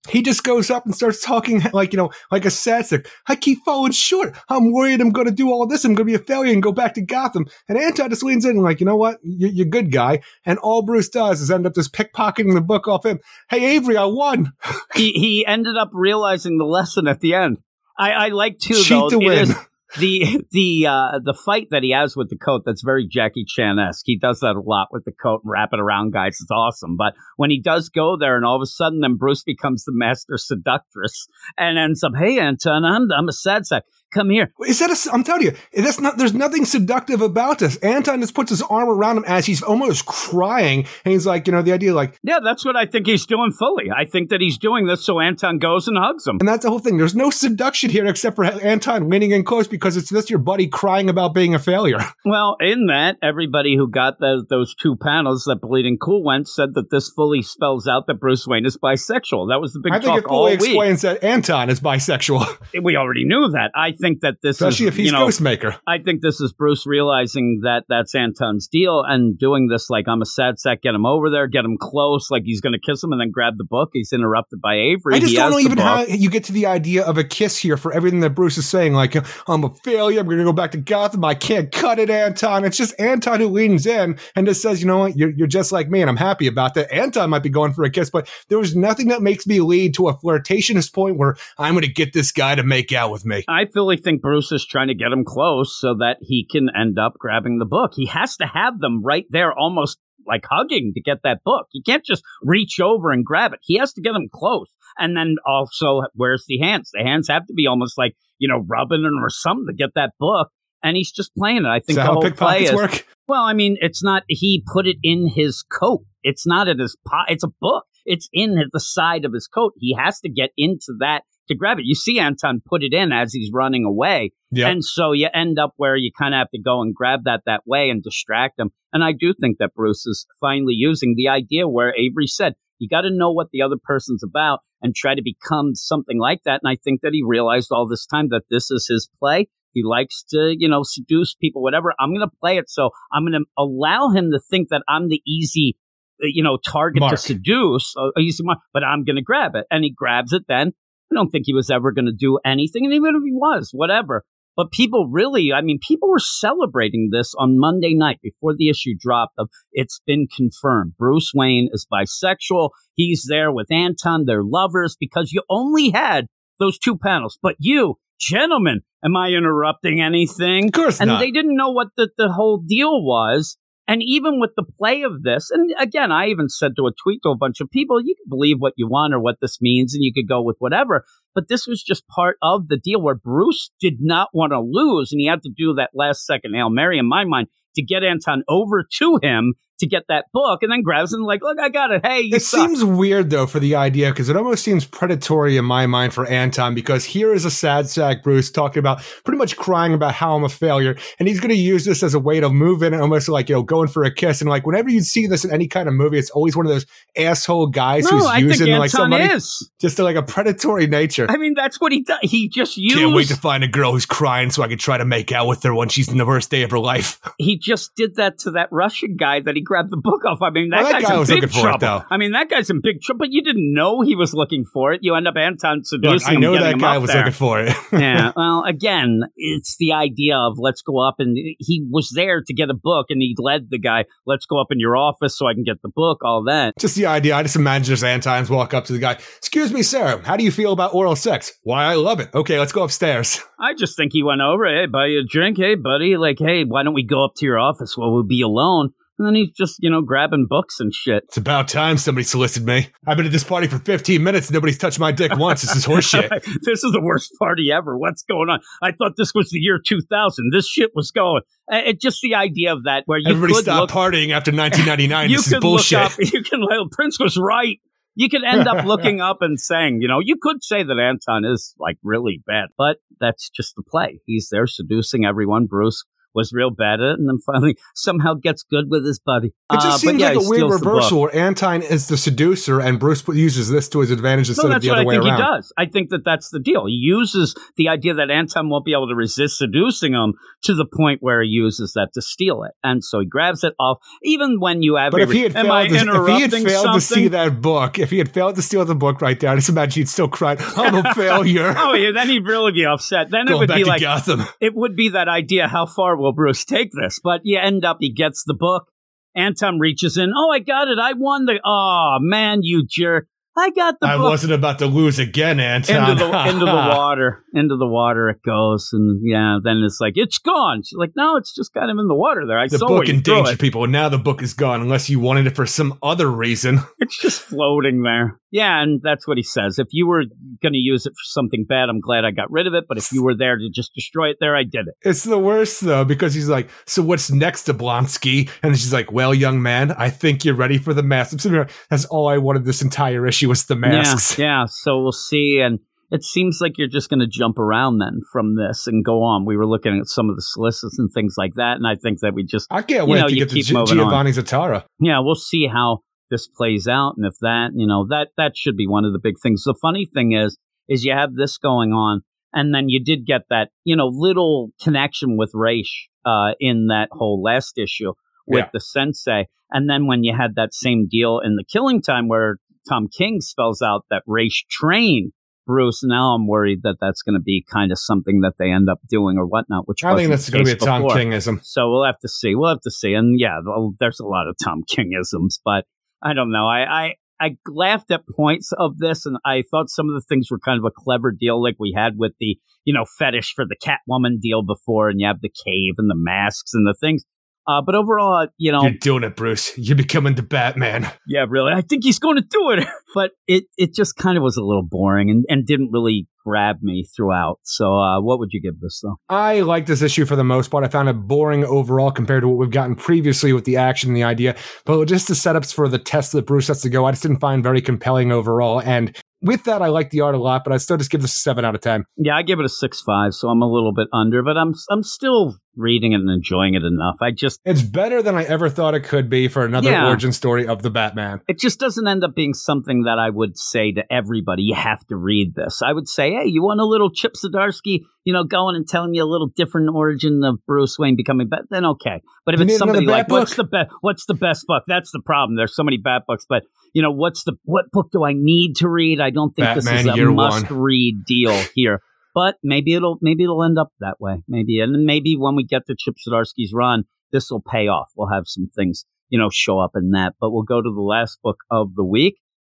he just goes up and starts talking like, you know, like a sad I keep falling short. I'm worried I'm going to do all this. I'm going to be a failure and go back to Gotham. And Anton just leans in and like, you know what? You're, you're good guy. And all Bruce does is end up just pickpocketing the book off him. Hey, Avery, I won. he, he ended up realizing the lesson at the end. I, I like too, Cheat though. to win. is- the the uh the fight that he has with the coat that's very Jackie Chan esque. He does that a lot with the coat and wrap it around guys. It's awesome. But when he does go there, and all of a sudden, then Bruce becomes the master seductress and ends up, "Hey, Anton, I'm I'm a sad sack. Come here." Is that a, I'm telling you, that's not, there's nothing seductive about this. Anton just puts his arm around him as he's almost crying. And he's like, you know, the idea like, Yeah, that's what I think he's doing fully. I think that he's doing this so Anton goes and hugs him. and that's the whole thing. There's no seduction here except for Anton winning in close because it's just your buddy crying about being a failure. Well, in that, everybody who got those those two panels that Bleeding Cool went said that this fully spells out that Bruce Wayne is bisexual. That was the big I think it all fully week. explains that Anton is bisexual, We already knew that. I think that this especially is, if he's you know, Ghostmaker. I think this is Bruce realizing that that's Anton's deal and doing this like I'm a sad sack, get him over there, get him close, like he's going to kiss him and then grab the book. He's interrupted by Avery. I just He don't know even book. how you get to the idea of a kiss here for everything that Bruce is saying. Like, I'm a failure. I'm going to go back to Gotham. I can't cut it, Anton. It's just Anton who leans in and just says, you know what? You're, you're just like me, and I'm happy about that. Anton might be going for a kiss, but there was nothing that makes me lead to a flirtatious point where I'm going to get this guy to make out with me. I think Bruce is trying to get him close so that he can end up grabbing the book. He has to have them right there, almost like hugging to get that book. He can't just reach over and grab it. He has to get them close. And then also, where's the hands? The hands have to be almost like, you know, rubbing them or something to get that book. And he's just playing it. I think the how whole play is. work? Well, I mean, it's not. He put it in his coat. It's not in his pot. It's a book. It's in the side of his coat. He has to get into that to grab it. You see Anton put it in as he's running away, Yeah. and so you end up where you kind of have to go and grab that that way and distract him. And I do think that Bruce is finally using the idea where Avery said you got to know what the other person's about and try to become something like that. And I think that he realized all this time that this is his play. He likes to, you know, seduce people, whatever. I'm going to play it. So I'm going to allow him to think that I'm the easy, uh, you know, target Mark. to seduce, uh, easy mark, but I'm going to grab it. And he grabs it then. I don't think he was ever going to do anything. And even if he was, whatever. But people really, I mean, people were celebrating this on Monday night before the issue dropped of it's been confirmed. Bruce Wayne is bisexual. He's there with Anton. They're lovers because you only had those two panels. But you, gentlemen, am I interrupting anything? Of course not. and not. they didn't know what the, the whole deal was. And even with the play of this, and again, I even said to a tweet to a bunch of people, you can believe what you want or what this means, and you could go with whatever. But this was just part of the deal where Bruce did not want to lose, and he had to do that last second Hail Mary in my mind to get Anton over to him to get that book, and then grabs him like, look, I got it. Hey, you It suck. seems weird though for the idea because it almost seems predatory in my mind for Anton because here is a sad sack Bruce talking about pretty much crying about how I'm a failure and he's going to use this as a way to move in and almost like you know going for a kiss and like whenever you see this in any kind of movie it's always one of those asshole guys no, who's I using like somebody is. just to like a predatory nature. I mean, that's what he does. He just used. Can't wait to find a girl who's crying so I can try to make out with her when she's in the worst day of her life. he just did that to that Russian guy that he grabbed the book off. I mean, that, Well, that guy's guy in was big looking for it, trouble. though. I mean, that guy's in big trouble. But you didn't know he was looking for it. You end up Anton seducing Look, I know getting that guy was there. looking for it. yeah. Well, again, it's the idea of let's go up and he was there to get a book and he led the guy. Let's go up in your office so I can get the book. All that. Just the idea. I just imagine just Antons walk up to the guy. Excuse me, sir. How do you feel about oral sex? Why, I love it. Okay, let's go upstairs. I just think he went over. Hey, buy you a drink. Hey, buddy. Like, hey, why don't we go up to your office where we'll be alone? And then he's just, you know, grabbing books and shit. It's about time somebody solicited me. I've been at this party for 15 minutes. Nobody's touched my dick once. This is horseshit. this is the worst party ever. What's going on? I thought this was the year 2000. This shit was going. It just the idea of that where you Everybody could stop look, partying after 1999. you this is could bullshit. look up. You can. Prince was right. You could end up looking up and saying, you know, you could say that Anton is like really bad, but that's just the play. He's there seducing everyone. Bruce was real bad at it, and then finally somehow gets good with his buddy. It just Uh, but seems yeah, like a weird steals the book. reversal where Anton is the seducer and Bruce uses this to his advantage No, of that's the what other I way think around. he does. I think that that's the deal. He uses the idea that Anton won't be able to resist seducing him to the point where he uses that to steal it, and so he grabs it off. Even when you have, But if he had failed, to, if he had failed to see that book, if he had failed to steal the book right there, I just imagine he'd still cry, "I'm a failure." Oh yeah, then he'd really be upset. Then it would be like Gotham. it would be that idea. How far will Bruce take this? But you end up, he gets the book. Anton reaches in. Oh, I got it. I won the. Oh man, you jerk! I got the I book. wasn't about to lose again, Anton. into the into the water. Into the water it goes, and yeah, then it's like it's gone. She's like, no, it's just kind of in the water there. I The saw book where you threw endangered people, and now the book is gone unless you wanted it for some other reason. It's just floating there. Yeah, and that's what he says. If you were going to use it for something bad, I'm glad I got rid of it. But if you were there to just destroy it, there I did it. It's the worst though because he's like, "So what's next to Blonsky?" And she's like, "Well, young man, I think you're ready for the mask." I'm sitting here, That's all I wanted this entire issue was the masks. Yeah, yeah. So we'll see. And it seems like you're just going to jump around then from this and go on. We were looking at some of the solicits and things like that, and I think that we just I can't You wait know, to you get to keep Gi- moving on. Giovanni Zatara. yeah, we'll see how this plays out, and if that, you know, that that should be one of the big things. The funny thing is, is you have this going on, and then you did get that, you know, little connection with Ra's uh, in that whole last issue with Yeah. the sensei, and then when you had that same deal in the Killing Time where Tom King spells out that Ra's train Bruce. Now I'm worried that that's going to be kind of something that they end up doing or whatnot. Which I think that's going to be a Tom before. Kingism. So we'll have to see. We'll have to see. And yeah, well, oh, there's a lot of Tom Kingisms, but I don't know. I, I, I laughed at points of this and I thought some of the things were kind of a clever deal like we had with the, you know, fetish for the Catwoman deal before and you have the cave and the masks and the things. Uh, but overall, you know, You're doing it, Bruce. You're becoming the Batman. yeah, really. I think he's going to do it. but it, it just kind of was a little boring and, and didn't really grab me throughout. So, uh, what would you give this though? I like this issue for the most part. I found it boring overall compared to what we've gotten previously with the action and the idea. But just the setups for the test that Bruce has to go, I just didn't find very compelling overall. And with that, I like the art a lot, but I still just give this a seven out of ten. Yeah, I give it a six five, so I'm a little bit under, but I'm I'm still reading it and enjoying it enough. I just It's better than I ever thought it could be for another Yeah. origin story of the Batman. it just doesn't end up being something that I would say to everybody, you have to read this. I would say, hey, you want a little Chip Zdarsky, you know, going and telling you a little different origin of Bruce Wayne becoming Bat, then okay. But if You it's somebody like, Bat what's the best? What's the best book? That's the problem. There's so many Bat books, but you know, what's the what book do I need to read? I don't think this is a Year must-read deal here. But maybe it'll maybe it'll end up that way. Maybe and maybe when we get to Chip Zdarsky's run, this will pay off. We'll have some things you know show up in that. But we'll go to the last book of the week,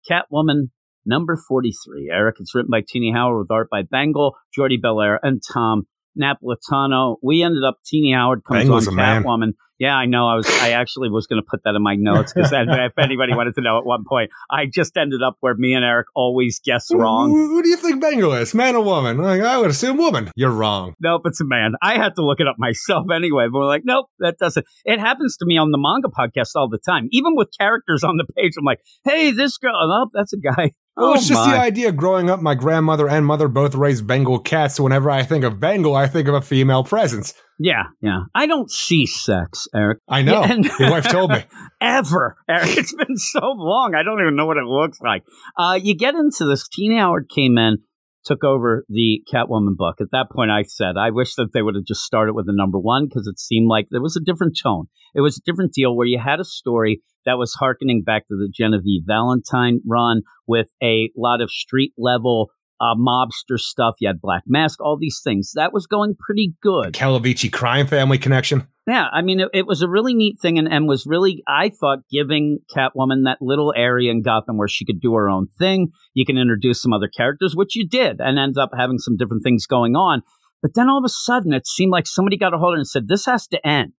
Catwoman number forty three. Eric, it's written by Tini Howard with art by Bengal, Jordie Bellaire, and Tom Napolitano. We ended up Tini Howard comes Bengal's on Catwoman. man. Yeah, I know. I was. I actually was going to put that in my notes because if anybody wanted to know at one point, I just ended up where me and Eric always guess wrong. Who, who do you think Bengal is? Man or woman? Like, I would assume woman. You're wrong. Nope, it's a man. I had to look it up myself anyway, but we're like, nope, that doesn't. It happens to me on the manga podcast all the time. Even with characters on the page, I'm like, hey, this girl, oh, that's a guy. Well, oh, it's just my. the idea. Growing up, my grandmother and mother both raised Bengal cats. So whenever I think of Bengal, I think of a female presence. Yeah, yeah. I don't see sex, Eric. I know. Yeah, and- Your wife told me. Ever, Eric. It's been so long. I don't even know what it looks like. Uh, you get into this. Tini Howard came in, took over the Catwoman book. At that point, I said, I wish that they would have just started with the number one because it seemed like there was a different tone. It was a different deal where you had a story that was harkening back to the Genevieve Valentine run with a lot of street level uh, mobster stuff. You had Black Mask, all these things. That was going pretty good. Calavici crime family connection. Yeah, I mean, it, it was a really neat thing and, and was really, I thought, giving Catwoman that little area in Gotham where she could do her own thing. You can introduce some other characters, which you did, and end up having some different things going on. But then all of a sudden, it seemed like somebody got a hold of it and said, this has to end.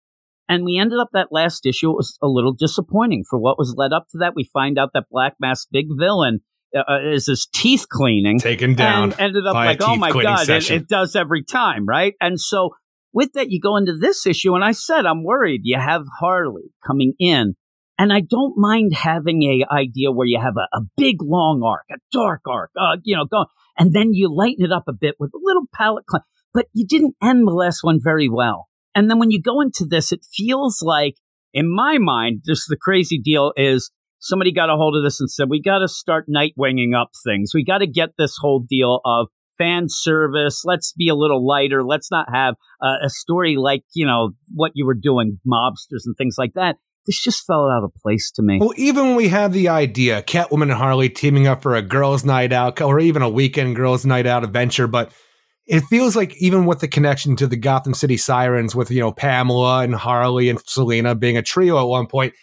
And we ended up that last issue. It was a little disappointing for what was led up to that. We find out that Black Mask, big villain, uh, uh, is his teeth cleaning Taken down. and ended up like, oh my god, it, it does every time, right? And so with that, you go into this issue, and I said I'm worried. You have Harley coming in, and I don't mind having a idea where you have a, a big long arc, a dark arc, uh, you know, go, and then you lighten it up a bit with a little palette clean. But you didn't end the last one very well. And then when you go into this, it feels like, in my mind, just the crazy deal is somebody got a hold of this and said, we got to start night winging up things. We got to get this whole deal of fan service. Let's be a little lighter. Let's not have uh, a story like, you know, what you were doing, mobsters and things like that. This just fell out of place to me. Well, even when we have the idea, Catwoman and Harley teaming up for a girls' night out or even a weekend girls' night out adventure, but it feels like even with the connection to the Gotham City Sirens, with you know Pamela and Harley and Selina being a trio at one point,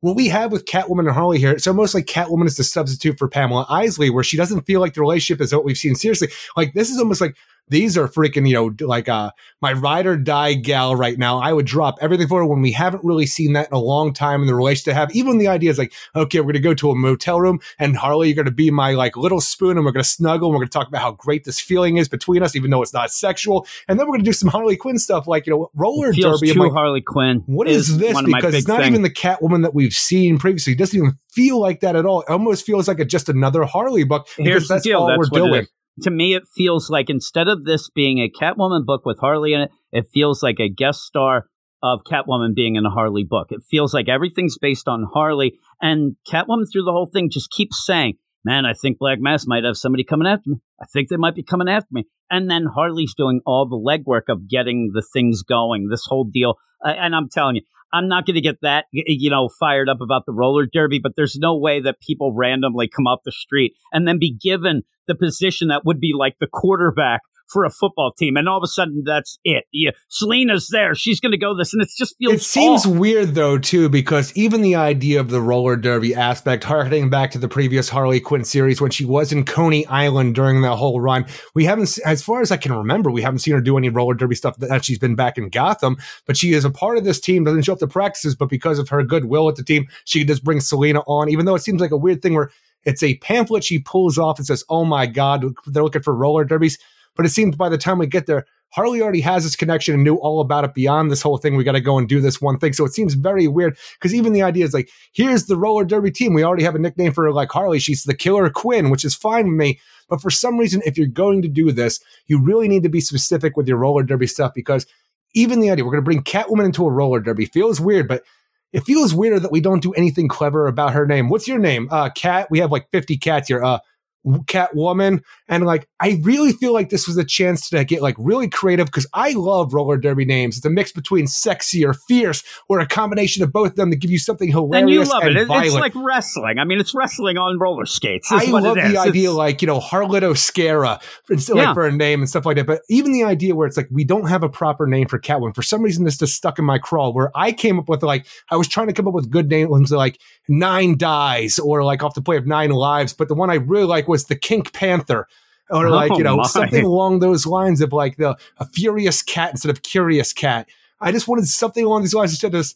what we have with Catwoman and Harley here, it's almost like Catwoman is the substitute for Pamela Isley, where she doesn't feel like the relationship is what we've seen. Seriously, like this is almost like these are freaking, you know, like uh my ride or die gal right now. I would drop everything for her when we haven't really seen that in a long time in the relationship to have. Even the idea is like, okay, we're gonna go to a motel room and Harley, you're gonna be my like little spoon and we're gonna snuggle and we're gonna talk about how great this feeling is between us, even though it's not sexual. And then we're gonna do some Harley Quinn stuff like, you know, roller derby. Too like, Harley Quinn. what is, this? of my Because it's not things. even the Catwoman that we've seen previously. It doesn't even feel like that at all. It almost feels like a, just another Harley book because Here's the that's all That's we're doing. To me, it feels like instead of this being a Catwoman book with Harley in it, it feels like a guest star of Catwoman being in a Harley book. It feels like everything's based on Harley, and Catwoman through the whole thing just keeps saying, "Man, I think Black Mask might have somebody coming after me. I think they might be coming after me." And then Harley's doing all the legwork of getting the things going. This whole deal, uh, and I'm telling you. I'm not going to get that, you know, fired up about the roller derby, but there's no way that people randomly come off the street and then be given the position that would be like the quarterback for a football team, and all of a sudden that's it. Yeah, Selina's there; she's going to go this, and it just feels. It seems off. weird though too, because even the idea of the roller derby aspect, harkening back to the previous Harley Quinn series when she was in Coney Island during that whole run, we haven't, as far as I can remember, we haven't seen her do any roller derby stuff that she's been back in Gotham. But she is a part of this team, doesn't show up to practices, but because of her goodwill with the team, she just brings Selina on. Even though it seems like a weird thing where it's a pamphlet she pulls off and says, "Oh my God, they're looking for roller derbies." But it seems by the time we get there, Harley already has this connection and knew all about it beyond this whole thing. We got to go and do this one thing. So it seems very weird because even the idea is like, here's the roller derby team. We already have a nickname for her, like Harley. She's the Killer Quinn, which is fine with me. But for some reason, if you're going to do this, you really need to be specific with your roller derby stuff because even the idea we're going to bring Catwoman into a roller derby feels weird, but it feels weirder that we don't do anything clever about her name. What's your name? Uh, Cat. We have like 50 cats here. Uh, Catwoman. And like, I really feel like this was a chance to get like really creative because I love roller derby names. It's a mix between sexy or fierce or a combination of both of them to give you something hilarious and you love and it. Violent. It's like wrestling. I mean, it's wrestling on roller skates. I love the idea, It's- like you know, Harlot Oscara, for, Yeah. like for a name and stuff like that. But even the idea where it's like we don't have a proper name for Catwoman. For some reason, this just stuck in my crawl. Where I came up with like I was trying to come up with good names like Nine Dies or like off the play of Nine Lives. But the one I really like was the Kink Panther. Or like Oh, you know my. something along those lines of like the a furious cat instead of curious cat. I just wanted something along these lines instead of this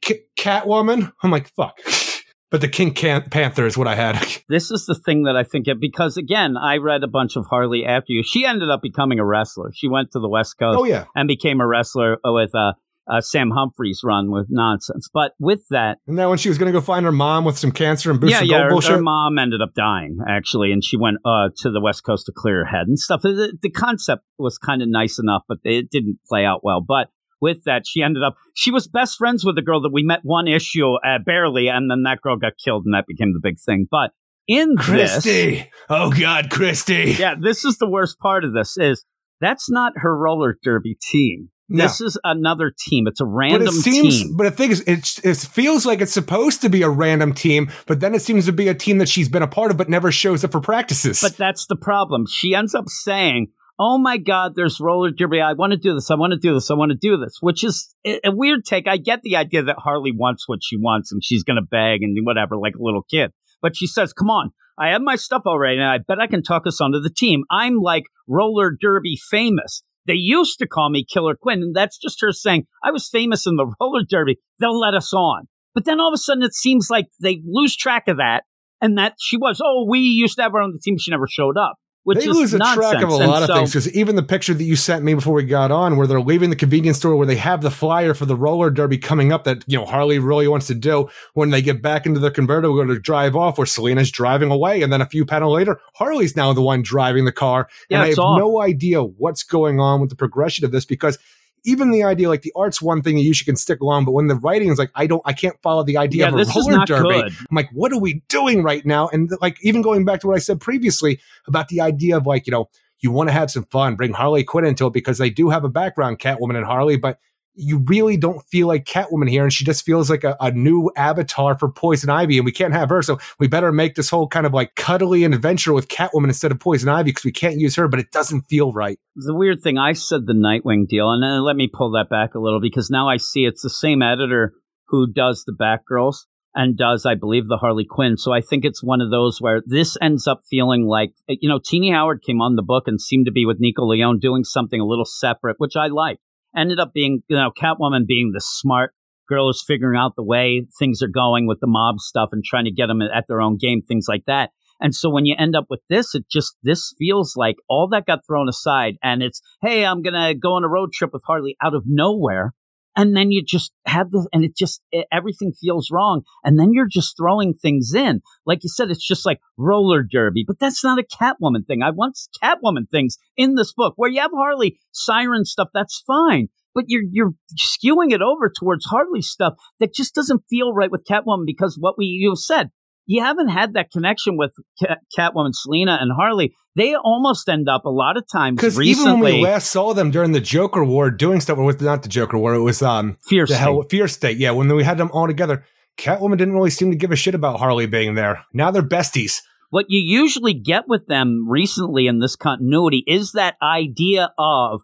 K- Catwoman. I'm like fuck, but the King Can- Panther is what I had. this is the thing that I think it, because again, I read a bunch of Harley after you. She ended up becoming a wrestler. She went to the West Coast oh yeah. and became a wrestler with uh, uh, Sam Humphries run with nonsense. But with that, And then when she was going to go find her mom with some cancer and booster yeah, gold yeah, her, bullshit. her mom ended up dying actually, and she went uh, to the West Coast to clear her head and stuff. The, the concept was kind of nice enough, but it didn't play out well. But with that, she ended up she was best friends with a girl that we met one issue uh, barely, and then that girl got killed, and that became the big thing. But in this, Oh God, Christy. yeah, this is the worst part of this is that's not her roller derby team. No. This is another team. It's a But random it seems, team. but the thing is, it, it feels like it's supposed to be a random team, but then it seems to be a team that she's been a part of, but never shows up for practices. But that's the problem. She ends up saying, Oh my God, there's roller derby. I want to do this. I want to do this. I want to do this, which is a a weird take. I get the idea that Harley wants what she wants and she's going to beg and whatever, like a little kid. But she says, Come on, I have my stuff already and I bet I can talk us onto the team. I'm like roller derby famous. They used to call me Killer Quinn, and that's just her saying, I was famous in the roller derby. They'll let us on. But then all of a sudden it seems like they lose track of that and that she was, oh, we used to have her on the team. She never showed up. Which they is lose a nonsense. track of a And lot of so- things because even the picture that you sent me before we got on, where they're leaving the convenience store, where they have the flyer for the roller derby coming up that you know Harley really wants to do. When they get back into the convertible, we're going to drive off, where Selina's driving away, and then a few panel later, Harley's now the one driving the car, Yeah, and I have off. no idea what's going on with the progression of this because even the idea like the art's one thing that you should can stick along, but when the writing is like, I don't, I can't follow the idea Yeah, of a roller derby. good. I'm like, what are we doing right now? And like, even going back to what I said previously about the idea of like, you know, you want to have some fun, bring Harley Quinn into it because they do have a background, Catwoman and Harley, but you really don't feel like Catwoman here. And she just feels like a, a new avatar for Poison Ivy. And we can't have her. So we better make this whole kind of like cuddly adventure with Catwoman instead of Poison Ivy because we can't use her, but it doesn't feel right. the weird thing I said the Nightwing deal, and then let me pull that back a little because now I see it's the same editor who does the Batgirls and does, I believe, the Harley Quinn. So I think it's one of those where this ends up feeling like, you know, Tini Howard came on the book and seemed to be with Nico Leone doing something a little separate, which I like. Ended up being, you know, Catwoman being the smart girl who's figuring out the way things are going with the mob stuff and trying to get them at their own game, things like that. And so when you end up with this, it just, this feels like all that got thrown aside and it's, hey, I'm to go on a road trip with Harley out of nowhere. And then you just have this, and it just, it, everything feels wrong. And then you're just throwing things in. Like you said, it's just like roller derby, but that's not a Catwoman thing. I want Catwoman things in this book where you have Harley siren stuff. That's fine. But you're, you're skewing it over towards Harley stuff that just doesn't feel right with Catwoman because what we, you've said, you haven't had that connection with Cat- Catwoman, Selina, and Harley. They almost end up a lot of times Because even when we last saw them during the Joker War doing stuff with not the Joker War, it was um Fear the State. hell Fear State. Yeah, when we had them all together, Catwoman didn't really seem to give a shit about Harley being there. Now they're besties. what you usually get with them recently in this continuity is that idea of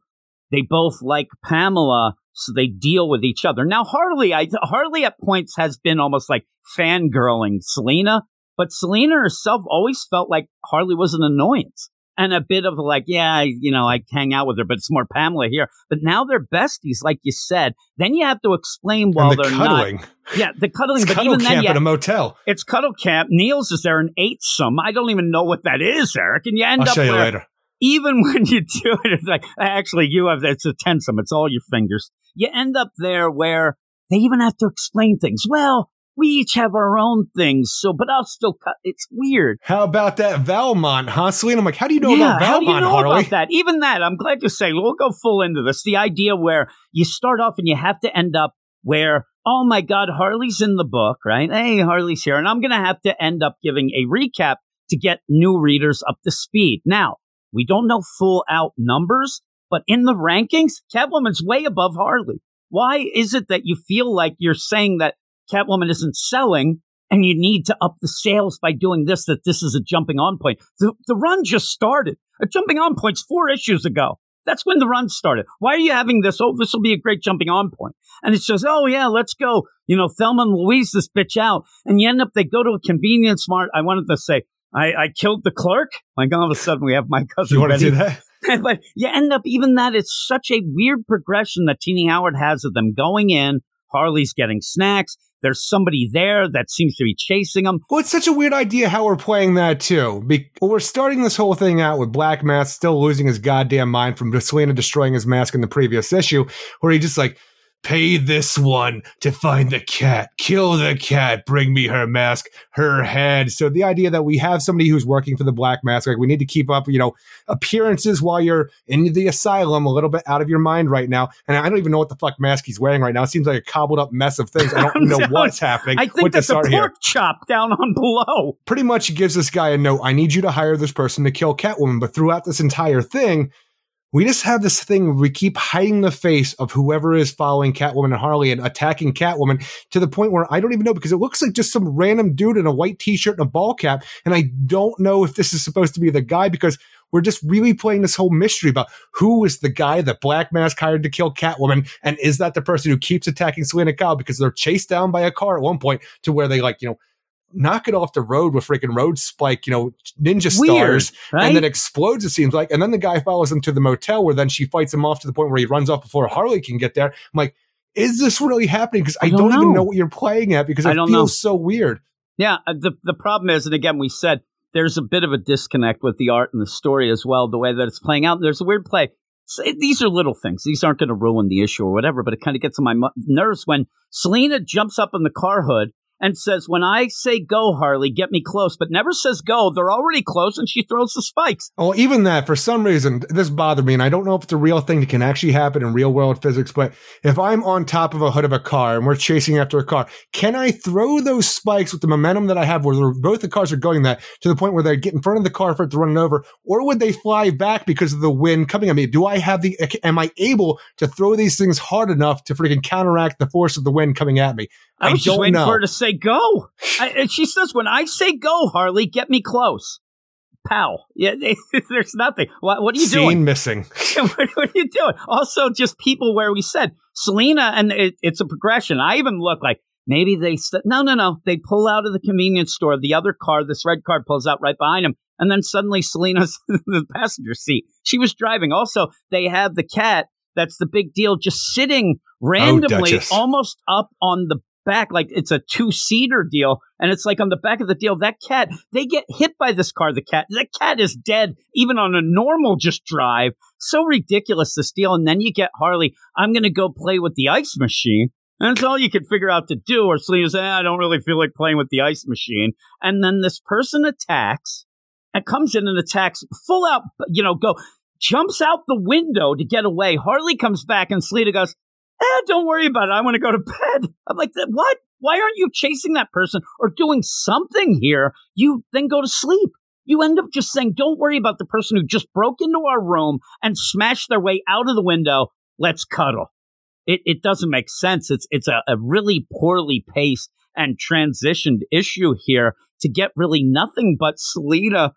they both like Pamela, so they deal with each other. Now Harley, I Harley at points has been almost like fangirling Selina, but Selina herself always felt like Harley was an annoyance. And a bit of like, yeah, you know, I hang out with her, but it's more Pamela here. But now they're besties, like you said. Then you have to explain while the they're cuddling. not. Yeah, the cuddling. It's but cuddle even then, camp at a motel. it's cuddle camp. Niels is there and ate some. I don't even know what that is, Eric. And you end I'll up show you where later. Even when you do it, it's like actually you have it's a tensum. It's all your fingers. You end up there where they even have to explain things. Well, we each have our own things, so but I'll still cut. It's weird. How about that Valmont, huh, Selina? I'm like, how do you know yeah, about how do Valmont, you know Harley? about that? Even that, I'm glad you say. We'll go full into this. The idea where you start off and you have to end up where, oh my God, Harley's in the book, right? Hey, Harley's here, and I'm going to have to end up giving a recap to get new readers up to speed. Now, we don't know full out numbers, but in the rankings, Catwoman's way above Harley. Why is it that you feel like you're saying that Catwoman isn't selling and you need to up the sales by doing this, that this is a jumping on point? The, the run just started. A jumping on point's four issues ago. That's when the run started. Why are you having this? Oh, this will be a great jumping on point. And it's just, oh yeah, let's go. You know, Thelma and Louise this bitch out. And you end up, they go to a convenience mart. I wanted to say, I, I killed the clerk. Like all of a sudden we have my cousin. you want to do that? but you end up even that it's such a weird progression that Tini Howard has of them going in. Harley's getting snacks. There's somebody there that seems to be chasing them. Well, it's such a weird idea how we're playing that too. Be- we're starting this whole thing out with Black Mask still losing his goddamn mind from Selina destroying his mask in the previous issue, where he just like, pay this one to find the cat, kill the cat, bring me her mask, her head. So the idea that we have somebody who's working for the Black Mask, like we need to keep up, you know, appearances while you're in the asylum, a little bit out of your mind right now. And I don't even know what the fuck mask he's wearing right now. It seems like a cobbled up mess of things. I don't know what's happening. I think that's a pork here chop down on below. pretty much gives this guy a note. I need you to hire this person to kill Catwoman. But throughout this entire thing, we just have this thing where we keep hiding the face of whoever is following Catwoman and Harley and attacking Catwoman to the point where I don't even know because it looks like just some random dude in a white t-shirt and a ball cap. And I don't know if this is supposed to be the guy because we're just really playing this whole mystery about who is the guy that Black Mask hired to kill Catwoman, and is that the person who keeps attacking Selina Kyle because they're chased down by a car at one point to where they like you know knock it off the road with freaking road spike, you know, ninja Weird, stars, right? and then explodes. It seems like, and then the guy follows him to the motel where then she fights him off to the point where he runs off before Harley can get there. I'm like. Is this really happening? Because I, I don't, don't even know. know what you're playing at because I don't feels know. so weird. Yeah, uh, the the problem is, and again, we said there's a bit of a disconnect with the art and the story as well, the way that it's playing out. There's a weird play. So it- these are little things. These aren't going to ruin the issue or whatever, but it kind of gets on my mu- nerves when Selina jumps up in the car hood and says, When I say go, Harley, get me close, but never says go. They're already close, and she throws the spikes. Oh, even that, for some reason, this bothered me, and I don't know if it's a real thing that can actually happen in real world physics, but if I'm on top of a hood of a car and we're chasing after a car, can I throw those spikes with the momentum that I have where both the cars are going that to the point where they get in front of the car for it to run over, or would they fly back because of the wind coming at me? Do I have the, am I able to throw these things hard enough to freaking counteract the force of the wind coming at me? I, I just waiting know. for her to say go. I, and she says, "When I say go, Harley, get me close." Pow! Yeah, there's nothing. What, what are you Scene doing? missing. what, what are you doing? Also, just people where we said Selina, and it, it's a progression. I even look like maybe they st- no, no, no. They pull out of the convenience store. The other car, this red car, pulls out right behind them, and then suddenly Selina's in the passenger seat. She was driving. Also, they have the cat. That's the big deal. Just sitting oh, randomly, Duchess. almost up on the back, like it's a two seater deal, and it's like on the back of the deal. That cat, they get hit by this car. The cat, that cat is dead, even on a normal just drive. So ridiculous this deal. And then you get Harley. I'm going to go play with the ice machine. And that's all you could figure out to do. Or Selina say, eh, I don't really feel like playing with the ice machine. And then this person attacks and comes in and attacks full out, you know, go jumps out the window to get away. Harley comes back and Selina goes, eh, don't worry about it. I want to go to bed. I'm like, what? Why aren't you chasing that person or doing something here? You then go to sleep. You end up just saying, don't worry about the person who just broke into our room and smashed their way out of the window. Let's cuddle. It, it doesn't make sense. It's, it's a, a really poorly paced and transitioned issue here to get really nothing but Selina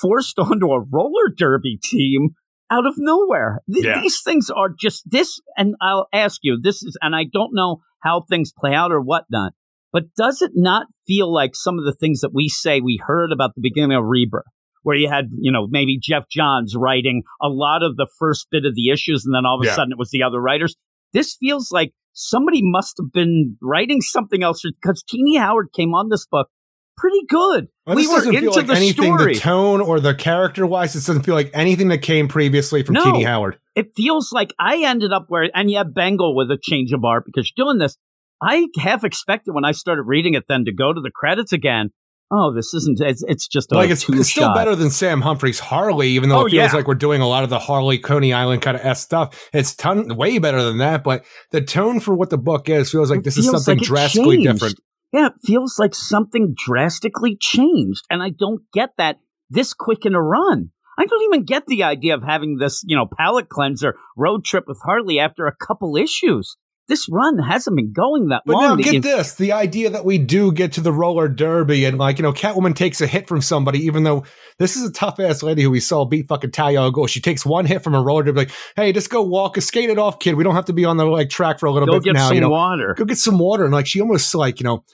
forced onto a roller derby team out of nowhere. Th- Yeah. These things are just this, and I'll ask you this is, and I don't know how things play out or whatnot, but does it not feel like some of the things that we say we heard about the beginning of Rebirth, where you had, you know, maybe Geoff Johns writing a lot of the first bit of the issues, and then all of a Yeah. sudden it was the other writers? This feels like somebody must have been writing something else because Tini Howard came on this book pretty good. Well, we were doesn't into feel like the anything, story. the tone or the character wise. This doesn't feel like anything that came previously from No. Howard. it feels like I ended up where, and have Bengal with a change of art because you're doing this. I half expected when I started reading it then to go to the credits again. Oh, this isn't. It's, it's just a like it's, it's still better than Sam Humphries' Harley, even though Oh, it feels yeah. like we're doing a lot of the Harley Coney Island kind of s stuff. It's ton way better than that, but the tone for what the book is feels like It this is something like drastically changed. different. Yeah, it feels like something drastically changed, and I don't get that this quick in a run. I don't even get the idea of having this, you know, palate cleanser road trip with Harley after a couple issues. This run hasn't been going that But long. now that get you- this: the idea that we do get to the roller derby and like you know, Catwoman takes a hit from somebody, even though this is a tough ass lady who we saw beat fucking Talia al Ghul. She takes one hit from a roller derby, like, hey, just go walk, skate it off, kid. We don't have to be on the like track for a little go bit get now. some you know, water. go get some water. And like she almost like, you know,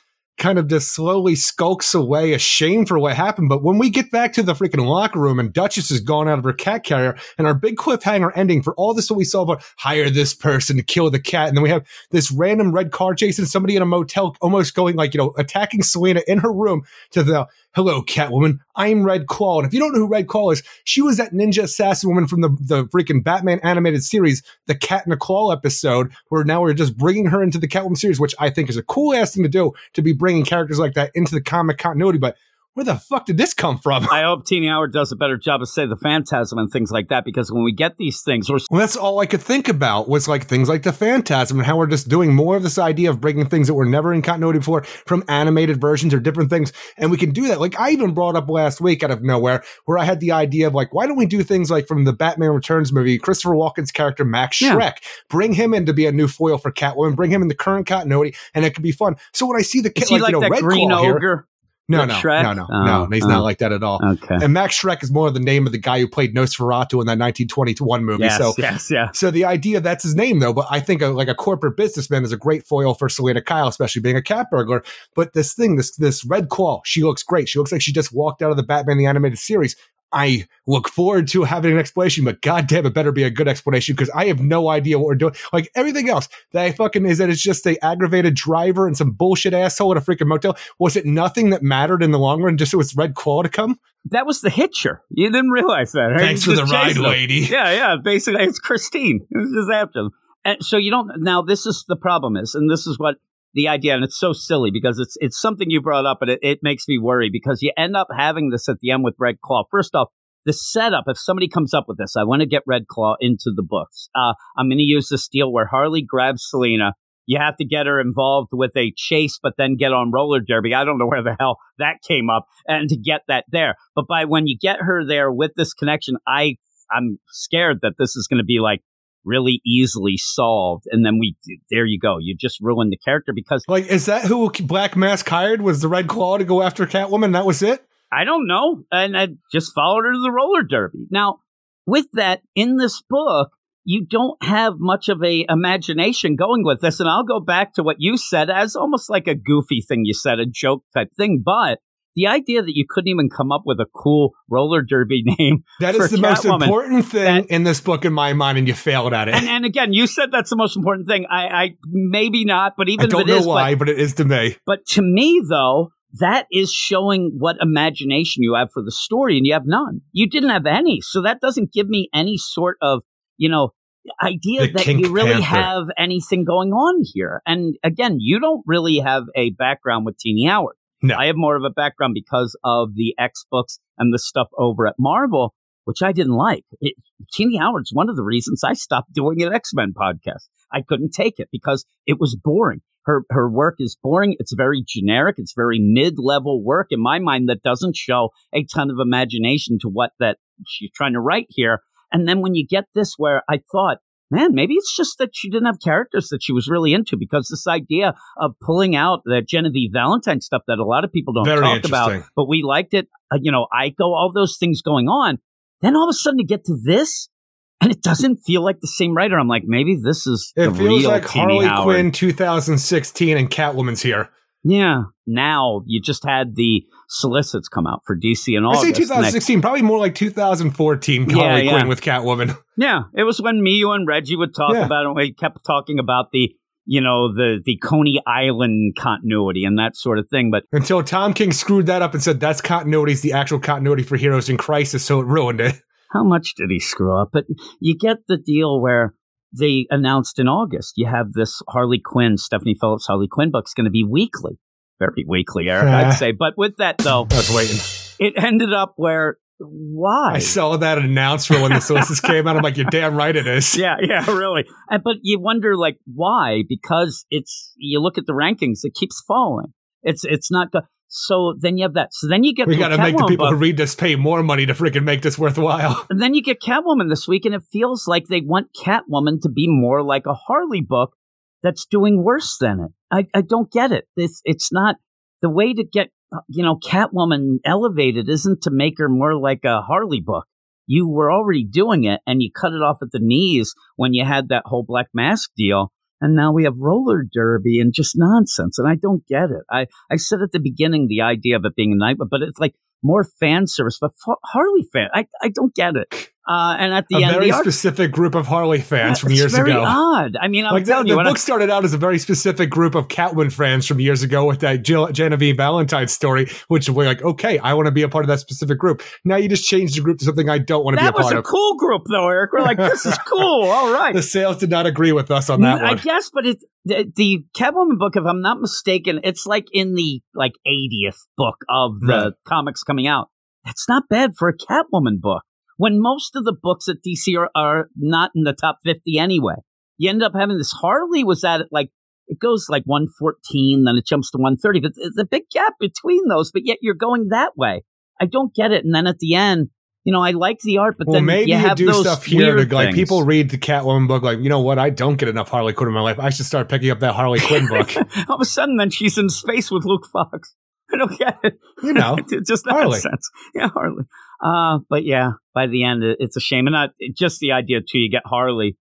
kind of just slowly skulks away, ashamed for what happened. But when we get back to the freaking locker room and Duchess is gone out of her cat carrier and our big cliffhanger ending for all this that we saw about hire this person to kill the cat. And then we have this random red car chasing somebody in a motel, almost going like, you know, attacking Selina in her room to the hello, Catwoman. I'm Red Claw. And if you don't know who Red Claw is, she was that ninja assassin woman from the, the freaking Batman animated series, the Cat and the Claw episode, where now we're just bringing her into the Catwoman series, which I think is a cool ass thing to do to be bringing characters like that into the comic continuity. But where the fuck did this come from? I hope Tini Howard does a better job of say the phantasm and things like that because when we get these things, we're Well, that's all I could think about was like things like the Phantasm and how we're just doing more of this idea of bringing things that were never in continuity before from animated versions or different things. And we can do that. Like I even brought up last week out of nowhere where I had the idea of like, why don't we do things like from the Batman Returns movie, Christopher Walken's character, Max Yeah. Shreck, bring him in to be a new foil for Catwoman, bring him in the current continuity and it could be fun. So when I see the kid, like, like you know, Red green Claw here, ogre? No, no, Shrek? no, no, Oh, no, he's oh. not like that at all. Okay. And Max Schreck is more of the name of the guy who played Nosferatu in that 1921 movie. Yes, so yes, yeah. so the idea that's his name though, but I think a, like a corporate businessman is a great foil for Selina Kyle, especially being a cat burglar. But this thing, this this red claw, she looks great. She looks like she just walked out of the Batman the animated series. I look forward to having an explanation, but goddamn, it better be a good explanation because I have no idea what we're doing. Like everything else that I fucking is that it's just a aggravated driver and some bullshit asshole at a freaking motel. Was it nothing that mattered in the long run? Just so it's red claw to come? That was the hitcher. You didn't realize that. right? Thanks for the ride, them. lady. Yeah, yeah. Basically, it's Christine. It was just after them. And so you don't. Now, this is the problem is, and this is what the idea, and it's so silly because it's it's something you brought up, and it, it makes me worry because you end up having this at the end with Red Claw. First off, the setup, if somebody comes up with this, I want to get Red Claw into the books. Uh, I'm going to use this deal where Harley grabs Selina. You have to get her involved with a chase, but then get on roller derby. I don't know where the hell that came up, and to get that there. But by when you get her there with this connection, I I'm scared that this is going to be like really easily solved, and then we there you go. You just ruined the character because Like, is that who Black Mask hired? Was the Red Claw to go after Catwoman? That was it? I don't know. And I just followed her to the roller derby. Now, with that, in this book, you don't have much of a imagination going with this. And I'll go back to what you said as almost like a goofy thing you said, a joke type thing. But the idea that you couldn't even come up with a cool roller derby name. That is the most important thing That- in this book in my mind, and you failed at it. And, and again, you said that's the most important thing. I, I maybe not, but even I don't if it know is, why, but, it is to me. But to me, though, that is showing what imagination you have for the story, and you have none. You didn't have any. So that doesn't give me any sort of, you know, idea The that you really Panther. have anything going on here. And again, you don't really have a background with Tini Howard. No. I have more of a background because of the X books and the stuff over at Marvel, which I didn't like. It, Howard's one of the reasons I stopped doing an X Men podcast. I couldn't take it because it was boring. Her her work is boring. It's very generic. It's very mid level work in my mind that doesn't show a ton of imagination to what that she's trying to write here. And then when you get this, where I thought, man, maybe it's just that she didn't have characters that she was really into because this idea of pulling out that Genevieve Valentine stuff that a lot of people don't Very talk about, but we liked it. Uh, you know, Eiko, all those things going on. Then all of a sudden you get to this and it doesn't feel like the same writer. I'm like, maybe this is It the feels real like Harley Howard. Quinn 2016 and Catwoman's here. Yeah. Now you just had the solicits come out for DC in I say and they- 2016, probably more like 2014 Yeah, Harley yeah. Quinn with Catwoman. Yeah, it was when me, you, and Reggie would talk Yeah. about it. We kept talking about the, you know, the the Coney Island continuity and that sort of thing. But Until Tom King screwed that up and said that's continuity is the actual continuity for Heroes in Crisis, so it ruined it. how much did he screw up? But you get the deal where they announced in August you have this Harley Quinn, Stephanie Phillips Harley Quinn book's going to be weekly, very weekly, Eric, I'd say. But with that though, I was waiting. it ended up where why? I saw that announcement when the solicits came out. I'm like, you're damn right it is. yeah, yeah, really. Uh, but you wonder, like, why? Because it's you look at the rankings, it keeps falling. It's it's not good. So then you have that. So then you get We got to make the people book, who read this pay more money to freaking make this worthwhile. and then you get Catwoman this week, and it feels like they want Catwoman to be more like a Harley book that's doing worse than it. I I don't get it. This it's not the way to get you know Catwoman elevated isn't to make her more like a Harley book. You were already doing it, and you cut it off at the knees when you had that whole Black Mask deal. And now we have roller derby and just nonsense, and I don't get it. I, I said at the beginning the idea of it being a night, but it's like more fan service, but Harley fan, I, I don't get it. Uh, and at the a end, very the art, specific group of Harley fans Yeah, from years very ago. odd. I mean, I'm Like the, telling the you, I- book started out as a very specific group of Catwoman fans from years ago with that Jill, Genevieve Valentine story, which we're like, okay, I want to be a part of that specific group. Now you just changed the group to something I don't want to be a part of. that was a cool group, though, Eric. We're like, this is cool. All right. The sales did not agree with us on that I one. guess, but it, the, the Catwoman book, if I'm not mistaken, it's like in the like 80th book of the Right. comics coming out. That's not bad for a Catwoman book. When most of the books at DC are, are not in the top 50 anyway. You end up having this. Harley was at it like it goes like 114, then it jumps to 130, but it's a big gap between those. But yet you're going that way. I don't get it. And then at the end, you know, I like the art, but well, then maybe you you, have do those stuff here to like things. people read the Catwoman book, like, you know what? I don't get enough Harley Quinn in my life. I should start picking up that Harley Quinn book. All of a sudden, then she's in space with Luke Fox. I don't get it. You know, it just Harley. nonsense. Yeah, Harley. Uh, but yeah, by the end, it's a shame. And not just the idea too. You get Harley,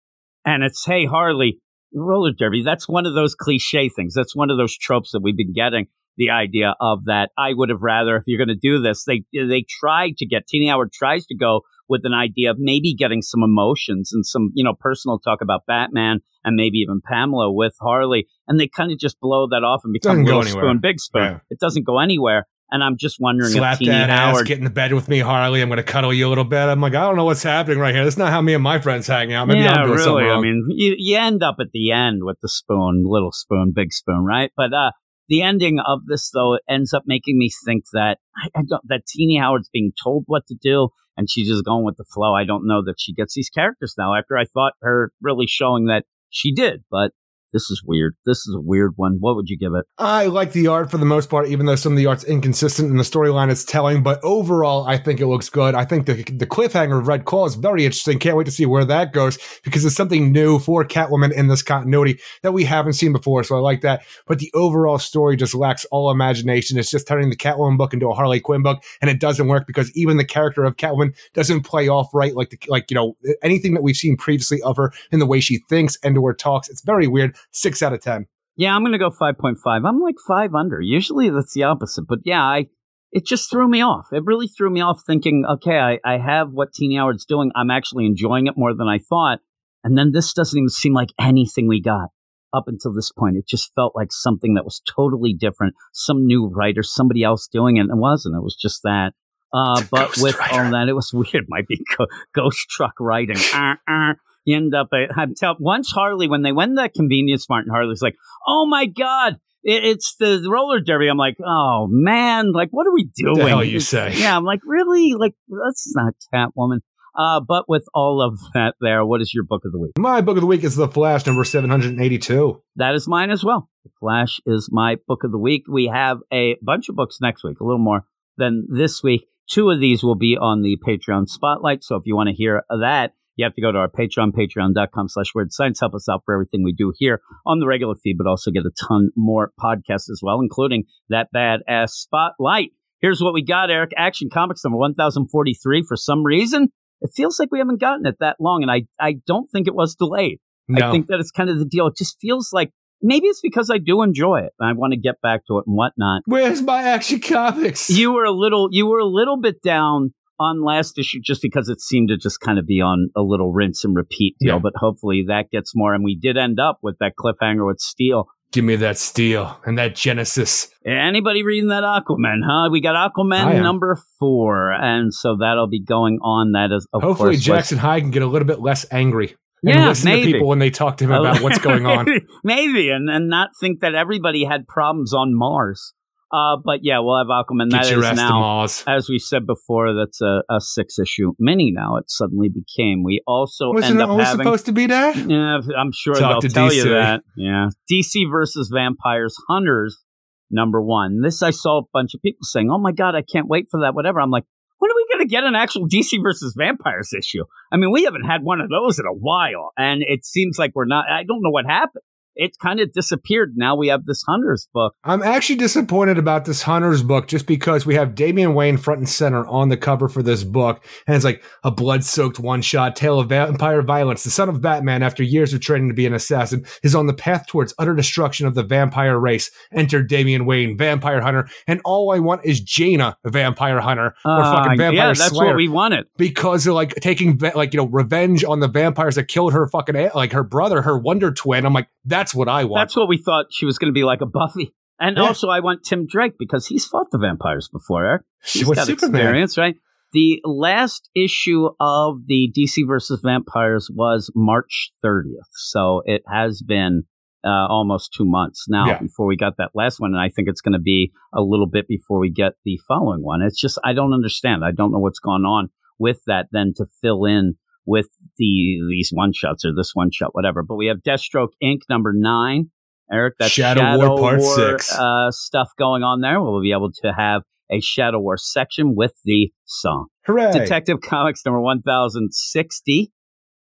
and it's hey Harley, roller derby. That's one of those cliche things. That's one of those tropes that we've been getting. The idea of that, I would have rather if you're going to do this. They they tried to get Tini Howard tries to go with an idea of maybe getting some emotions and some you know personal talk about Batman and maybe even Pamela with Harley, and they kind of just blow that off and become Doesn't Little. Spoon, Big Spoon. Yeah. It doesn't go anywhere. And I'm just wondering Slap if that ass, get in the bed with me, Harley. I'm going to cuddle you a little bit. I'm like, I don't know what's happening right here. That's not how me and my friends hang out. Maybe yeah, really. I mean, you, you end up at the end with the spoon, little spoon, big spoon, right? But uh, the ending of this, though, ends up making me think that I, I don't, that Tini Howard's being told what to do, and she's just going with the flow. I don't know that she gets these characters now. After I thought her really showing that she did, but this is weird. This is a weird one. What would you give it? I like the art for the most part, even though some of the art's inconsistent and the storyline is telling. But overall, I think it looks good. I think the the cliffhanger of Red Claw is very interesting. Can't wait to see where that goes because it's something new for Catwoman in this continuity that we haven't seen before. So I like that. But the overall story just lacks all imagination. It's just turning the Catwoman book into a Harley Quinn book, and it doesn't work because even the character of Catwoman doesn't play off right like the, like you know anything that we've seen previously of her in the way she thinks and her talks. It's very weird. Six out of ten. Yeah, I'm going to go 5.5. I'm like five under. Usually that's the opposite, but yeah, I it just threw me off. It really threw me off thinking, okay, I, I have what Tini Howard's doing. I'm actually enjoying it more than I thought. And then this doesn't even seem like anything we got up until this point. It just felt like something that was totally different. Some new writer, somebody else doing it. And it wasn't. It was just that. Uh, but with writer. all that, it was weird. It might be go- ghost truck writing. Uh, uh. You end up at, I'm tell, once Harley, when they went to that convenience mart and Harley's like, oh my God, it, it's the, the roller derby. I'm like, oh man, like, what are we doing? The hell you say? Yeah, I'm like, really? Like, that's not Catwoman. Uh, but with all of that there, what is your book of the week? My book of the week is The Flash, number 782. That is mine as well. The Flash is my book of the week. We have a bunch of books next week, a little more than this week. Two of these will be on the Patreon spotlight. So if you want to hear that, you have to go to our Patreon, patreon.com slash weird science. Help us out for everything we do here on the regular feed, but also get a ton more podcasts as well, including that badass spotlight. Here's what we got, Eric. Action Comics number 1043. For some reason, it feels like we haven't gotten it that long, and I, I don't think it was delayed. No. I think that it's kind of the deal. It just feels like maybe it's because I do enjoy it. and I want to get back to it and whatnot. Where's my Action Comics? You were a little, you were a little bit down on last issue just because it seemed to just kind of be on a little rinse and repeat deal. Yeah. But hopefully that gets more. And we did end up with that cliffhanger with Steel. Give me that steel and that Genesis. Anybody reading that Aquaman, huh? We got Aquaman number four. And so that'll be going on. That is, of Hopefully, course, Jackson Hyde can get a little bit less angry and Yeah, listen maybe. to people when they talk to him about what's going on. Maybe, and, and not think that everybody had problems on Mars. Uh, but yeah, we'll have Aquaman. That Get your is now, Mars. as we said before, that's a, a six issue mini now. It suddenly became. We also Wasn't end it up always having. supposed to be that? yeah, I'm sure Talk they'll tell DC. you that. Yeah. DC versus Vampires Hunters, number one. This I saw a bunch of people saying, oh my God, I can't wait for that, whatever. I'm like, when are we going to get an actual DC versus Vampires issue? I mean, we haven't had one of those in a while, and it seems like we're not. I don't know what happened. It kind of disappeared. Now we have this Hunters book. I'm actually disappointed about this Hunter's book just because we have Damian Wayne front and center on the cover for this book. And it's like a blood soaked one shot tale of vampire violence. The son of Batman, after years of training to be an assassin, is on the path towards utter destruction of the vampire race. Enter Damian Wayne, vampire hunter. And all I want is Jayna, vampire hunter, or Uh, fucking vampire yeah, that's slayer. what we wanted. because they're like taking like you know revenge on the vampires that killed her fucking like her brother, her Wonder Twin. I'm like, that's what I want. That's what we thought she was going to be like a Buffy. And Yeah. also, I want Tim Drake because he's fought the vampires before, Eric. She He's was got Superman. experience, right? The last issue of the DC versus Vampires was March 30th. So it has been uh, almost two months now Yeah. before we got that last one. And I think it's going to be a little bit before we get the following one. It's just, I don't understand. I don't know what's gone on with that then to fill in with the these one shots or this one shot, whatever. But we have Deathstroke Inc. number nine. Eric, that's Shadow War Part Six. uh, stuff going on there. We'll be able to have a Shadow War section with the song. Hooray! Detective Comics number 1060.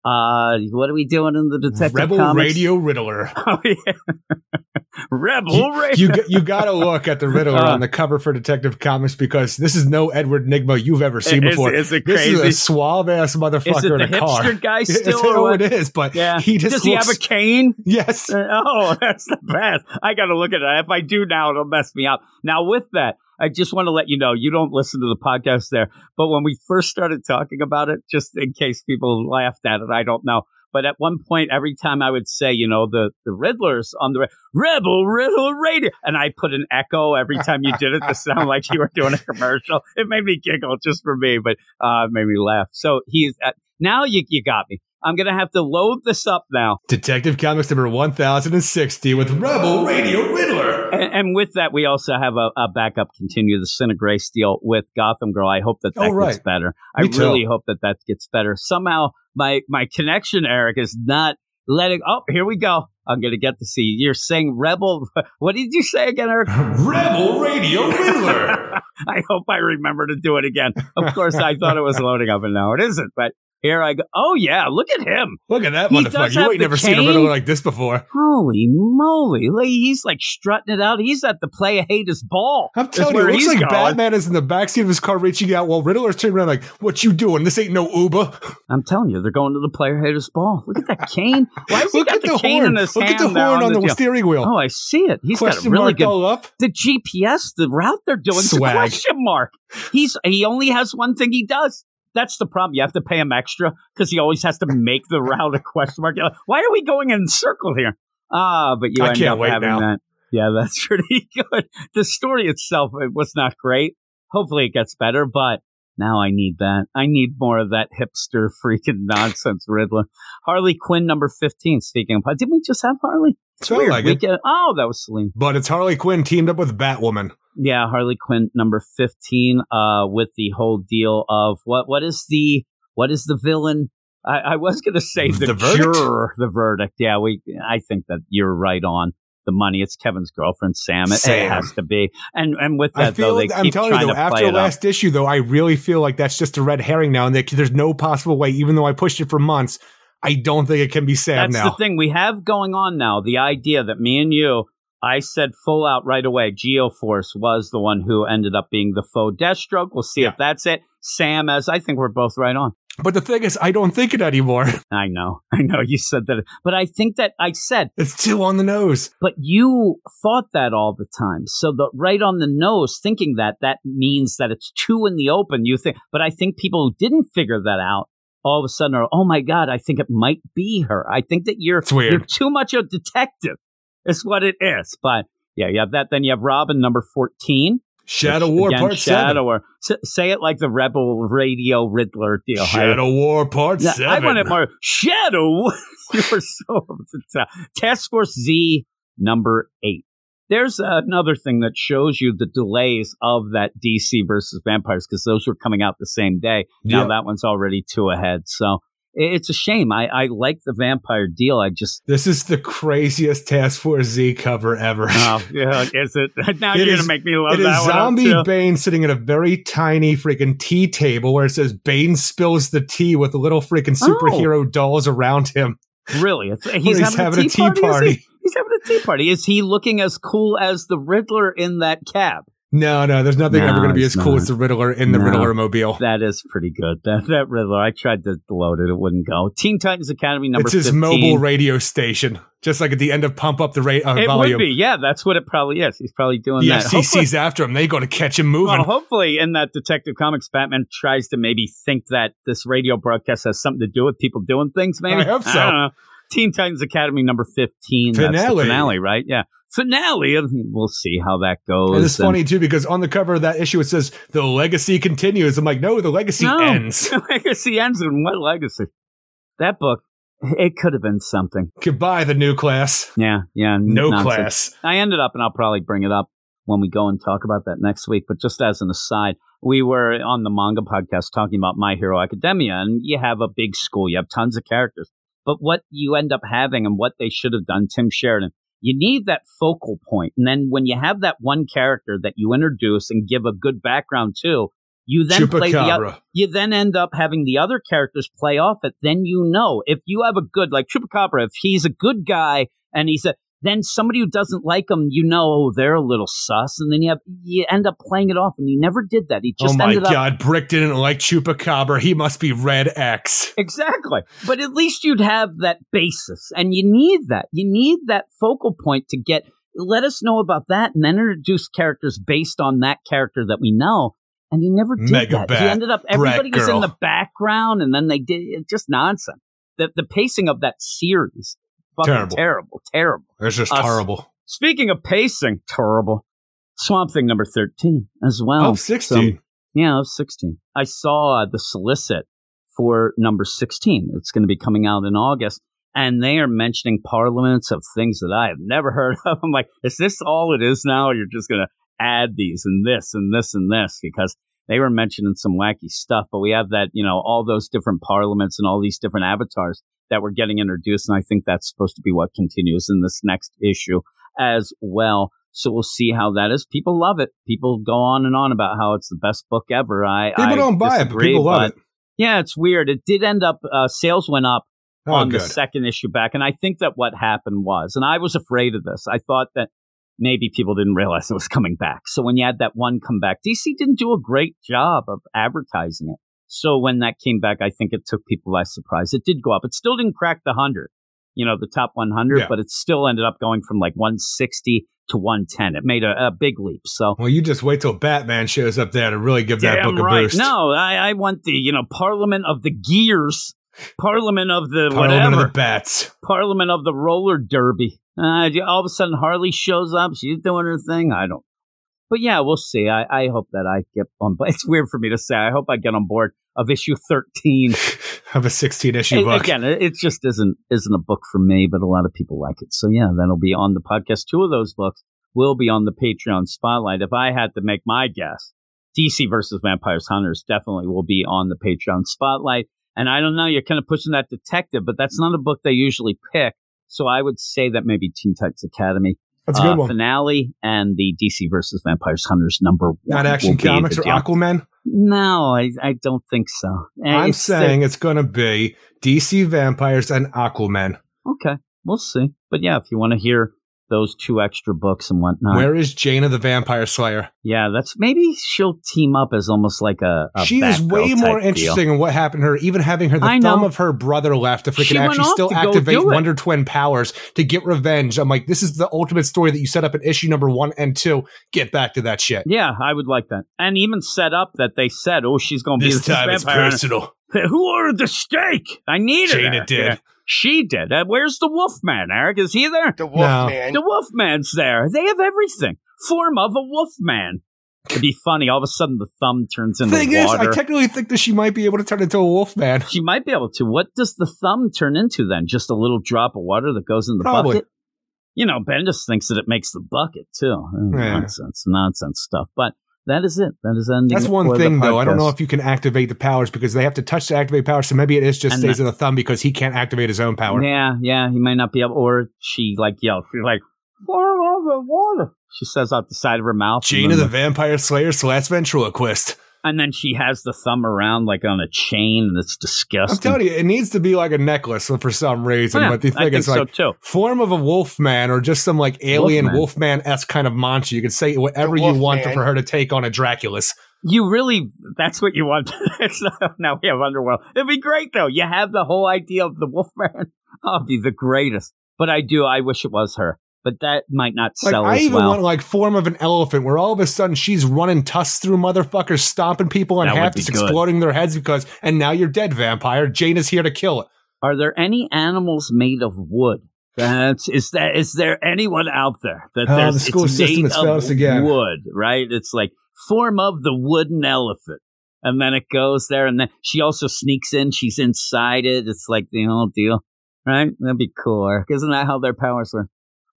Uh, what are we doing in the Detective Rebel Comics? Radio Riddler. Oh, yeah. Rebel You, Radio. you, you got to look at the Riddler Uh. on the cover for Detective Comics because this is no Edward Nygma you've ever seen Is- before. is it this is a suave ass motherfucker Is it the in a car. guy It's- still? oh, or what? it is, but Yeah. he just Does he have a cane? yes. Uh, Oh, that's the best. I got to look at it. If I do now, it'll mess me up. Now, with that, I just want to let you know you don't listen to the podcast there. But when we first started talking about it, just in case people laughed at it, I don't know. But at one point, every time I would say, you know, the the Riddler's on the Rebel Riddler Radio, and I put an echo every time you did it to sound like you were doing a commercial. It made me giggle just for me, but uh, it made me laugh. So he's at, now you you got me. I'm gonna have to load this up now. Detective Comics number 1060 with Rebel Radio Riddler. And, and with that, we also have a, a backup continue the Sin Grace deal with Gotham Girl. I hope that that Oh, right. gets better. I too. really hope that that gets better. Somehow, my my connection, Eric, is not letting. Oh, here we go. I'm gonna get to see. You're saying Rebel. What did you say again, Eric? Rebel Radio Riddler. I hope I remember to do it again. Of course, I thought it was loading up, and now it isn't. But here I go. Oh yeah, look at him. Look at that He motherfucker. You ain't the never seen a cane. Riddler like this before. Holy moly! Like, He's like strutting it out. He's at the play of hate his ball. I'm telling you, it looks he's like going. Batman is in the backseat of his car reaching out while Riddler's turning around like, what you doing? This ain't no Uber. I'm telling you, they're going to the player haters ball. Look at that cane. Why has he Look got at the, the cane horn. in his Look hand at the horn on the, deal? steering wheel. Oh, I see it. He's got a Question really good. all up. The GPS, the route they're doing, Swag. question mark. He's he only has one thing he does. That's the problem. You have to pay him extra because he always has to make the route a question mark. Like, Why are we going in circle here? Ah, but you I end can't up wait having now. that. Yeah, that's pretty good. The story itself it was not great. Hopefully, it gets better, but now I need that. I need more of that hipster freaking nonsense Riddler. Harley Quinn number 15. Speaking of, didn't we just have Harley? It's Felt weird. like it. oh, that was Celine. But it's Harley Quinn teamed up with Batwoman. Yeah, Harley Quinn number 15 uh with the whole deal of what what is the what is the villain? I, I was going to say the, The verdict? juror, the verdict. Yeah, we I think that you're right on the money. It's Kevin's girlfriend Sam. It, it has to be. And and with that though, feel, they I'm keep telling you though, to play after up. last issue though, I really feel like that's just a red herring now, and they, there's no possible way. Even though I pushed it for months, I don't think it can be Sam That's now. the thing we have going on now. The idea that me and you, I said full out right away. Geoforce was the one who ended up being the faux Deathstroke. We'll see Yeah. if that's it. Sam, as I think we're both right on. But the thing is, I don't think it anymore. I know, I know you said that, but I think that I said, It's too on the nose. but you thought that all the time. So the right on the nose, thinking that that means that it's too in the open. You think, but I think people who didn't figure that out all of a sudden are, oh my god, I think it might be her. I think that you're you're too much of a detective. Is what it is. But yeah, you have that. Then you have Robin number fourteen. Shadow which, War again, Part Shadow Seven. War. S- say it like the Rebel Radio Riddler deal. Shadow War Part Yeah, Seven. I want it more Shadow. you were so over the top. Task Force Z number eight. There's another thing that shows you the delays of that DC versus vampires because those were coming out the same day. Now Yeah. that one's already two ahead. So it's a shame. I, I like the vampire deal. I just This is the craziest Task Force Z cover ever. oh yeah, is it? Now It you're is- gonna make me love It that is zombie. Bane sitting at a very tiny freaking tea table where it says Bane spills the tea with little freaking Oh. superhero dolls around him. Really? It's, he's, He's, having, having, a tea party. is he? He's having a tea party. Is he looking as cool as the Riddler in that cab? No, no, there's nothing No, ever going to be it's as cool not. as the Riddler in the No. Riddler mobile. That is pretty good. That that Riddler. I tried to load it. It wouldn't go. Teen Titans Academy number It's his 15. mobile radio station, just like at the end of Pump Up the Ra- uh, It Volume. would be. Yeah, that's what it probably is. He's probably doing The that. Hopefully, FCC's after him. They got to catch him moving. well, hopefully, in that Detective Comics, Batman tries to maybe think that this radio broadcast has something to do with people doing things. Maybe I hope so. don't know. Teen Titans Academy number fifteen. That's the Finale. finale, right? Yeah, finale. We'll see how that goes. and it's And- funny too because on the cover of that issue it says the legacy continues. I'm like, no, the legacy No. ends. The legacy ends And what legacy? That book, it could have been something. Goodbye, the new class. Yeah, yeah. No nonsense. class. I ended up, and I'll probably bring it up when we go and talk about that next week. But just as an aside, we were on the manga podcast talking about My Hero Academia, and you have a big school, you have tons of characters. But what you end up having and what they should have done, Tim Sheridan, you need that focal point. And then when you have that one character that you introduce and give a good background to, you then play the other you then end up having the other characters play off it. Then you know if you have a good like Chupacabra, if he's a good guy and he's a then somebody who doesn't like him, you know, oh, they're a little sus, and then you have you end up playing it off, and he never did that. He just oh my ended up god, Brick didn't like Chupacabra. He must be Red X. exactly. But at least you'd have that basis, and you need that. You need that focal point to get. Let us know about that, and then introduce characters based on that character that we know. And he never did Mega that. He ended up everybody was in the background, and then they did just nonsense. the, the pacing of that series, fucking Terrible. terrible, terrible. It's just Us. horrible. Speaking of pacing, terrible. Swamp Thing number 13 as well. Of 16. Some- yeah, of 16. I saw uh, the solicit for number 16. It's going to be coming out in August. And they are mentioning parliaments of things that I have never heard of. I'm like, is this all it is now? You're just going to add these and this and this and this because they were mentioning some wacky stuff. But we have that, you know, all those different parliaments and all these different avatars that were getting introduced. And I think that's supposed to be what continues in this next issue as well. So we'll see how that is. People love it. People go on and on about how it's the best book ever. I People I don't buy it, but people love it. Yeah, it's weird. It did end up uh, sales went up Oh, on good. the second issue back, and I think that what happened was, and I was afraid of this. I thought that maybe people didn't realize it was coming back. So when you had that one come back, DC didn't do a great job of advertising it. So when that came back, I think it took people by surprise. It did go up. It still didn't crack the hundred, you know, the top 100, Yeah. but it still ended up going from like 160 to 110. It made a, a big leap. So Well, you just wait till Batman shows up there to really give that book a boost. No, I, I want the you know Parliament of the Gears, Parliament of the Parliament whatever, of the Bats. Parliament of the Roller Derby. Uh, all of a sudden, Harley shows up. She's doing her thing. I don't. But yeah, we'll see. I, I hope that I get on. But it's weird for me to say. I hope I get on board of issue thirteen. Of a 16 issue A- book. Again, it it just isn't isn't a book for me, but a lot of people like it. So yeah, that'll be on the podcast. Two of those books will be on the Patreon spotlight. If I had to make my guess, DC versus Vampires Hunters definitely will be on the Patreon spotlight. And I don't know, you're kind of pushing that detective, but that's not a book they usually pick. So I would say that maybe Teen Titans Academy That's a good uh, one. finale and the DC versus Vampires Hunters number one. Not Action Comics or. Aquaman. No, I, I don't think so. Eh, I'm it's the- saying it's going to be DC Vampires and Aquaman. Okay, we'll see. But yeah, if you want to hear those two extra books and whatnot, Where is Jayna the Vampire Slayer? yeah, that's maybe she'll team up as almost like a. a she is way more deal. interesting in what happened to her, even having her the I know. thumb of her brother left She freaking went actually still activate. Wonder Twin powers to get revenge. I'm like, this is the ultimate story that you set up in issue number one and two. Get back to that shit. Yeah, I would like that, and even set up that they said, "Oh, she's going to be This time it's personal. Who ordered the steak? I needed Jayna her. did. Yeah. She did. Uh, where's the Wolfman, Eric? Is he there? The No. Wolfman. The Wolfman's there. They have everything. Form of a Wolfman. It'd be funny. All of a sudden, the thumb turns into Thing is, water. I technically think that she might be able to turn into a wolf man. She might be able to. What does the thumb turn into then? Just a little drop of water that goes in the Probably. bucket? You know, Bendis thinks that it makes the bucket too. Uh, Yeah. Nonsense, nonsense stuff. But that is it. That is ending. That's one thing, though. I don't know if you can activate the powers because they have to touch to activate powers. So maybe it is just And stays in the thumb because he can't activate his own power. Yeah, yeah, he might not be able. Or she like yelled. She's like, "Form of the water." She says out the side of her mouth. then the Vampire Slayer slash ventriloquist. And then she has the thumb around like on a chain, and it's disgusting. I'm telling you, it needs to be like a necklace for some reason. Oh, yeah, but the I thing think is, so like, too. form of a wolf man or just some like alien Wolfman. wolfman esque kind of monster. You could say whatever you want Wolfman. for her to take on a Dracula's. You really, that's what you want. It's not- now we have Underworld. It'd be great though. You have the whole idea of the Wolfman. Oh, it'd be the greatest. But I do, I wish it was her. But that might not Like sell I even well. want like form of an elephant where all of a sudden she's running tusks through motherfuckers, stomping people That half, exploding their heads because and now you're dead, vampire. Jane is here to kill it. Are there any animals made of wood? That's is that is there anyone out there that Oh, there's the school it's system made of again. wood, right? It's like form of the wooden elephant. And then it goes there and then she also sneaks in, she's inside it. It's like the whole deal. Right? That'd be cool, Isn't that how their powers were?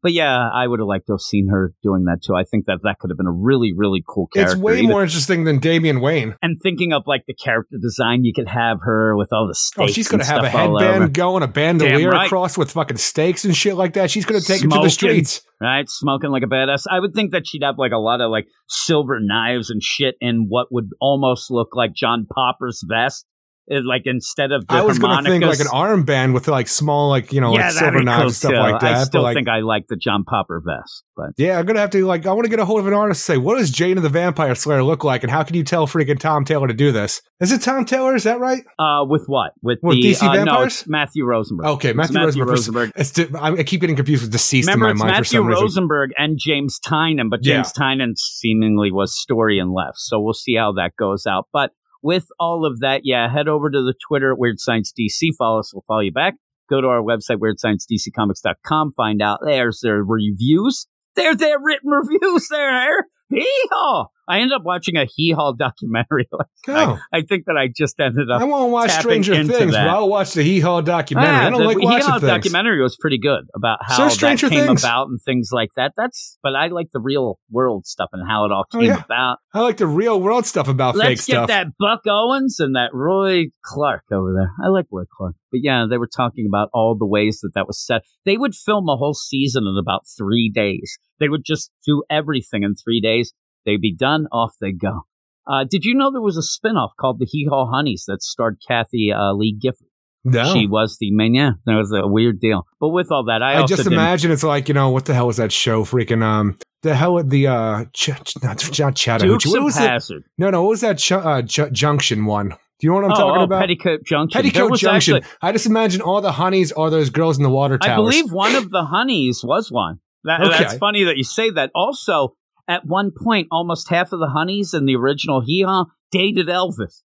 But yeah, I would have liked to have seen her doing that too. I think that that could have been a really, really cool character. It's way more interesting than Damian Wayne. And thinking of like the character design, you could have her with all the oh, stakes. Oh, she's gonna have a stuff all over. headband going, a bandolier right. across with fucking stakes and shit like that. She's gonna take it to the streets. right? Smoking like a badass. I would think that she'd have like a lot of like silver knives and shit in what would almost look like John Popper's vest. It, like instead of the I was gonna think like an armband with like small, like you know, yeah, like silver knives and stuff too. like that. I but, still like, think I like the John Popper vest, but Yeah, I'm gonna have to like I want to get a hold of an artist and say, what does Jane of the Vampire Slayer look like, and how can you tell freaking Tom Taylor to do this? Is it Tom Taylor? Is that right? uh, with what? With With the DC uh, Vampires? it's Matthew Rosenberg. Okay, It's Matthew, Rosenberg. Rosenberg. I keep getting confused with deceased Remember, in my mind for Matthew some reason. Rosenberg and James Tynion, but Yeah. James Tynion seemingly was story and left. So we'll see how that goes out. But with all of that, yeah, head over to the Twitter at Weird Science DC. Follow us. We'll follow you back. Go to our website, WeirdScienceDCComics.com. Find out there's their reviews. There's their written reviews there. Hee-haw! I ended up watching a Hee-haw documentary last night. Oh. I think that I just ended up I won't watch Stranger Things, that. but I'll watch the Hee Haw documentary. Ah, I don't the like watching Hee-Haw things. documentary was pretty good about how So that came Things. about and things like that. That's but I like the real world stuff and how it all Oh, came yeah. about. I like the real world stuff about fake Let's get that Buck Owens and that Roy Clark over there. I like Roy Clark, but yeah, they were talking about all the ways that that was set. They would film a whole season in about three days. They would just do everything in three days. They'd be done. Off they go. Uh, did you know there was a spinoff called the Hee Haw Honeys that starred Kathie uh, Lee Gifford? no. She was the main. Yeah, that was a weird deal. But with all that, I, I, just imagine it's like, you know, what the hell was that show? Freaking, um, the hell with the, uh, ch- ch- not, not Chattahoochee. What was it? No, no, what was that ch- uh, J- Junction one? Do you know what I'm oh, talking oh, about? Petticoat Junction. Petticoat Junction. actually- I just imagine all the honeys are those girls in the water towers. I believe one of the honeys was one. That, Okay. That's funny that you say that. Also, at one point, almost half of the honeys in the original Hee Haw dated Elvis.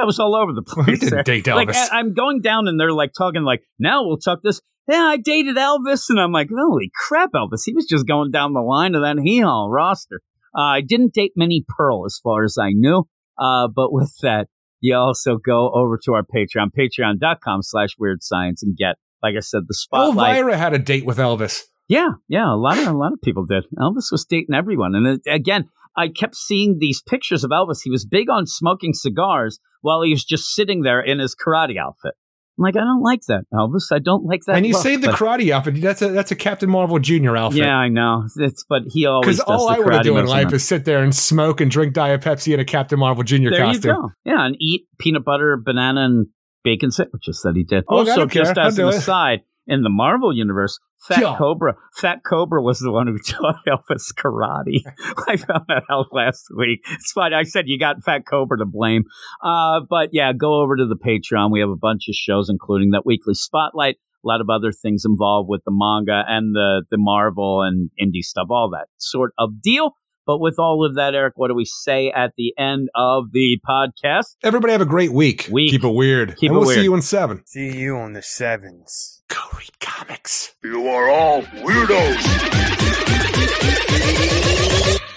I was all over the He place. didn't date Elvis. I, I'm going down and they're like talking like, now we'll talk this. Yeah, I dated Elvis, and I'm like, holy crap, Elvis! He was just going down the line of that Hee Haw roster. Uh, I didn't date Minnie Pearl, as far as I knew. Uh, but with that, you also go over to our Patreon, patreon.com slash weird science and get, like I said, the spotlight. Elvira had a date with Elvis. Yeah, yeah, a lot of a lot of people did. Elvis was dating everyone, and it, again, I kept seeing these pictures of Elvis. He was big on smoking cigars while he was just sitting there in his karate outfit. I'm like, I don't like that, Elvis. I don't like that. and you look, say the karate outfit. That's a that's a Captain Marvel Jr. outfit. Yeah, I know. It's but he always Because all I want to do in life is sit there and smoke and drink Diet Pepsi in a Captain Marvel Jr. There costume. you go. Yeah, and eat peanut butter, banana, and bacon sandwiches that he did. Oh, I also, just as an aside, in the Marvel universe, Fat Yeah. Cobra, Fat Cobra was the one who taught Elvis karate. I found that out last week. It's fine. I said you got Fat Cobra to blame. Uh, but yeah, go over to the Patreon. We have a bunch of shows, including that weekly spotlight. A lot of other things involved with the manga and the the Marvel and indie stuff, all that sort of deal. But with all of that, Eric, what do we say at the end of the podcast? Everybody have a great week. Week. Keep it weird. Keep and it we'll weird. see you in seven. See you on the sevens. Go read comics. You are all weirdos.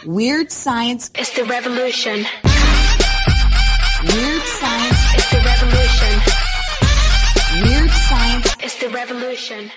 Weird science. is the revolution. Weird science. is the revolution. Weird science. is the revolution.